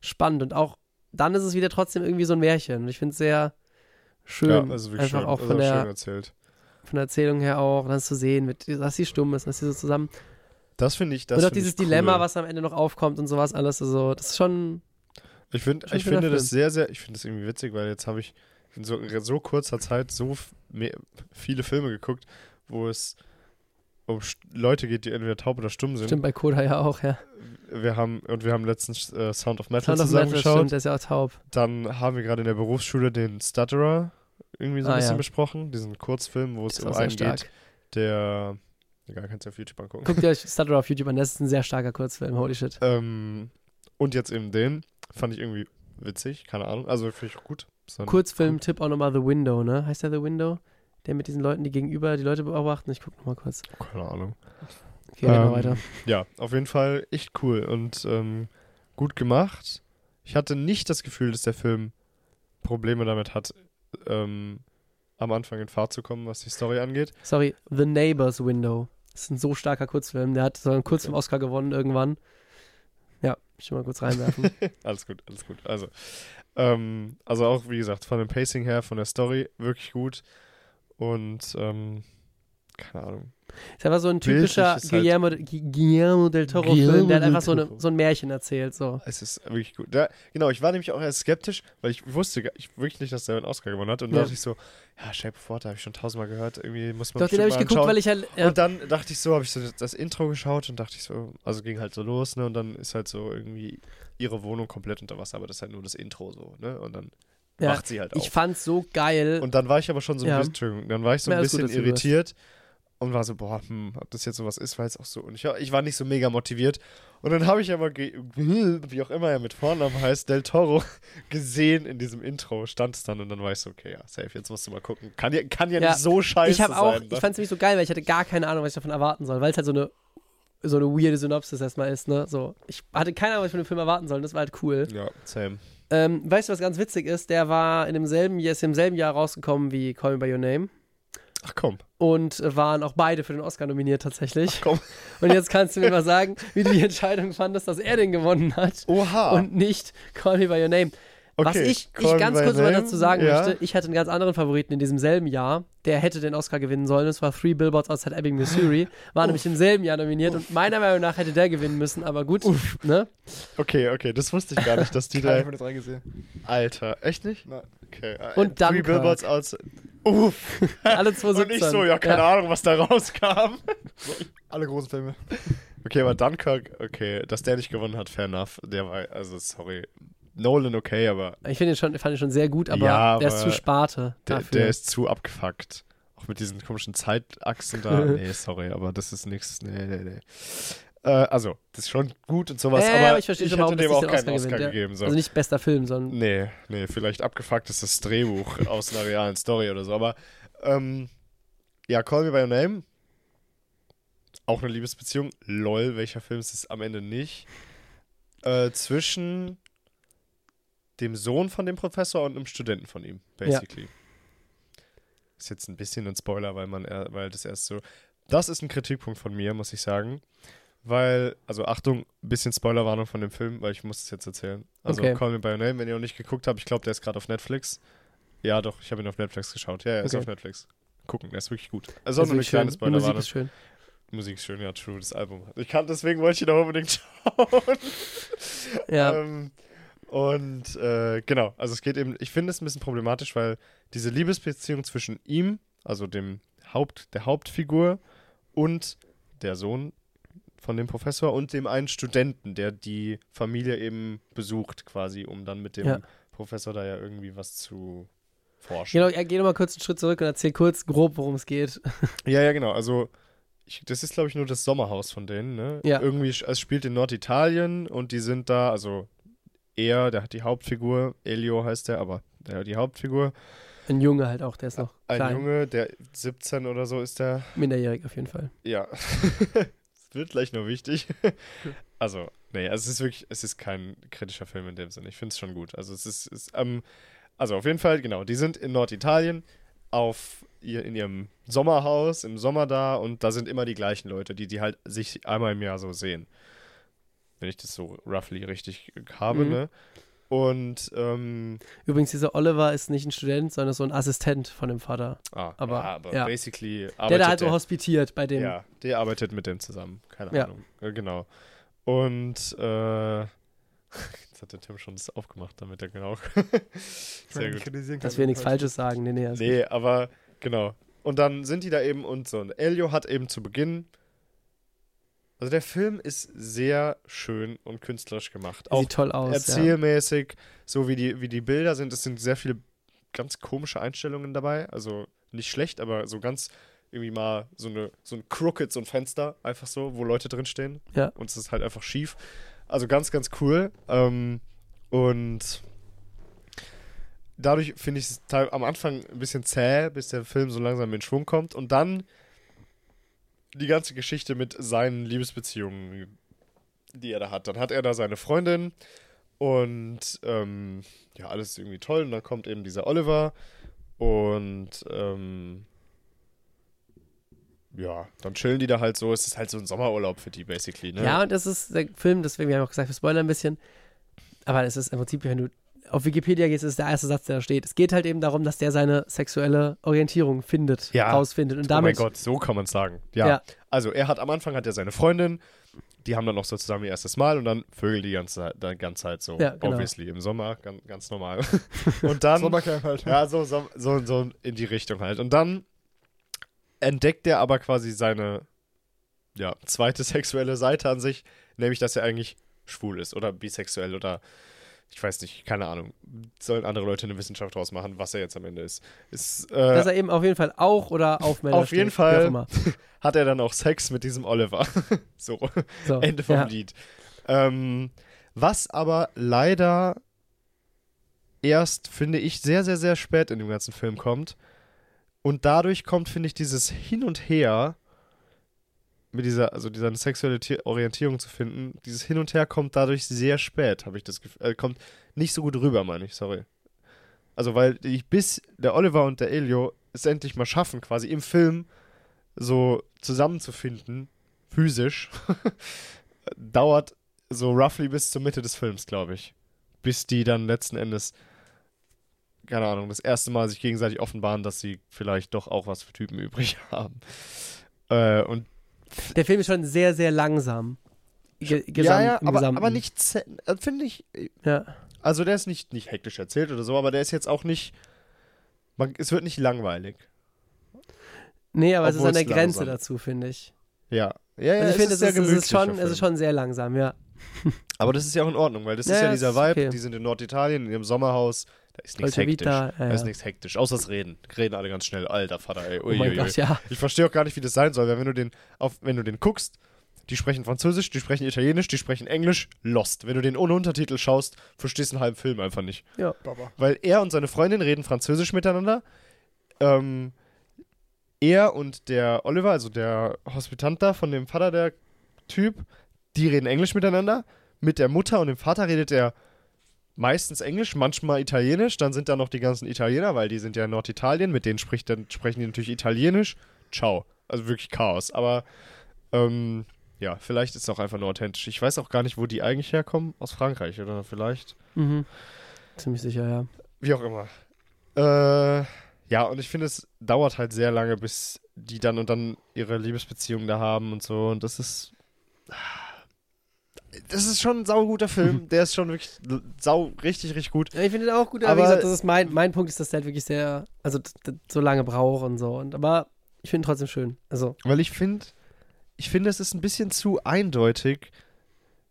spannend und auch dann ist es wieder trotzdem irgendwie so ein Märchen. Und ich finde es sehr schön. ja, also wirklich einfach schön. auch also von der, erzählt. Von der Erzählung her auch, dann zu sehen, mit, dass sie stumm ist, dass sie so zusammen. Das finde ich, das und auch dieses cool. Dilemma, was am Ende noch aufkommt und sowas alles. Also, das ist schon. Ich, find, Schon ich finde das Film. sehr, sehr, ich finde das irgendwie witzig, weil jetzt habe ich in so, so kurzer Zeit so mehr, viele Filme geguckt, wo es um Leute geht, die entweder taub oder stumm sind. Stimmt bei Koda ja auch, ja. Wir haben, und wir haben letztens äh, Sound of Metal Sound of Metal, stimmt, der ist ja auch taub. Dann haben wir gerade in der Berufsschule den Stutterer irgendwie so ein Ah, bisschen ja. besprochen, diesen Kurzfilm, wo es um einen geht, der, egal, kannst du auf YouTube angucken. Guckt euch Stutterer auf YouTube an, das ist ein sehr starker Kurzfilm, holy shit. Ähm, und jetzt eben den, fand ich irgendwie witzig, keine Ahnung, also finde ich gut. Ein- Kurzfilm-Tipp auch nochmal The Window, ne? Heißt der The Window? Der mit diesen Leuten, die gegenüber die Leute beobachten. Ich guck nochmal kurz. Keine Ahnung. Okay, ähm, Ähm, weiter. Ja, auf jeden Fall echt cool und ähm, gut gemacht. Ich hatte nicht das Gefühl, dass der Film Probleme damit hat, ähm, am Anfang in Fahrt zu kommen, was die Story angeht. Sorry, The Neighbor's Window. Das ist ein so starker Kurzfilm. Der hat so einen Kurzfilm-Oscar gewonnen irgendwann. Ja, ich will mal kurz reinwerfen. alles gut, alles gut. Also, ähm, also auch, wie gesagt, von dem Pacing her, von der Story, wirklich gut. Und, ähm, keine Ahnung. ist einfach so ein typischer halt- Guillermo, Gu- Guillermo del Toro-Film, der hat einfach so, eine, so ein Märchen erzählt. So. Es ist wirklich gut. Da, genau, ich war nämlich auch erst skeptisch, weil ich wusste ich, wirklich nicht, dass der einen Oscar gewonnen hat. Und Ja. dachte ich so, ja, Shape of Water habe ich schon tausendmal gehört. Irgendwie muss man Doch, den habe ich geguckt, weil ich halt. Ja, Und dann dachte ich so, habe ich so das, Intro geschaut und dachte ich so, also ging halt so los, ne? Und dann ist halt so irgendwie ihre Wohnung komplett unter Wasser, aber das ist halt nur das Intro so, ne? Und dann ja, macht sie halt auf. ich fand's so geil. und dann war ich aber schon so ein Ja. bisschen, dann war ich so ein bisschen irritiert und war so, boah, hm, ob das jetzt sowas ist, weil es auch so. Und ich, ich war nicht so mega motiviert. Und dann habe ich aber, wie auch immer er mit Vornamen heißt, Del Toro, gesehen in diesem Intro, stand es dann und dann war ich so, okay, ja, safe, jetzt musst du mal gucken. Kann ja, kann ja, Ja, nicht so scheiße ich auch, sein. ich ne? fand's nämlich so geil, weil ich hatte gar keine Ahnung, was ich davon erwarten soll, weil es halt so eine so eine weirde Synopsis erstmal ist, ne? So, ich hatte keine Ahnung, was ich von dem Film erwarten soll, das war halt cool. ja, same. Ähm, weißt du, was ganz witzig ist? Der war in demselben, ist im selben Jahr rausgekommen wie Call Me By Your Name. Ach komm. Und waren auch beide für den Oscar nominiert tatsächlich. komm. Und jetzt kannst du mir mal sagen, wie du die Entscheidung fandest, dass er den gewonnen hat Oha. und nicht Call Me By Your Name. Was Okay, ich, Call ich Me ganz kurz mal dazu sagen ja. möchte, ich hatte einen ganz anderen Favoriten in diesem selben Jahr, der hätte den Oscar gewinnen sollen. Es war Three Billboards Outside Ebbing, Missouri. War nämlich im selben Jahr nominiert und meiner Meinung nach hätte der gewinnen müssen, aber gut. Ne? Okay, okay, das wusste ich gar nicht, dass die da. von den drei gesehen. Alter, echt nicht? Nein. Okay. äh, Und Three Dunkirk. Billboards aus. Uff. Alle Und 2017. ich so, ja, keine Ahnung, was da rauskam. Alle großen Filme. Okay, aber Dunkirk, okay, dass der nicht gewonnen hat, fair enough. Der war, also sorry. Nolan okay, aber Ich finde ihn schon, fand ihn schon sehr gut, aber Ja, der ist aber zu Sparte der, der ist zu abgefuckt. Auch mit diesen komischen Zeitachsen da. nee, sorry, aber das ist nichts. Nee, nee, nee. Äh, also, das ist schon gut und sowas, Ja, aber ich verstehe schon, hätte dem auch keinen Oscar Oscar gewinnt, ja. gegeben. So. Also nicht bester Film, sondern Nee, nee, vielleicht abgefuckt ist das Drehbuch aus einer realen Story oder so. Aber ähm, ja, Call Me By Your Name. Auch eine Liebesbeziehung. Lol, welcher Film ist es am Ende nicht? Äh, zwischen dem Sohn von dem Professor und einem Studenten von ihm, basically. Ist jetzt ein bisschen ein Spoiler, weil man, weil das erst so. Das ist ein Kritikpunkt von mir, muss ich sagen. Weil, also Achtung, ein bisschen Spoilerwarnung von dem Film, weil ich muss es jetzt erzählen. Also Okay. Call Me By Your Name, wenn ihr noch nicht geguckt habt, ich glaube, der ist gerade auf Netflix. Ja, doch, ich habe ihn auf Netflix geschaut. Ja, er ist Okay. auf Netflix. Gucken, der ist wirklich gut. Also ist nur eine kleine Die Musik Spoilerwarnung. ist schön. Musik ist schön, ja, true, das Album. Ich kann, deswegen wollte ich ihn auch unbedingt schauen. Ja. Ähm, und äh, genau, also es geht eben, ich finde es ein bisschen problematisch, weil diese Liebesbeziehung zwischen ihm, also dem Haupt, der Hauptfigur und der Sohn von dem Professor und dem einen Studenten, der die Familie eben besucht, quasi, um dann mit dem Ja. Professor da ja irgendwie was zu forschen. Genau, ja, geh nochmal kurz einen Schritt zurück und erzähl kurz grob, worum es geht. Ja, ja, genau. Also, ich, das ist, glaube ich, nur das Sommerhaus von denen, ne? Ja. Irgendwie, es spielt in Norditalien und die sind da, also er, der hat die Hauptfigur, Elio heißt der, aber der hat die Hauptfigur. Ein Junge halt auch, der ist noch Ein klein. Junge, der 17 oder so ist der. Minderjährig auf jeden Fall. Ja. Wird gleich noch wichtig. Also, nee, also es ist wirklich, es ist kein kritischer Film in dem Sinne. Ich finde es schon gut. Also es ist, ist ähm, also auf jeden Fall, genau, die sind in Norditalien auf ihr, in ihrem Sommerhaus, im Sommer da und da sind immer die gleichen Leute, die die halt sich einmal im Jahr so sehen. Wenn ich das so roughly richtig habe, Mhm. ne? Und, ähm, Übrigens, dieser Oliver ist nicht ein Student, sondern so ein Assistent von dem Vater. ah, Aber, ja, aber ja. basically arbeitet Der da halt so hospitiert bei dem. Ja, der arbeitet mit dem zusammen. Keine Ja. Ahnung. Äh, genau. Und äh, jetzt hat der Tim schon das aufgemacht, damit er genau. Sehr gut. Dass kann, wir nichts falsch. Falsches sagen. Nee, nee. Nee, aber genau. Und dann sind die da eben und so. Und Elio hat eben zu Beginn. Also der Film ist sehr schön und künstlerisch gemacht. gut. Auch Sieht toll aus. Ja. erzählmäßig, so wie die, wie die Bilder sind. Es sind sehr viele ganz komische Einstellungen dabei. Also nicht schlecht, aber so ganz irgendwie mal so, eine, so ein Crooked, so ein Fenster, einfach so, wo Leute drinstehen. Ja. Und es ist halt einfach schief. Also ganz, ganz cool. Ähm, und dadurch finde ich es am Anfang ein bisschen zäh, bis der Film so langsam in Schwung kommt. Und dann die ganze Geschichte mit seinen Liebesbeziehungen, die er da hat. Dann hat er da seine Freundin und ähm, ja, alles ist irgendwie toll. Und dann kommt eben dieser Oliver und ähm, ja, dann chillen die da halt so. Es ist halt so ein Sommerurlaub für die, basically, ne? Ja, und das ist der Film, deswegen haben wir auch gesagt, wir spoilern ein bisschen. Aber es ist im Prinzip, wenn du auf Wikipedia gehst, ist der erste Satz, der da steht. Es geht halt eben darum, dass der seine sexuelle Orientierung findet, Ja. rausfindet. Und oh mein damit, Gott, so kann man es sagen. Ja. Ja. Also er hat am Anfang hat er seine Freundin, die haben dann noch so zusammen ihr erstes Mal und dann Vögel die ganze Zeit, die ganze Zeit so, Ja, genau. obviously, im Sommer, ganz, ganz normal. und dann, Sommercamp halt. ja, so, so, so, so in die Richtung halt. Und dann entdeckt er aber quasi seine, ja, zweite sexuelle Seite an sich, nämlich, dass er eigentlich schwul ist oder bisexuell oder ich weiß nicht, keine Ahnung. Sollen andere Leute eine Wissenschaft draus machen, was er jetzt am Ende ist. ist äh, dass er eben auf jeden Fall auch oder auf Männer Auf jeden steht, auch Fall. hat er dann auch Sex mit diesem Oliver. so, So, Ende vom ja. Lied. Ähm, was aber leider erst, finde ich, sehr, sehr, sehr spät in dem ganzen Film kommt. Und dadurch kommt, finde ich, dieses Hin und Her mit dieser, also dieser sexuelle Ti- Orientierung zu finden, dieses Hin und Her kommt dadurch sehr spät, habe ich das Gefühl. Äh, kommt nicht so gut rüber, meine ich, sorry. Also, weil ich bis der Oliver und der Elio es endlich mal schaffen, quasi im Film so zusammenzufinden, physisch, dauert so roughly bis zur Mitte des Films, glaube ich. Bis die dann letzten Endes keine Ahnung, das erste Mal sich gegenseitig offenbaren, dass sie vielleicht doch auch was für Typen übrig haben. Äh, und Der Film ist schon sehr, sehr langsam. Ge ja, ja, aber, aber nicht, äh, finde ich, Ja. also der ist nicht, nicht hektisch erzählt oder so, aber der ist jetzt auch nicht, man, es wird nicht langweilig. Nee, aber es ist Obwohl an der Grenze langsam- dazu, finde ich. Ja. Ja, ja, Also ich finde, es, ist, es, ist schon, es ist schon sehr langsam, ja. Aber das ist ja auch in Ordnung, weil das Ja, ist ja ja, dieser ist Vibe, okay. die sind in Norditalien, in ihrem Sommerhaus, da ist nichts hektisch. Vita, ja, Da ist ja. nichts hektisch, außer das Reden. Reden alle ganz schnell, alter Vater, ey. Oh Ui, mein ui, Gott, ui. ja. Ich verstehe auch gar nicht, wie das sein soll, weil wenn du den auf, wenn du den guckst, die sprechen Französisch, die sprechen Italienisch, die sprechen Englisch, lost. Wenn du den ohne Untertitel schaust, verstehst du einen halben Film einfach nicht. Baba. Weil er und seine Freundin reden Französisch miteinander. Ähm, er und der Oliver, also der Hospitant da von dem Vater der Typ, die reden Englisch miteinander. Mit der Mutter und dem Vater redet er meistens Englisch, manchmal Italienisch. Dann sind da noch die ganzen Italiener, weil die sind ja in Norditalien. Mit denen spricht dann, sprechen die natürlich Italienisch. Ciao. Also wirklich Chaos. Aber ähm, ja, vielleicht ist es auch einfach nur authentisch. Ich weiß auch gar nicht, wo die eigentlich herkommen. Aus Frankreich oder vielleicht. Mhm. Ziemlich sicher, ja. Wie auch immer. Äh, ja, und ich finde, es dauert halt sehr lange, bis die dann und dann ihre Liebesbeziehung da haben und so. Und das ist. Das ist schon ein sauguter Film. Der ist schon wirklich sau, richtig, richtig gut. Ja, Ich finde den auch gut, aber, Aber- wie gesagt, das ist mein, mein Punkt ist, dass der halt wirklich sehr, also so lange braucht und so. Und, aber ich finde ihn trotzdem schön. Also, Weil ich finde, ich finde, es ist ein bisschen zu eindeutig.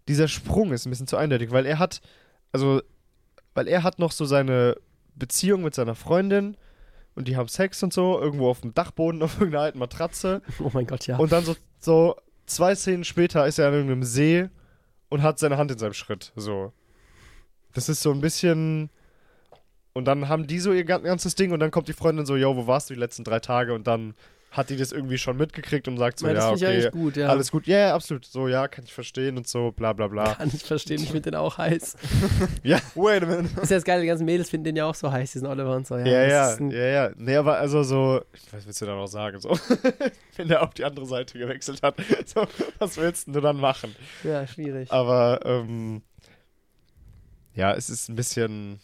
Dieser Sprung ist ein bisschen zu eindeutig, weil er hat, also, weil er hat noch so seine Beziehung mit seiner Freundin und die haben Sex und so, irgendwo auf dem Dachboden auf irgendeiner alten Matratze. oh mein Gott, ja. Und dann so, so zwei Szenen später ist er an irgendeinem See und hat seine Hand in seinem Schritt. So. Das ist so ein bisschen. Und dann haben die so ihr gan- ganzes Ding und dann kommt die Freundin so, yo, wo warst du die letzten drei Tage? Und dann hat die das irgendwie schon mitgekriegt und sagt so, Weil das ja, okay, gut, ja. alles gut. Ja, ja, absolut. So, ja, kann ich verstehen und so, bla bla bla. Kann ich verstehen, ich finde den auch heiß. ja, Wait a minute. Ist ja das Geile, die ganzen Mädels finden den ja auch so heiß, diesen Oliver und so. Ja, ja, ja, ja, ja. Nee, aber also so, was willst du da noch sagen? So, wenn der auf die andere Seite gewechselt hat, so, was willst du dann machen? ja schwierig. Aber ähm, ja, es ist ein bisschen.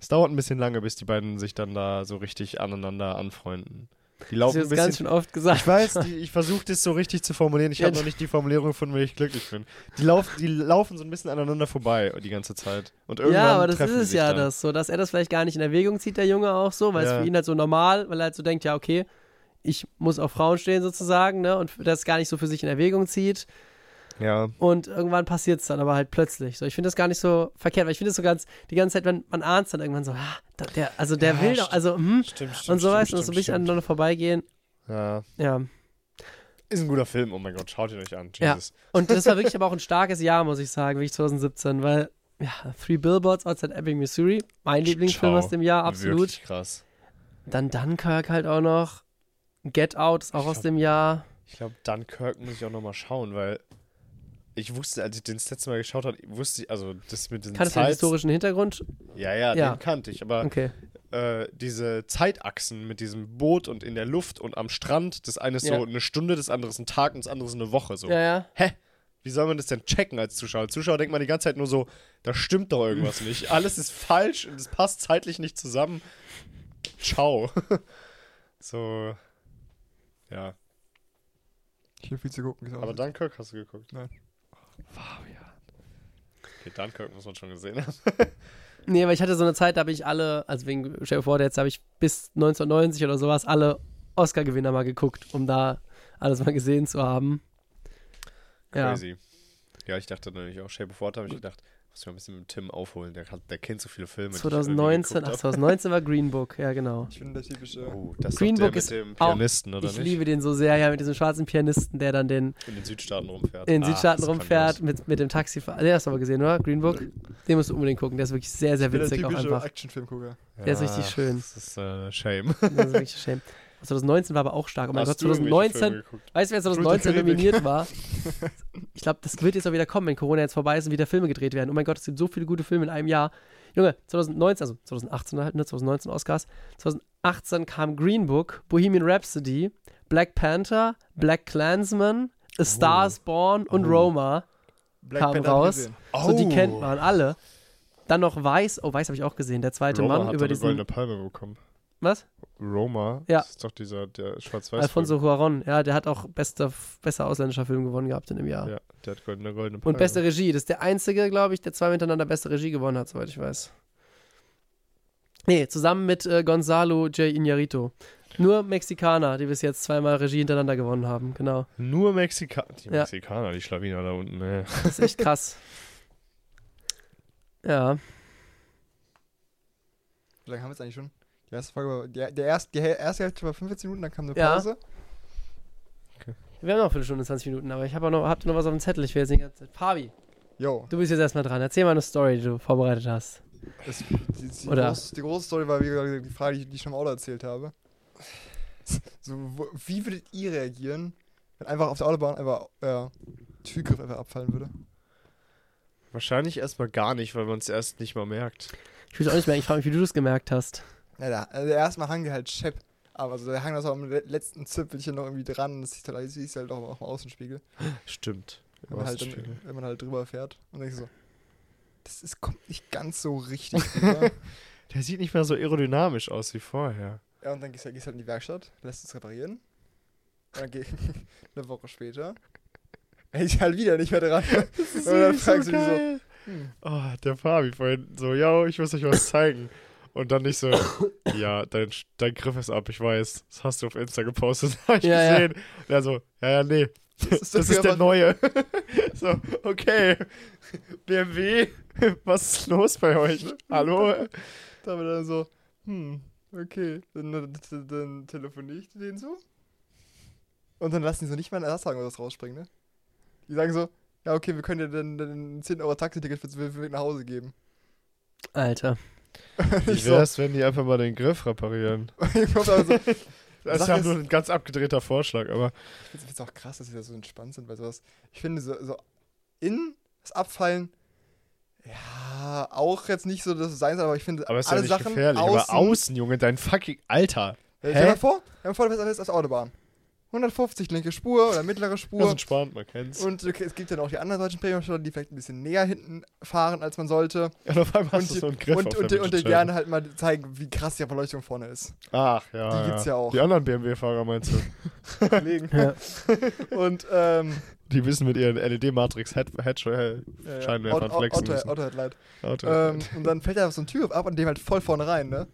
Es dauert ein bisschen lange, bis die beiden sich dann da so richtig aneinander anfreunden. Die das laufen ist ein jetzt ganz bisschen. schön oft gesagt. Ich weiß, die, ich versuche das so richtig zu formulieren. Ich Ja, habe noch nicht die Formulierung von mir ich glücklich bin. Die, lauf, die laufen so ein bisschen aneinander vorbei die ganze Zeit. Und irgendwann Ja, aber das ist es ja dann. das, so, dass er das vielleicht gar nicht in Erwägung zieht, der Junge auch so, weil Ja. es für ihn halt so normal, weil er halt so denkt, ja, okay, ich muss auf Frauen stehen sozusagen, ne, und das gar nicht so für sich in Erwägung zieht. Ja. Und irgendwann passiert es dann aber halt plötzlich. So, ich finde das gar nicht so verkehrt, weil ich finde es so ganz, die ganze Zeit, wenn man ahnt dann irgendwann so, ah, der, also der Ja, will doch, also, hm, Stimmt, stimmt. und so du, und so ein bisschen aneinander vorbeigehen. Ja. Ja. Ist ein guter Film, oh mein Gott, schaut ihn euch an. Ja. Jesus. Und das war wirklich aber auch ein starkes Jahr, muss ich sagen, wirklich 2017, weil, ja, Three Billboards Outside Ebbing, Missouri, mein Lieblingsfilm aus dem Jahr, absolut. Wirklich krass. Dann Dunkirk halt auch noch. Get Out ist auch Ich aus glaub- dem Jahr. Ich glaube, Dunkirk muss ich auch nochmal schauen, weil ich wusste, als ich den das letzte Mal geschaut habe, wusste ich, also das mit den Kannst du den historischen Hintergrund? Ja, ja, Ja. den kannte ich, aber Okay. äh, diese Zeitachsen mit diesem Boot und in der Luft und am Strand, das eine ist Ja. so eine Stunde, das andere ist ein Tag und das andere ist eine Woche so. Ja, ja. Hä? Wie soll man das denn checken als Zuschauer? Als Zuschauer denkt man die ganze Zeit nur so, da stimmt doch irgendwas nicht. Alles ist falsch und es passt zeitlich nicht zusammen. Ciao. so. Ja. Ich will viel zu gucken. Aber auch. Dunkirk hast du geguckt? Nein. Fabian. Okay, Dunkirk muss man schon gesehen haben. Nee, aber ich hatte so eine Zeit, da habe ich alle, also wegen dir vor, jetzt habe ich bis 1990 oder sowas alle Oscar-Gewinner mal geguckt, um da alles mal gesehen zu haben. Ja. Crazy. Ja, ich dachte natürlich auch, Shape of Water habe ich gedacht, muss ich mal ein bisschen mit Tim aufholen. Der, hat, der kennt so viele Filme. die ich irgendwie 2019, ach, geguckt 2019 war Green Book, ja genau. Ich finde der typische. Oh, das Green Book der ist mit dem auch- Pianisten, oder ich nicht? liebe den so sehr, ja, mit diesem schwarzen Pianisten, der dann den In den Südstaaten rumfährt. in den Ah, Südstaaten das rumfährt mit, mit dem Taxifahrer. Den hast du aber gesehen, oder? Green Book? Den musst du unbedingt gucken, der ist wirklich sehr, sehr Ich bin der witzig auch einfach. Actionfilmgucker. Der ist richtig Ja, schön. Das ist äh, Shame. Das ist wirklich schön. 2019 war aber auch stark. Oh mein Hast Gott, du irgendwelche 2019, Filme geguckt? weißt du, wer Fluch 2019 der Karibik. nominiert war? Ich glaube, das wird jetzt auch wieder kommen, wenn Corona jetzt vorbei ist und wieder Filme gedreht werden. Oh mein Gott, es sind so viele gute Filme in einem Jahr. Junge, 2019, also 2018 halt, ne, 2019 Oscars. 2018 kam Green Book, Bohemian Rhapsody, Black Panther, Black Klansman, A Star is Born und Oh. Roma. Black Kam Panther raus. gesehen. So, die Oh. kennt man alle. Dann noch Weiß. Oh, Weiß habe ich auch gesehen. Der zweite Roma Mann hat über diesen. goldene Palme bekommen. Was? Roma, Ja. das ist doch dieser, der schwarz-weiß Alfonso Cuaron. Ja, der hat auch bester, besser ausländischer Film gewonnen gehabt in dem Jahr. Ja, der hat goldene, goldene Palme. Und beste Regie. Das ist der einzige, glaube ich, der zwei miteinander beste Regie gewonnen hat, soweit ich weiß. Nee, zusammen mit äh, Gonzalo J. Iñárritu. Nur Mexikaner, die bis jetzt zweimal Regie hintereinander gewonnen haben. Genau. Nur Mexikaner. Die Ja. Mexikaner, die Schlawiner da unten, ne. Das ist echt krass. Ja. Wie lange haben wir es eigentlich schon? Die erste Folge war, der, der erste, die erste Hälfte war 45 Minuten, dann kam eine Ja. Pause. Wir haben noch eine Viertelstunde, 20 Minuten, aber ich habe auch noch, habt ihr noch was auf dem Zettel? Ich will jetzt nicht die ganze Zeit. Fabi, Jo. du bist jetzt erstmal dran. Erzähl mal eine Story, die du vorbereitet hast. Das, die, die, Oder- Groß, die große Story war, wie gesagt, die Frage, die, die ich schon im Auto erzählt habe. So, wo, wie würdet ihr reagieren, wenn einfach auf der Autobahn einfach äh, Türgriff einfach abfallen würde? Wahrscheinlich erstmal gar nicht, weil man es erst nicht mal merkt. Ich will auch nicht mehr, ich frage mich, wie du das gemerkt hast. Ja, da, also erstmal hang der halt schepp. Aber also der hang das auch am le- letzten Zipfelchen noch irgendwie dran. Das sieht halt, siehst halt auch auf dem Außenspiegel. Stimmt. Wenn man, halt dann, wenn man halt drüber fährt. Und denkst so, das ist, kommt nicht ganz so richtig rüber. Der sieht nicht mehr so aerodynamisch aus wie vorher. Ja, und dann gehst du gehst halt in die Werkstatt, lässt es reparieren. Und dann geh, eine Woche später. Hält ich halt wieder nicht mehr dran. Und dann fragst du dich so, hm, Oh, der Fabi vorhin so, yo, ich muss euch was zeigen. Und dann nicht so, ja, dein, dein Griff ist ab, ich weiß. Das hast du auf Insta gepostet, hab ich Ja, ja. gesehen. Er so, ja, ja, nee, das das der ist der neue. so, okay. BMW, was ist los bei euch? Hallo? Da haben wir dann so, hm, okay. Dann, dann, dann telefoniere ich denen so. Und dann lassen die so nicht mal einen Ersatz sagen, was rausspringen, ne? Die sagen so, ja, okay, wir können dir dann, dann ein 10 Euro Taxiticket für 12 Weg nach Hause geben. Alter. Wie ich so, wär's, wenn die einfach mal den Griff reparieren? ich komm da so, Das ist ja nur ein ganz abgedrehter Vorschlag, aber Ich finde es auch krass, dass sie da so entspannt sind bei sowas. Ich finde so, so in das Abfallen, ja, auch jetzt nicht so, dass es sein soll, aber ich finde Aber ist ja alle nicht Sachen gefährlich. außen, Aber außen, Junge, dein fucking Alter. Ja? Stell dir mal vor, wir haben vor, du fährst auf der Autobahn. 150 linke Spur oder mittlere Spur. entspannt, man kennt's. Und okay, es gibt dann auch die anderen deutschen Premiumstaller, die vielleicht ein bisschen näher hinten fahren, als man sollte. Und auf einmal hast Und du die, so einen Griff und, auf und, und die gerne halt mal zeigen, wie krass die Beleuchtung vorne ist. Ach, ja. Die gibt's ja auch. Die anderen BMW-Fahrer meinst du? Kollegen. Ja. Und ähm, Die wissen mit ihren LED-Matrix-Scheinwerfern äh, Auto, flexen Auto, müssen. Auto Headlight. Auto. Ähm, und dann fällt da so ein Tür ab und dem halt voll vorne rein, ne?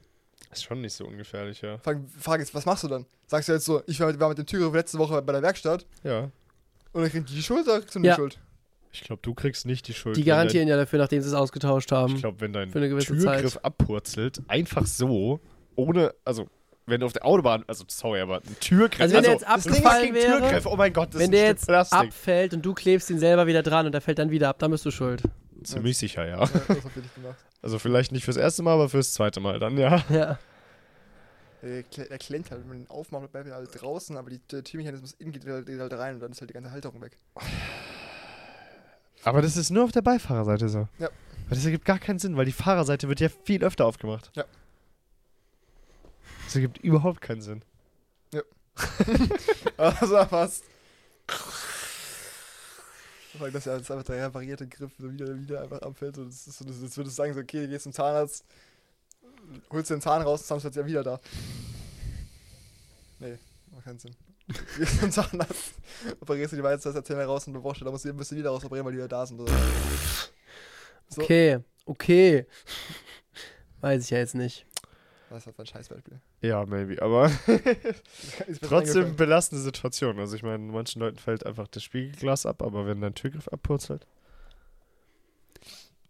Ist schon nicht so ungefährlich, ja. Frage, Frage ist, was machst du dann? Sagst du jetzt so, ich war mit, war mit dem Türgriff letzte Woche bei der Werkstatt Ja. und dann kriegt die die Schuld oder kriegst du Ja. die Schuld? Ich glaube, du kriegst nicht die Schuld. Die wenn dein- garantieren ja dafür, nachdem sie es ausgetauscht haben. Ich glaube, wenn dein für eine gewisse Türgriff Zeit. abpurzelt, einfach so, ohne, also, wenn du auf der Autobahn, also, sorry, aber ein Türgriff. Also wenn der jetzt das Ding ist abgefallen kein wäre, Türgriff, oh mein Gott, das Wenn ist der ein jetzt Stück Plastik. abfällt und du klebst ihn selber wieder dran und der fällt dann wieder ab, dann bist du schuld. Ziemlich sicher, ja. Ja, das hab ich nicht gemacht. Also, vielleicht nicht fürs erste Mal, aber fürs zweite Mal dann, ja. Ja. Der, der klemmt halt, wenn man den aufmacht, bleibt er halt draußen, aber die, der Türmechanismus innen geht halt, geht halt rein und dann ist halt die ganze Halterung weg. Aber das ist nur auf der Beifahrerseite so. Ja. Weil das ergibt gar keinen Sinn, weil die Fahrerseite wird ja viel öfter aufgemacht. Ja. Das ergibt überhaupt keinen Sinn. Also fast. Weil das ja jetzt einfach der reparierte Griff wieder, wieder einfach abfällt. Das ist so, das, das würdest du sagen, so, okay, du gehst zum Zahnarzt, holst den Zahn raus, dann ist ja wieder da. Nee, macht keinen Sinn. Du gehst zum Zahnarzt, operierst du die Weizsätze raus und eine Woche später musst du, musst du wieder raus operieren, weil die wieder da sind. So. Okay, okay. Weiß ich ja jetzt nicht. Das war ein Scheißbeispiel. Ja, maybe. Aber trotzdem belastende Situation. Also ich meine, manchen Leuten fällt einfach das Spiegelglas ab, aber wenn dein Türgriff abpurzelt.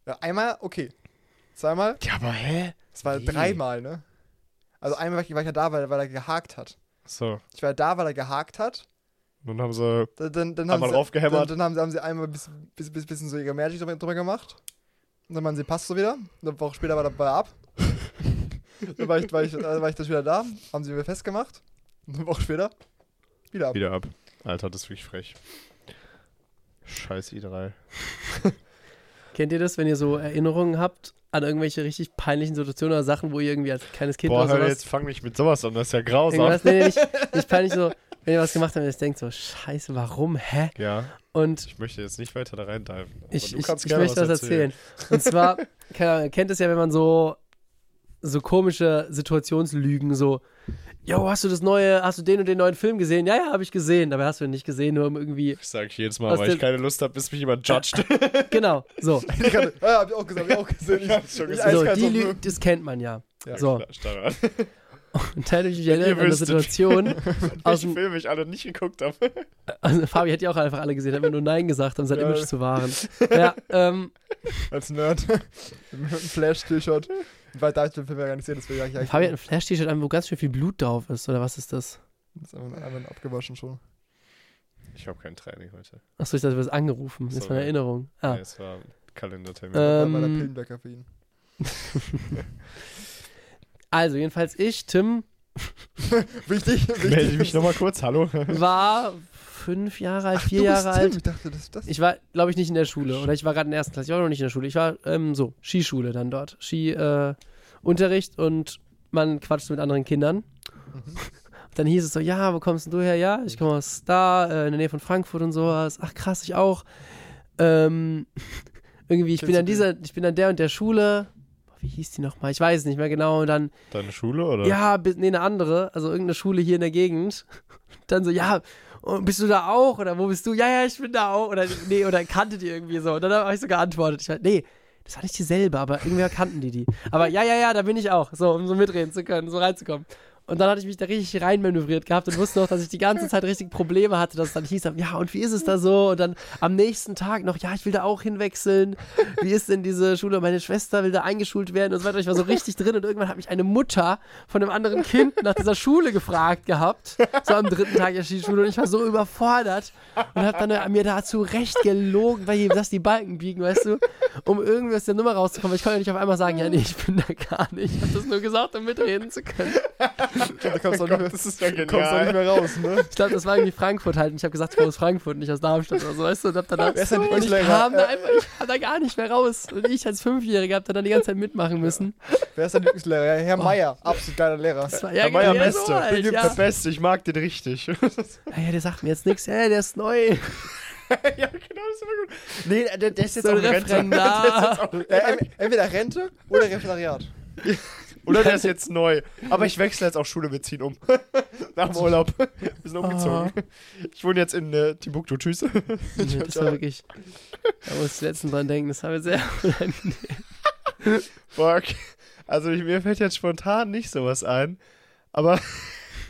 Ja, einmal, okay. Zweimal, Ja, aber hä? das war Wie? dreimal, ne? Also einmal war ich, ja da, weil, weil er gehakt hat. So, Ich war da, weil er gehakt hat. nun haben sie Dann, dann, dann haben einmal sie, raufgehämmert. Dann, dann haben, sie, haben sie einmal ein bisschen, bisschen, bisschen, bisschen so ihre Magic drüber, gemacht. Und dann waren sie passt so wieder. Eine Woche später war er war er ab. Dann war ich, war, ich, äh, war ich das wieder da. Haben sie mir festgemacht. Und eine Woche später wieder ab. wieder ab. Alter, das ist wirklich frech. Scheiß i3. Kennt ihr das, wenn ihr so Erinnerungen habt an irgendwelche richtig peinlichen Situationen oder Sachen, wo ihr irgendwie als kleines Kind Boah, hör, jetzt fang nicht mit sowas an, das ist ja grausam. irgendwas, nee, nee, nicht, nicht peinlich so, wenn ihr was gemacht habt und ihr denkt so, scheiße, warum, hä? Ja. Und Ich möchte jetzt nicht weiter da rein diven. aber ich, du ich, kannst ich gerne möchte was erzählen. Und zwar, keine Ahnung, ihr kennt es ja, wenn man so, so komische Situationslügen, so, yo, hast du das neue, hast du den und den neuen Film gesehen? Ja, ja, habe ich gesehen. Dabei hast du ihn nicht gesehen, nur um irgendwie, Ich sage jedes Mal, weil ich keine Lust habe, bis mich jemand judgt. genau, so. Ich ja, hab ich auch gesagt, hab ich auch gesehen. Ich, hab's schon gesehen. So, die Lügen, das kennt man ja. Ja, so, Klar, und da hätte ich mich erinnert an eine wüsstet. Situation, aus dem, Filme ich alle nicht geguckt habe. also Fabi hat ja auch einfach alle gesehen, hat mir nur Nein gesagt, um sein Ja. Image zu wahren. Ja, ähm, Als Nerd. Mit einem Flash-T-Shirt. Weil da ich den Film ja gar nicht sehen, deswegen ich eigentlich. Fabi hat ein Flash-T-Shirt an, wo ganz schön viel Blut drauf ist, oder was ist das? Das ist einfach einfach abgewaschen schon. Ich habe kein Training heute. Achso, ich dachte, du wirst angerufen. Das ist So, meine ja. Erinnerung. Ah. Nee, es war ein Kalendertermin. Äh, Ähm, bei der Pillenberger für ihn. Also, jedenfalls ich, Tim, Wichtig, wichtig. Melde ich mich nochmal kurz, hallo? war fünf Jahre alt, vier Du Jahre bist Tim. alt. Ich dachte, das ist das. Ich war, glaube ich, nicht in der Schule. Oder ich war gerade in der ersten Klasse. Ich war noch nicht in der Schule. Ich war ähm, so, Skischule dann dort. Ski-Unterricht äh, und man quatscht mit anderen Kindern. Mhm. Dann hieß es so, ja, wo kommst denn du her? Ja, ich komme aus da, äh, in der Nähe von Frankfurt und sowas. Ach krass, ich auch. Ähm, irgendwie, ich bin an dieser, ich bin an der und der Schule. Wie hieß die nochmal? Ich weiß es nicht mehr genau. Und dann, Deine Schule oder? ja, nee, eine andere, also irgendeine Schule hier in der Gegend. Dann so, ja, und bist du da auch? Oder wo bist du? Ja, ja, ich bin da auch. Oder nee, oder kannte die irgendwie so. Und dann habe ich so geantwortet. Ich war, nee, das war nicht dieselbe, aber irgendwie kannten die die. Aber ja, ja, ja, da bin ich auch. So, um so mitreden zu können, so reinzukommen. Und dann hatte ich mich da richtig reinmanövriert gehabt und wusste noch, dass ich die ganze Zeit richtig Probleme hatte, dass es dann hieß, ja, und wie ist es da so? Und dann am nächsten Tag noch, ja, ich will da auch hinwechseln. Wie ist denn diese Schule? Meine Schwester will da eingeschult werden und so weiter. Ich war so richtig drin und irgendwann hat mich eine Mutter von einem anderen Kind nach dieser Schule gefragt gehabt. So am dritten Tag der Skischule und ich war so überfordert und habe dann mir dazu recht gelogen, weil ich dass die Balken biegen, weißt du, um irgendwie aus der Nummer rauszukommen. Ich konnte ja nicht auf einmal sagen, ja, nee, ich bin da gar nicht. Ich habe das nur gesagt, um mitreden zu können. Da kommst du Oh auch nicht das ist ja kommst du auch nicht mehr raus, ne? Ich glaube, das war irgendwie Frankfurt halt. Und ich habe gesagt, ich komme aus Frankfurt, nicht aus Darmstadt oder so, weißt du? Und, hab dann Wer ist dein und ich kam da einfach, ich kam da gar nicht mehr raus. Und ich als Fünfjähriger habe dann die ganze Zeit mitmachen müssen. Wer ist dein Lieblingslehrer? Ja, Herr Meier, absolut geiler Lehrer. Das war, Ja, ja, Meier Beste. so halt, der ja. Beste, ich mag den richtig. ja, ja, ja, der sagt mir jetzt nichts. Ja, der ist neu. genau, das ist immer gut. Nee, der, der ist jetzt So auch Rente. Referendar. Ja, en- entweder Rente oder Referendariat. Oder der ist jetzt neu. Aber ich wechsle jetzt auch Schule, wir ziehen um. Nach dem Urlaub. Wir sind umgezogen. Ich wohne jetzt in äh, Timbuktu. Tschüss. Nee, das war wirklich. Da muss ich letztens dran denken. Das war mir sehr. Fuck. Also ich, mir fällt jetzt spontan nicht sowas ein. Aber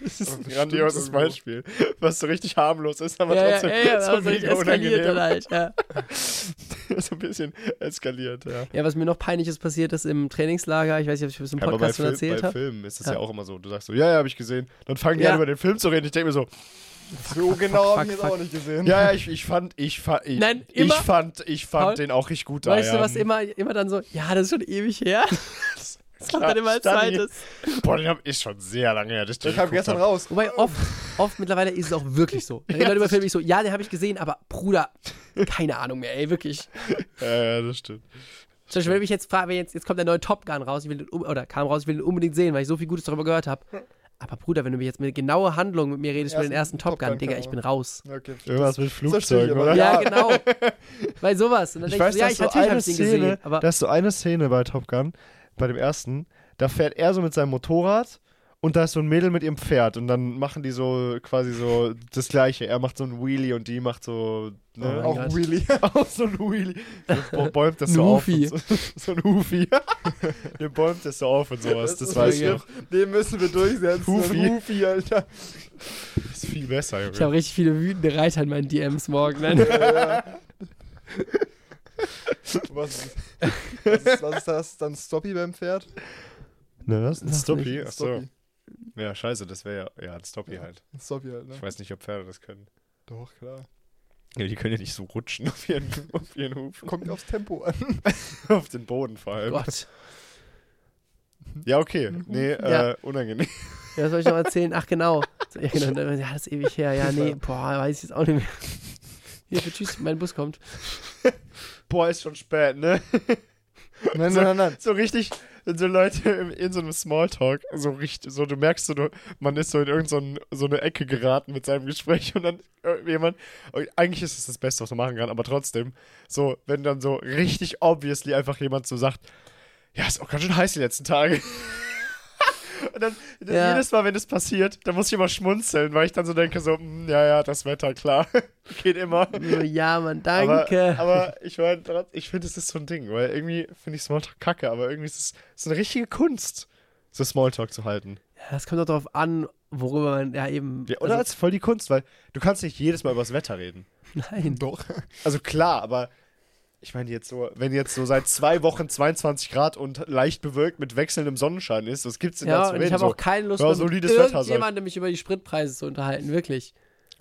es ist ein grandioses irgendwo. Beispiel. Was so richtig harmlos ist, aber Ja, ja, trotzdem ja, ja, so so richtig mega eskaliert halt. Ja. so ein bisschen eskaliert, ja. ja, was mir noch peinliches passiert ist im Trainingslager. Ich weiß nicht, ob ich das im Ja, bei, Podcast schon Fil erzählt bei habe. Filmen ist es Ja. ja. auch immer so. Du sagst so, ja, ja, habe ich gesehen. Dann fangen die Ja. an, über den Film zu reden. Ich denke mir so, So genau fuck, habe ich fuck. auch nicht gesehen. ja, ja, ich, ich fand, ich fand, ich, Nein, ich immer- fand, ich fand Paul, den auch richtig gut. Weißt ja. du, was immer, immer dann so, ja, das ist schon ewig her. Das kommt dann immer als zweites. Boah, den hab ich schon sehr lange her. ich den Ich kam gestern hab. raus. Wobei oft, oft mittlerweile ist es auch wirklich so. Da reden Ja, Leute über das Filme, ich so, ja, den habe ich gesehen, aber Bruder, keine Ahnung mehr, ey, wirklich. Ja, ja, das stimmt. Zum Beispiel, wenn mich jetzt frage, jetzt, jetzt kommt der neue Top Gun raus, ich will den, oder kam raus, ich will den unbedingt sehen, weil ich so viel Gutes darüber gehört habe. Aber Bruder, wenn du mir jetzt mit genauer Handlung mit mir redest über den ersten Top Gun, Top Gun, Digga, ich bin raus. Okay. Irgendwas mit ich Flugzeugen, oder? Ja, genau. Weil sowas. Und dann Ich denkst weiß, du, ja, ich so natürlich habe eine ich den Szene, gesehen. Aber da ist so eine Szene bei Top Gun, bei dem ersten, da fährt er so mit seinem Motorrad und da ist so ein Mädel mit ihrem Pferd und dann machen die so quasi so das Gleiche. Er macht so ein Wheelie und die macht so, Oh ne, mein Auch Gott. really. auch so ein Wheelie. Der bäumt das Ein so auf. So, so ein Hufi. Der bäumt das so auf und sowas, das, ist weiß ich noch. Den müssen wir durchsetzen. Hufi. Hufi, Alter. Das ist viel besser, Junge. ich habe richtig viele wütende Reiter in meinen DMs morgen. Nein. Ja, ja. Was ist, was, ist, was ist das? Dann Stoppy beim Pferd? ne, was? Stoppy? Achso. Ja, scheiße, das wäre ja, ja, ein Stoppy Ja. halt. Ein Stoppy halt, ne? Ich weiß nicht, ob Pferde das können. Doch, klar. Ja, die können ja nicht so rutschen auf ihren, auf ihren Hufen. Kommt aufs Tempo an. auf den Boden vor allem. Gott. Ja, okay. Nee, Ja. äh, unangenehm. Ja, was soll ich noch erzählen? Ach, genau. Ja, genau. Ja, das ist ewig her. Ja, nee, boah, weiß ich jetzt auch nicht mehr. Hier, tschüss, mein Bus kommt. Boah, ist schon spät, ne? Nein, So- nein, nein, nein. So richtig, so Leute in, in so einem Smalltalk, so richtig, so du merkst so, du, man ist so in irgendeine so eine Ecke geraten mit seinem Gespräch und dann jemand, eigentlich ist es das Beste, was man machen kann, aber trotzdem, so, wenn dann so richtig obviously einfach jemand so sagt, ja, ist auch ganz schön heiß die letzten Tage. Und dann, Ja. jedes Mal, wenn das passiert, dann muss ich immer schmunzeln, weil ich dann so denke, so, hm, ja, ja, das Wetter, klar, geht immer. So, ja, Mann, Aber, danke. aber ich meine, ich finde, es ist so ein Ding, weil irgendwie finde ich Smalltalk kacke, aber irgendwie ist es ist eine richtige Kunst, so Smalltalk zu halten. ja, das kommt doch darauf an, worüber man ja eben. Ja, oder also, als voll die Kunst, weil du kannst nicht jedes Mal über das Wetter reden. nein. Doch. Also klar, aber ich meine jetzt so, wenn jetzt so seit zwei Wochen 22 Grad und leicht bewölkt mit wechselndem Sonnenschein ist, was gibt's denn da Ja, zu und ich reden? habe So, auch keine Lust, ja, mehr solides mit irgendjemandem mich über die Spritpreise zu unterhalten, wirklich.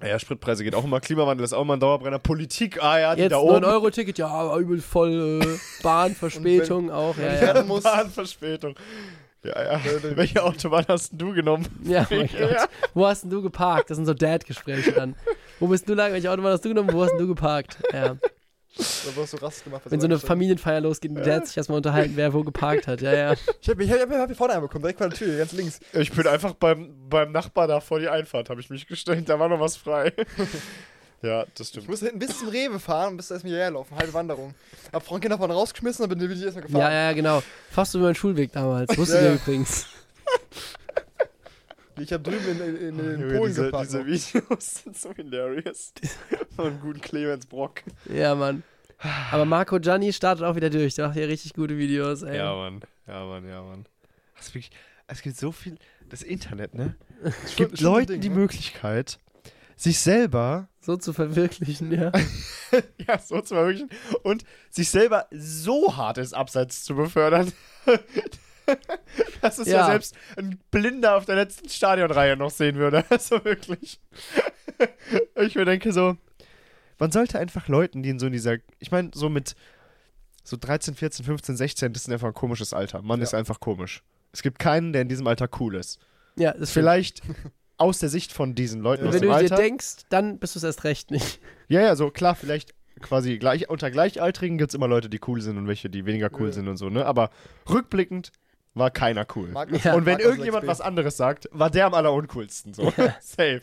ja, Spritpreise geht auch immer, Klimawandel ist auch immer ein Dauerbrenner, Politik, ah ja, die Jetzt da 9 oben. Euro Ticket, ja, aber übel voll äh, Bahnverspätung auch, ja, ja. Bahnverspätung. Ja, ja. Welche Autobahn hast denn du genommen? Ja, mein Ja. Gott. Wo hast denn du geparkt? Das sind so Dad-Gespräche dann. Wo bist du lang? Welche Autobahn hast du genommen? Wo hast denn du geparkt? Ja. Da wirst du Rast gemacht. Wenn so eine Familienfeier losgeht, mit Dad sich erstmal unterhalten, wer wo geparkt hat. Ja, ja. Ich hab, ich hab, ich hab hier vorne einen bekommen, direkt vor der Tür, ganz links. Ich bin einfach beim, beim Nachbar da vor die Einfahrt, habe ich mich gestellt. Da war noch was frei. ja, das Ich stimmt. musste hinten bis zum Rewe fahren und bis erstmal hierher laufen, halbe Wanderung. Hab Frank Kinder vorne rausgeschmissen und bin ich erstmal gefahren. Ja, ja, genau. Fast über meinen Schulweg damals. Wusstet Ja, ja. übrigens. Ich hab drüben in, in, in, Junge, Polen diese, geparkt. diese Videos sind so hilarious. Von guten Clemens Brock. Ja, Mann. Aber Marco Gianni startet auch wieder durch. Der macht ja richtig gute Videos, ey. Ja, Mann. Ja, Mann, ja, Mann. Das wirklich, es gibt so viel. Das Internet, ne? Es gibt Leuten Ding, die ne? Möglichkeit, sich selber, So zu verwirklichen, ja. ja, so zu verwirklichen, und sich selber so hart ins Abseits zu befördern. dass es ja. Ja. selbst ein Blinder auf der letzten Stadionreihe noch sehen würde. Also wirklich. ich mir denke so, man sollte einfach Leuten, die in so in dieser, ich meine, so mit so 13, 14, 15, 16, das ist einfach ein komisches Alter. Man Ja. ist einfach komisch. Es gibt keinen, der in diesem Alter cool ist. Ja, das. Vielleicht aus der Sicht von diesen Leuten Ja. aus Wenn dem du dir Alter. denkst, dann bist du es erst recht nicht. Ja, ja, so klar, vielleicht quasi gleich, unter Gleichaltrigen gibt es immer Leute, die cool sind und welche, die weniger cool Ja. sind und so, ne? Aber rückblickend war keiner cool. Mag- Ja. und wenn mag das irgendjemand XP. was anderes sagt, war der am alleruncoolsten. So. Safe.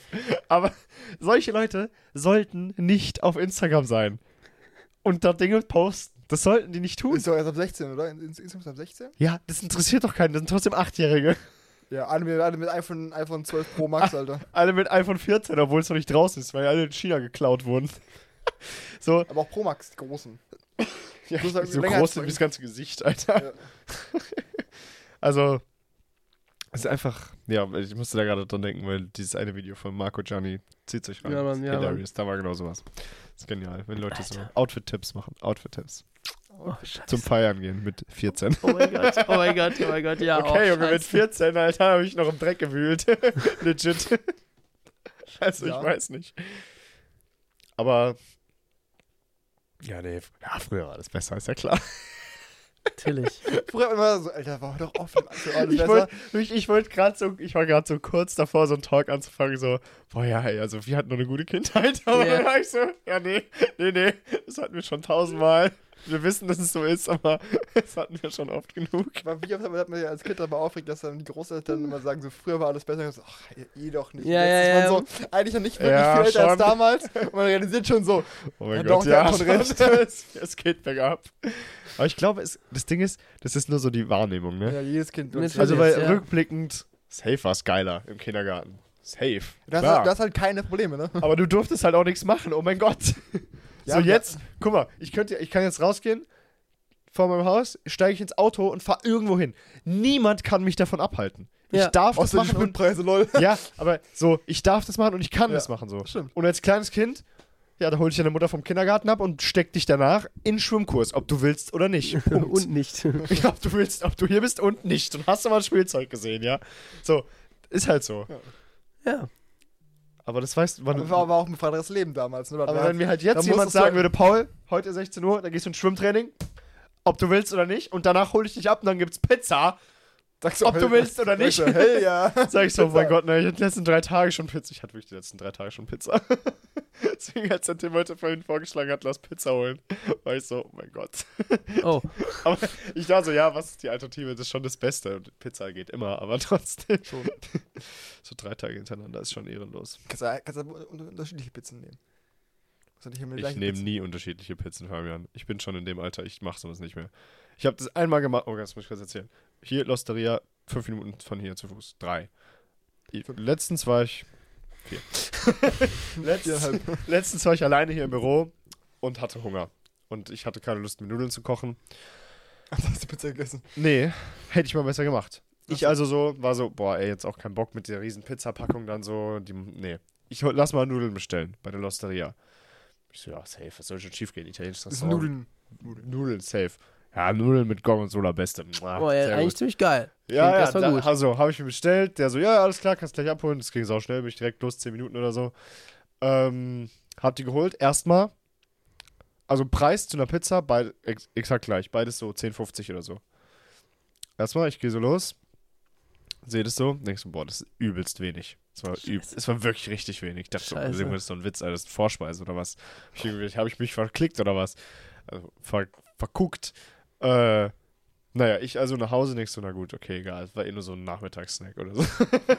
Aber solche Leute sollten nicht auf Instagram sein. Und da Dinge posten. Das sollten die nicht tun. Ist doch erst ab 16, oder? In- in- Insgesamt ab 16? Ja, das interessiert doch keinen. Das sind trotzdem Achtjährige. Ja, alle mit, alle mit iPhone, iPhone 12 Pro Max, Alter. Alle mit iPhone 14, obwohl es noch nicht draußen ist, weil alle in China geklaut wurden. so, Aber auch Pro Max, die großen. ja, halt so groß wie das ganze Gesicht, Alter. Ja. Also, es ist einfach, ja, ich musste da gerade dran denken, weil dieses eine Video von Marco Gianni zieht sich rein. Ja, Mann, ja, Hilarious, da war genau sowas. Das ist genial, wenn Leute so Outfit-Tipps machen. Outfit-Tipps. Oh. Zum Feiern gehen mit 14. Oh mein Gott, oh mein Gott, oh mein Gott, ja. okay, oh, Junge, mit scheiße. 14, Alter, habe ich noch im Dreck gewühlt. Legit. also, Ja. ich weiß nicht. Aber, ja, nee, ja, früher war das besser, ist ja klar. Natürlich. Früher immer so, Alter, war doch offen. Ich wollte ich, wollt gerade so, ich war gerade so kurz davor, so einen Talk anzufangen, so, boah, ja, ey, also wir hatten nur eine gute Kindheit, aber Ja. dann war ich so, ja, nee, nee, nee, das hatten wir schon tausendmal. Wir wissen, dass es so ist, aber das hatten wir schon oft genug. Aber wie oft hat man sich als Kind darüber aufgeregt, dass dann die Großeltern immer sagen, so früher war alles besser. Und so, ach, eh doch nicht. Ja, Jetzt ja, ist man ja. so eigentlich noch nicht wirklich Ja, viel älter als damals. Und man realisiert schon so, Oh mein Ja, Gott, doch, der ja, hat schon recht. es, es geht bergab. Aber ich glaube, es, das Ding ist, das ist nur so die Wahrnehmung, ne? ja, jedes Kind. Natürlich. Also, weil ja. rückblickend, safe war es geiler im Kindergarten. Safe. du, hast, Klar. du hast halt keine Probleme, ne? Aber du durftest halt auch nichts machen, oh mein Gott. Ja, so jetzt, guck mal, ich könnte, ich kann jetzt rausgehen vor meinem Haus, steige ich ins Auto und fahre irgendwo hin. Niemand kann mich davon abhalten. Ja. Ich darf das Außer die machen. Spritpreise, lol. ja, aber so, ich darf das machen und ich kann Ja, das machen so. stimmt. Und als kleines Kind, ja, da hol ich deine Mutter vom Kindergarten ab und steck dich danach in Schwimmkurs, ob du willst oder nicht. Punkt. Und nicht. Ja, ob du willst, ob du hier bist und nicht. Und hast du mal ein Spielzeug gesehen, ja? So, ist halt so. Ja. Aber das weißt du, wann. Aber war, war auch ein freies Leben damals, ne? Aber wenn mir halt jetzt jemand sagen würde, Paul, heute 16 Uhr, da gehst du ins Schwimmtraining, ob du willst oder nicht, und danach hole ich dich ab und dann gibt's Pizza, Sagst ob du willst oder nicht. Sagst du, hey, ja. sag ich so, oh mein Gott, ne, ich hatte die letzten drei Tage schon Pizza. Ich hatte wirklich die letzten drei Tage schon Pizza. Deswegen, als der Tim heute vorhin vorgeschlagen hat, lass Pizza holen, war ich so, oh mein Gott. Oh, Aber ich dachte so, ja, was ist die Alternative? Das ist schon das Beste. Und Pizza geht immer, aber trotzdem. Schon. So drei Tage hintereinander ist schon ehrenlos. Kannst du, kannst du un- unterschiedliche Pizzen nehmen. Du Ich nehme nie unterschiedliche Pizzen, Fabian. Ich bin schon in dem Alter, ich mache sowas nicht mehr. Ich habe das einmal gemacht, oh, das muss ich kurz erzählen. Hier, Losteria, fünf Minuten von hier zu Fuß. Drei. Letztens war ich. Vier. letztens, letztens war ich alleine hier im Büro und hatte Hunger. Und ich hatte keine Lust, mir Nudeln zu kochen. Da hast du Pizza gegessen. Nee, hätte ich mal besser gemacht. Ich so. also so, war so, boah, ey, jetzt auch keinen Bock mit der riesen Pizzapackung dann so, die, nee. Ich lass mal Nudeln bestellen bei der Losteria. Ich so, ja, safe, was soll schon schief gehen? Italienisches Restaurant. Nudeln. Nudeln. Nudeln, safe. Ja, Nudeln mit Gorgonzola, beste. Mua, oh ja, sehr eigentlich gut. ziemlich geil. Ja, klingt ja, erstmal da, gut. also habe ich mir bestellt. Der so, ja, alles klar, kannst gleich abholen. Das ging sau schnell, bin ich direkt los, 10 Minuten oder so. Ähm, hab die geholt. Erstmal, also Preis zu einer Pizza, beid, ex, exakt gleich. Beides so 10,50 oder so. Erstmal, ich gehe so los, sehe das so, denkst du, boah, das ist übelst wenig. Es war, es war wirklich richtig wenig. Ich dachte, so, das ist so ein Witz, Alter, das ist Vorspeise oder was. Hab ich, irgendwie- hab ich mich verklickt oder was? Also, ver, verguckt. Äh, naja, ich also nach Hause denkst so, na gut, okay, egal. Es war eh nur so ein Nachmittagssnack oder so.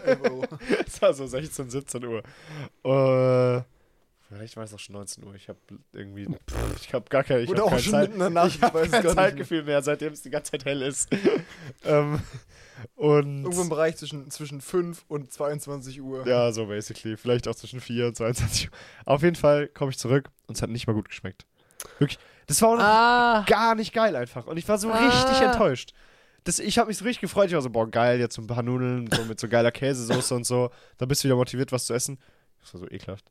11 Euro. es war so 16, 17 Uhr. Äh, vielleicht war es auch schon 19 Uhr. Ich habe irgendwie, ich habe gar keine, ich Oder habe auch kein, schon Zeit, ich hab ich kein. Zeitgefühl mehr, seitdem es die ganze Zeit hell ist. ähm, und Irgendwo im Bereich zwischen, zwischen 5 und 22 Uhr. ja, so basically. Vielleicht auch zwischen 4 und 22 Uhr. Auf jeden Fall komme ich zurück und es hat nicht mal gut geschmeckt. Wirklich. Das war auch noch Ah, gar nicht geil einfach. Und ich war so Ah. richtig enttäuscht. Das, ich habe mich so richtig gefreut. Ich war so, boah, geil, jetzt so ein paar Nudeln so mit so geiler Käsesoße und so. Dann bist du wieder motiviert, was zu essen. Das war so ekelhaft.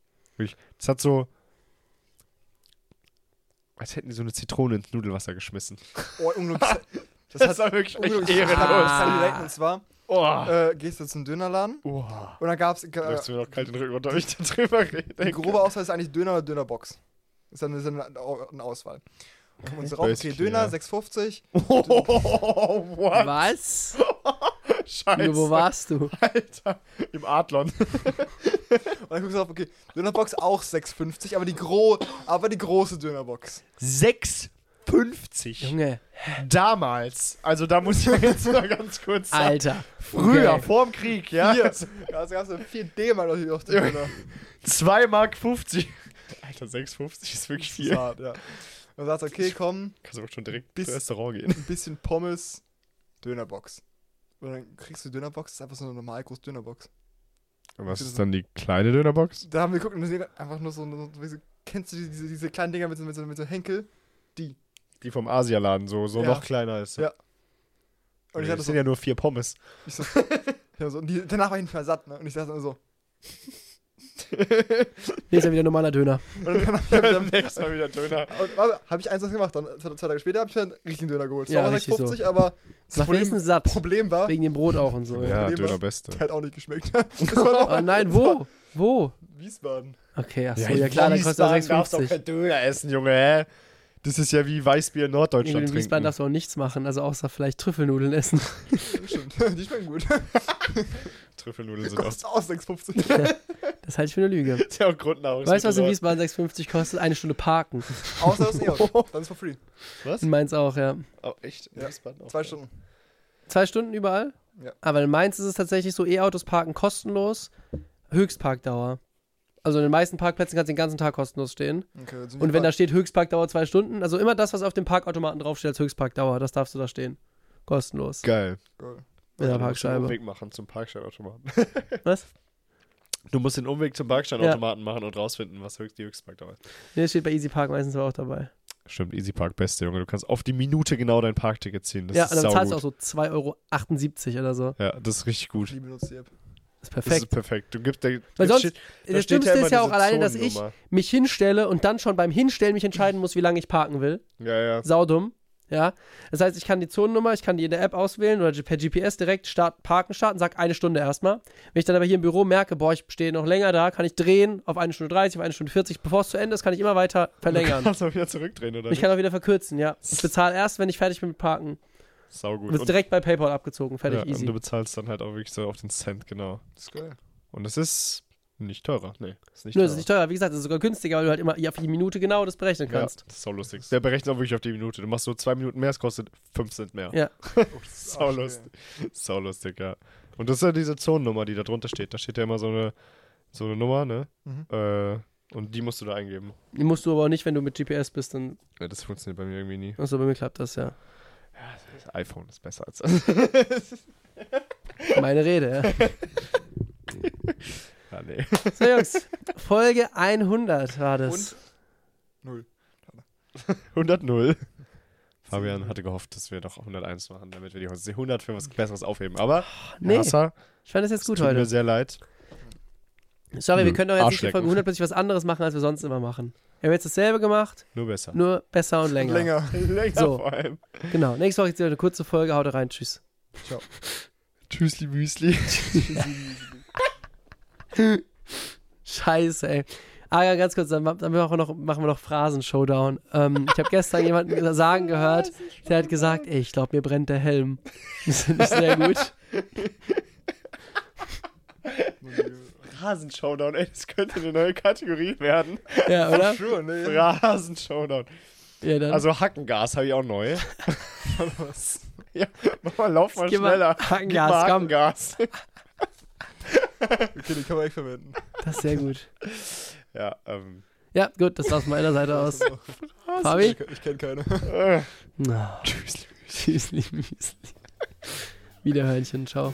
Das hat so. Als hätten die so eine Zitrone ins Nudelwasser geschmissen. Oh, unglaublich. Das, Das hat war wirklich echt ehrenlos. Direkt, und zwar Oh. äh, gehst du zum Dönerladen oh. und dann gab's äh, Läuft mir noch kalt den Rücken runter, wenn ich darüber rede. die grobe Auswahl ist eigentlich Döner oder Dönerbox. Ist dann, ist dann eine, Auswahl. Kommen wir uns okay, Döner ja. 6,50. Oh, what? was? Scheiße. Wo warst du? Alter. Im Adlon. Und dann guckst du drauf, okay, Dönerbox auch 6,50, aber die, gro aber die große Dönerbox. 6,50. Junge, Damals. Also da muss ich jetzt mal ganz kurz sagen. Alter. Früher, Okay. vorm Krieg, ja? Hier, da gab es 4 D-Mark natürlich auf den Döner. 2 Mark 50. Alter, 6,50 ist wirklich Das ist viel. hart, ja. Und sagst du, okay, komm, Kannst aber schon direkt Bis- ins Restaurant gehen. ein bisschen Pommes, Dönerbox. Und dann kriegst du Dönerbox, das ist einfach so eine normal große Dönerbox. Was ist dann die kleine Dönerbox? Da haben wir geguckt und sehen einfach nur so, so, kennst du diese, diese kleinen Dinger mit so, mit so, mit so Henkel? Die vom Asialaden, so, so Ja. noch kleiner ist. Ja. Und Und ich das hatte sind so, ja nur vier Pommes. ich so, ja, so und die, danach war ich nicht mehr satt, ne? Und ich dachte immer so, Hier ist ja wieder ein normaler Döner. und dann hab ich dann, Nächstes Mal wieder Döner. und, warte, hab ich eins was gemacht, dann zwei, zwei Tage später hab ich dann einen richtigen Döner geholt. Es Ja, war auch richtig 6,50, aber das Nach Problem, satt. Problem war, Wegen dem Brot auch und so. Ja. Ja, Problem war- Döner Beste. der hat auch nicht geschmeckt. Das Oh nein, wo? Wo? Wiesbaden. Okay, achso, ja, klar, dann kostet er Wiesbaden darfst doch 6,50. kein Döner essen, Junge, hä? Das ist ja wie Weißbier in Norddeutschland In Wiesbaden trinken. darfst du auch nichts machen, also außer vielleicht Trüffelnudeln essen. Stimmt, die schmecken gut. Trüffelnudeln sind Kostet auch 6,50. Das halte ich für eine Lüge. ist ja auch Grundnahrungsmittel. Weißt du, was in Wiesbaden 6,50 kostet? Eine Stunde parken. Außer das E-Auto. Dann ist for free. Was? In Mainz auch, ja. Oh, echt? In Ja. Wiesbaden auch. Zwei Stunden. Zwei Stunden überall? Ja. Aber in Mainz ist es tatsächlich so, E-Autos parken kostenlos, Höchstparkdauer. Also in den meisten Parkplätzen kannst du den ganzen Tag kostenlos stehen. Okay, sind Und wenn da steht Höchstparkdauer zwei Stunden, also immer das, was auf dem Parkautomaten draufsteht als Höchstparkdauer, das darfst du da stehen. Kostenlos. Geil. Geil. In der Du musst den Parkscheibe. Umweg machen zum Parksteinautomaten. Was? Du musst den Umweg zum Parksteinautomaten machen und rausfinden, was höchst, die Höchstparkdauer ist. Nee, steht bei Easy Park meistens auch dabei. Stimmt, Easy Park beste, Junge. Du kannst auf die Minute genau dein Parkticket ziehen. Das ja, ist und dann zahlst du auch so 2,78 Euro oder so. Ja, das ist richtig gut. Die benutzt die App. Das ist Das perfekt. ist perfekt. Du gibst der, Weil da sonst, steht- da das steht Dümmste ist ja auch alleine, dass ich mich hinstelle und dann schon beim Hinstellen mich entscheiden muss, wie lange ich parken will. Ja, ja. Saudumm. Ja. Das heißt, ich kann die Zonennummer, ich kann die in der App auswählen oder per GPS direkt start, parken starten, sag eine Stunde erstmal. Wenn ich dann aber hier im Büro merke, boah, ich stehe noch länger da, kann ich drehen auf eine Stunde 30, auf eine Stunde 40. Bevor es zu Ende ist, kann ich immer weiter Du verlängern. kannst auch wieder zurückdrehen, oder? Ich kann auch wieder verkürzen, ja. Ich bezahle erst, wenn ich fertig bin mit Parken. Saugut. Wird Und, direkt bei PayPal abgezogen, fertig, ja, und easy. du bezahlst dann halt auch wirklich so auf den Cent, genau. Das ist geil. Und es ist Nicht teurer, nee. Ist nicht Nö, teurer. das ist nicht teuer. Wie gesagt, das ist sogar günstiger, weil du halt immer ja, für die Minute genau das berechnen Ja, kannst. das ist so lustig. Der berechnet auch wirklich auf die Minute. Du machst so zwei Minuten mehr, es kostet fünf Cent mehr. Ja. Sau lustig. Sau lustig, ja. Und das ist ja diese Zonennummer, die da drunter steht. Da steht ja immer so eine, so eine Nummer, ne? Mhm. Äh, und die musst du da eingeben. Die musst du aber auch nicht, wenn du mit GPS bist, dann. Ja, das funktioniert bei mir irgendwie nie. Achso, bei mir klappt das ja. Das iPhone ist besser als das. Meine Rede, ja. ja, nee. So, Jungs, Folge 100 war das. Und? Null. 100 0. Fabian hatte gehofft, dass wir doch 101 machen, damit wir die 100 für was Besseres aufheben. Aber, nee, Hasser, ich fand das jetzt es gut tut mir heute. sehr leid. Sorry, wir Nö, können doch jetzt nicht in. Folge 100 plötzlich was anderes machen, als wir sonst immer machen. Wir haben jetzt dasselbe gemacht, Nur besser. nur besser und länger. Länger. Länger So. vor allem. Genau. Nächste Woche jetzt wieder eine kurze Folge. Haut rein. Tschüss. Tschüssli Müsli. Scheiße, ey. Ah, ja, ganz kurz, dann, ma- dann machen wir noch, machen wir noch Phrasen-Showdown. Ähm, ich habe gestern jemanden sagen gehört, der hat gesagt, ey, ich glaube, mir brennt der Helm. Das finde ich sehr gut. Rasen-Showdown, ey, das könnte eine neue Kategorie werden. Ja, oder? Sure, ne? Rasen-Showdown. Ja, dann. Also Hackengas habe ich auch neu. ja, mach mal, lauf mal schneller. Hackengas, Gib mal komm. Okay, den kann man echt verwenden. das ist sehr gut. ja, ähm. Ja, gut, das war's von meiner Seite aus. Ich, Fabi? ich kenne keine. Äh, Na, tschüssli. Tschüssli, Müsli. Wiederhörnchen, ciao.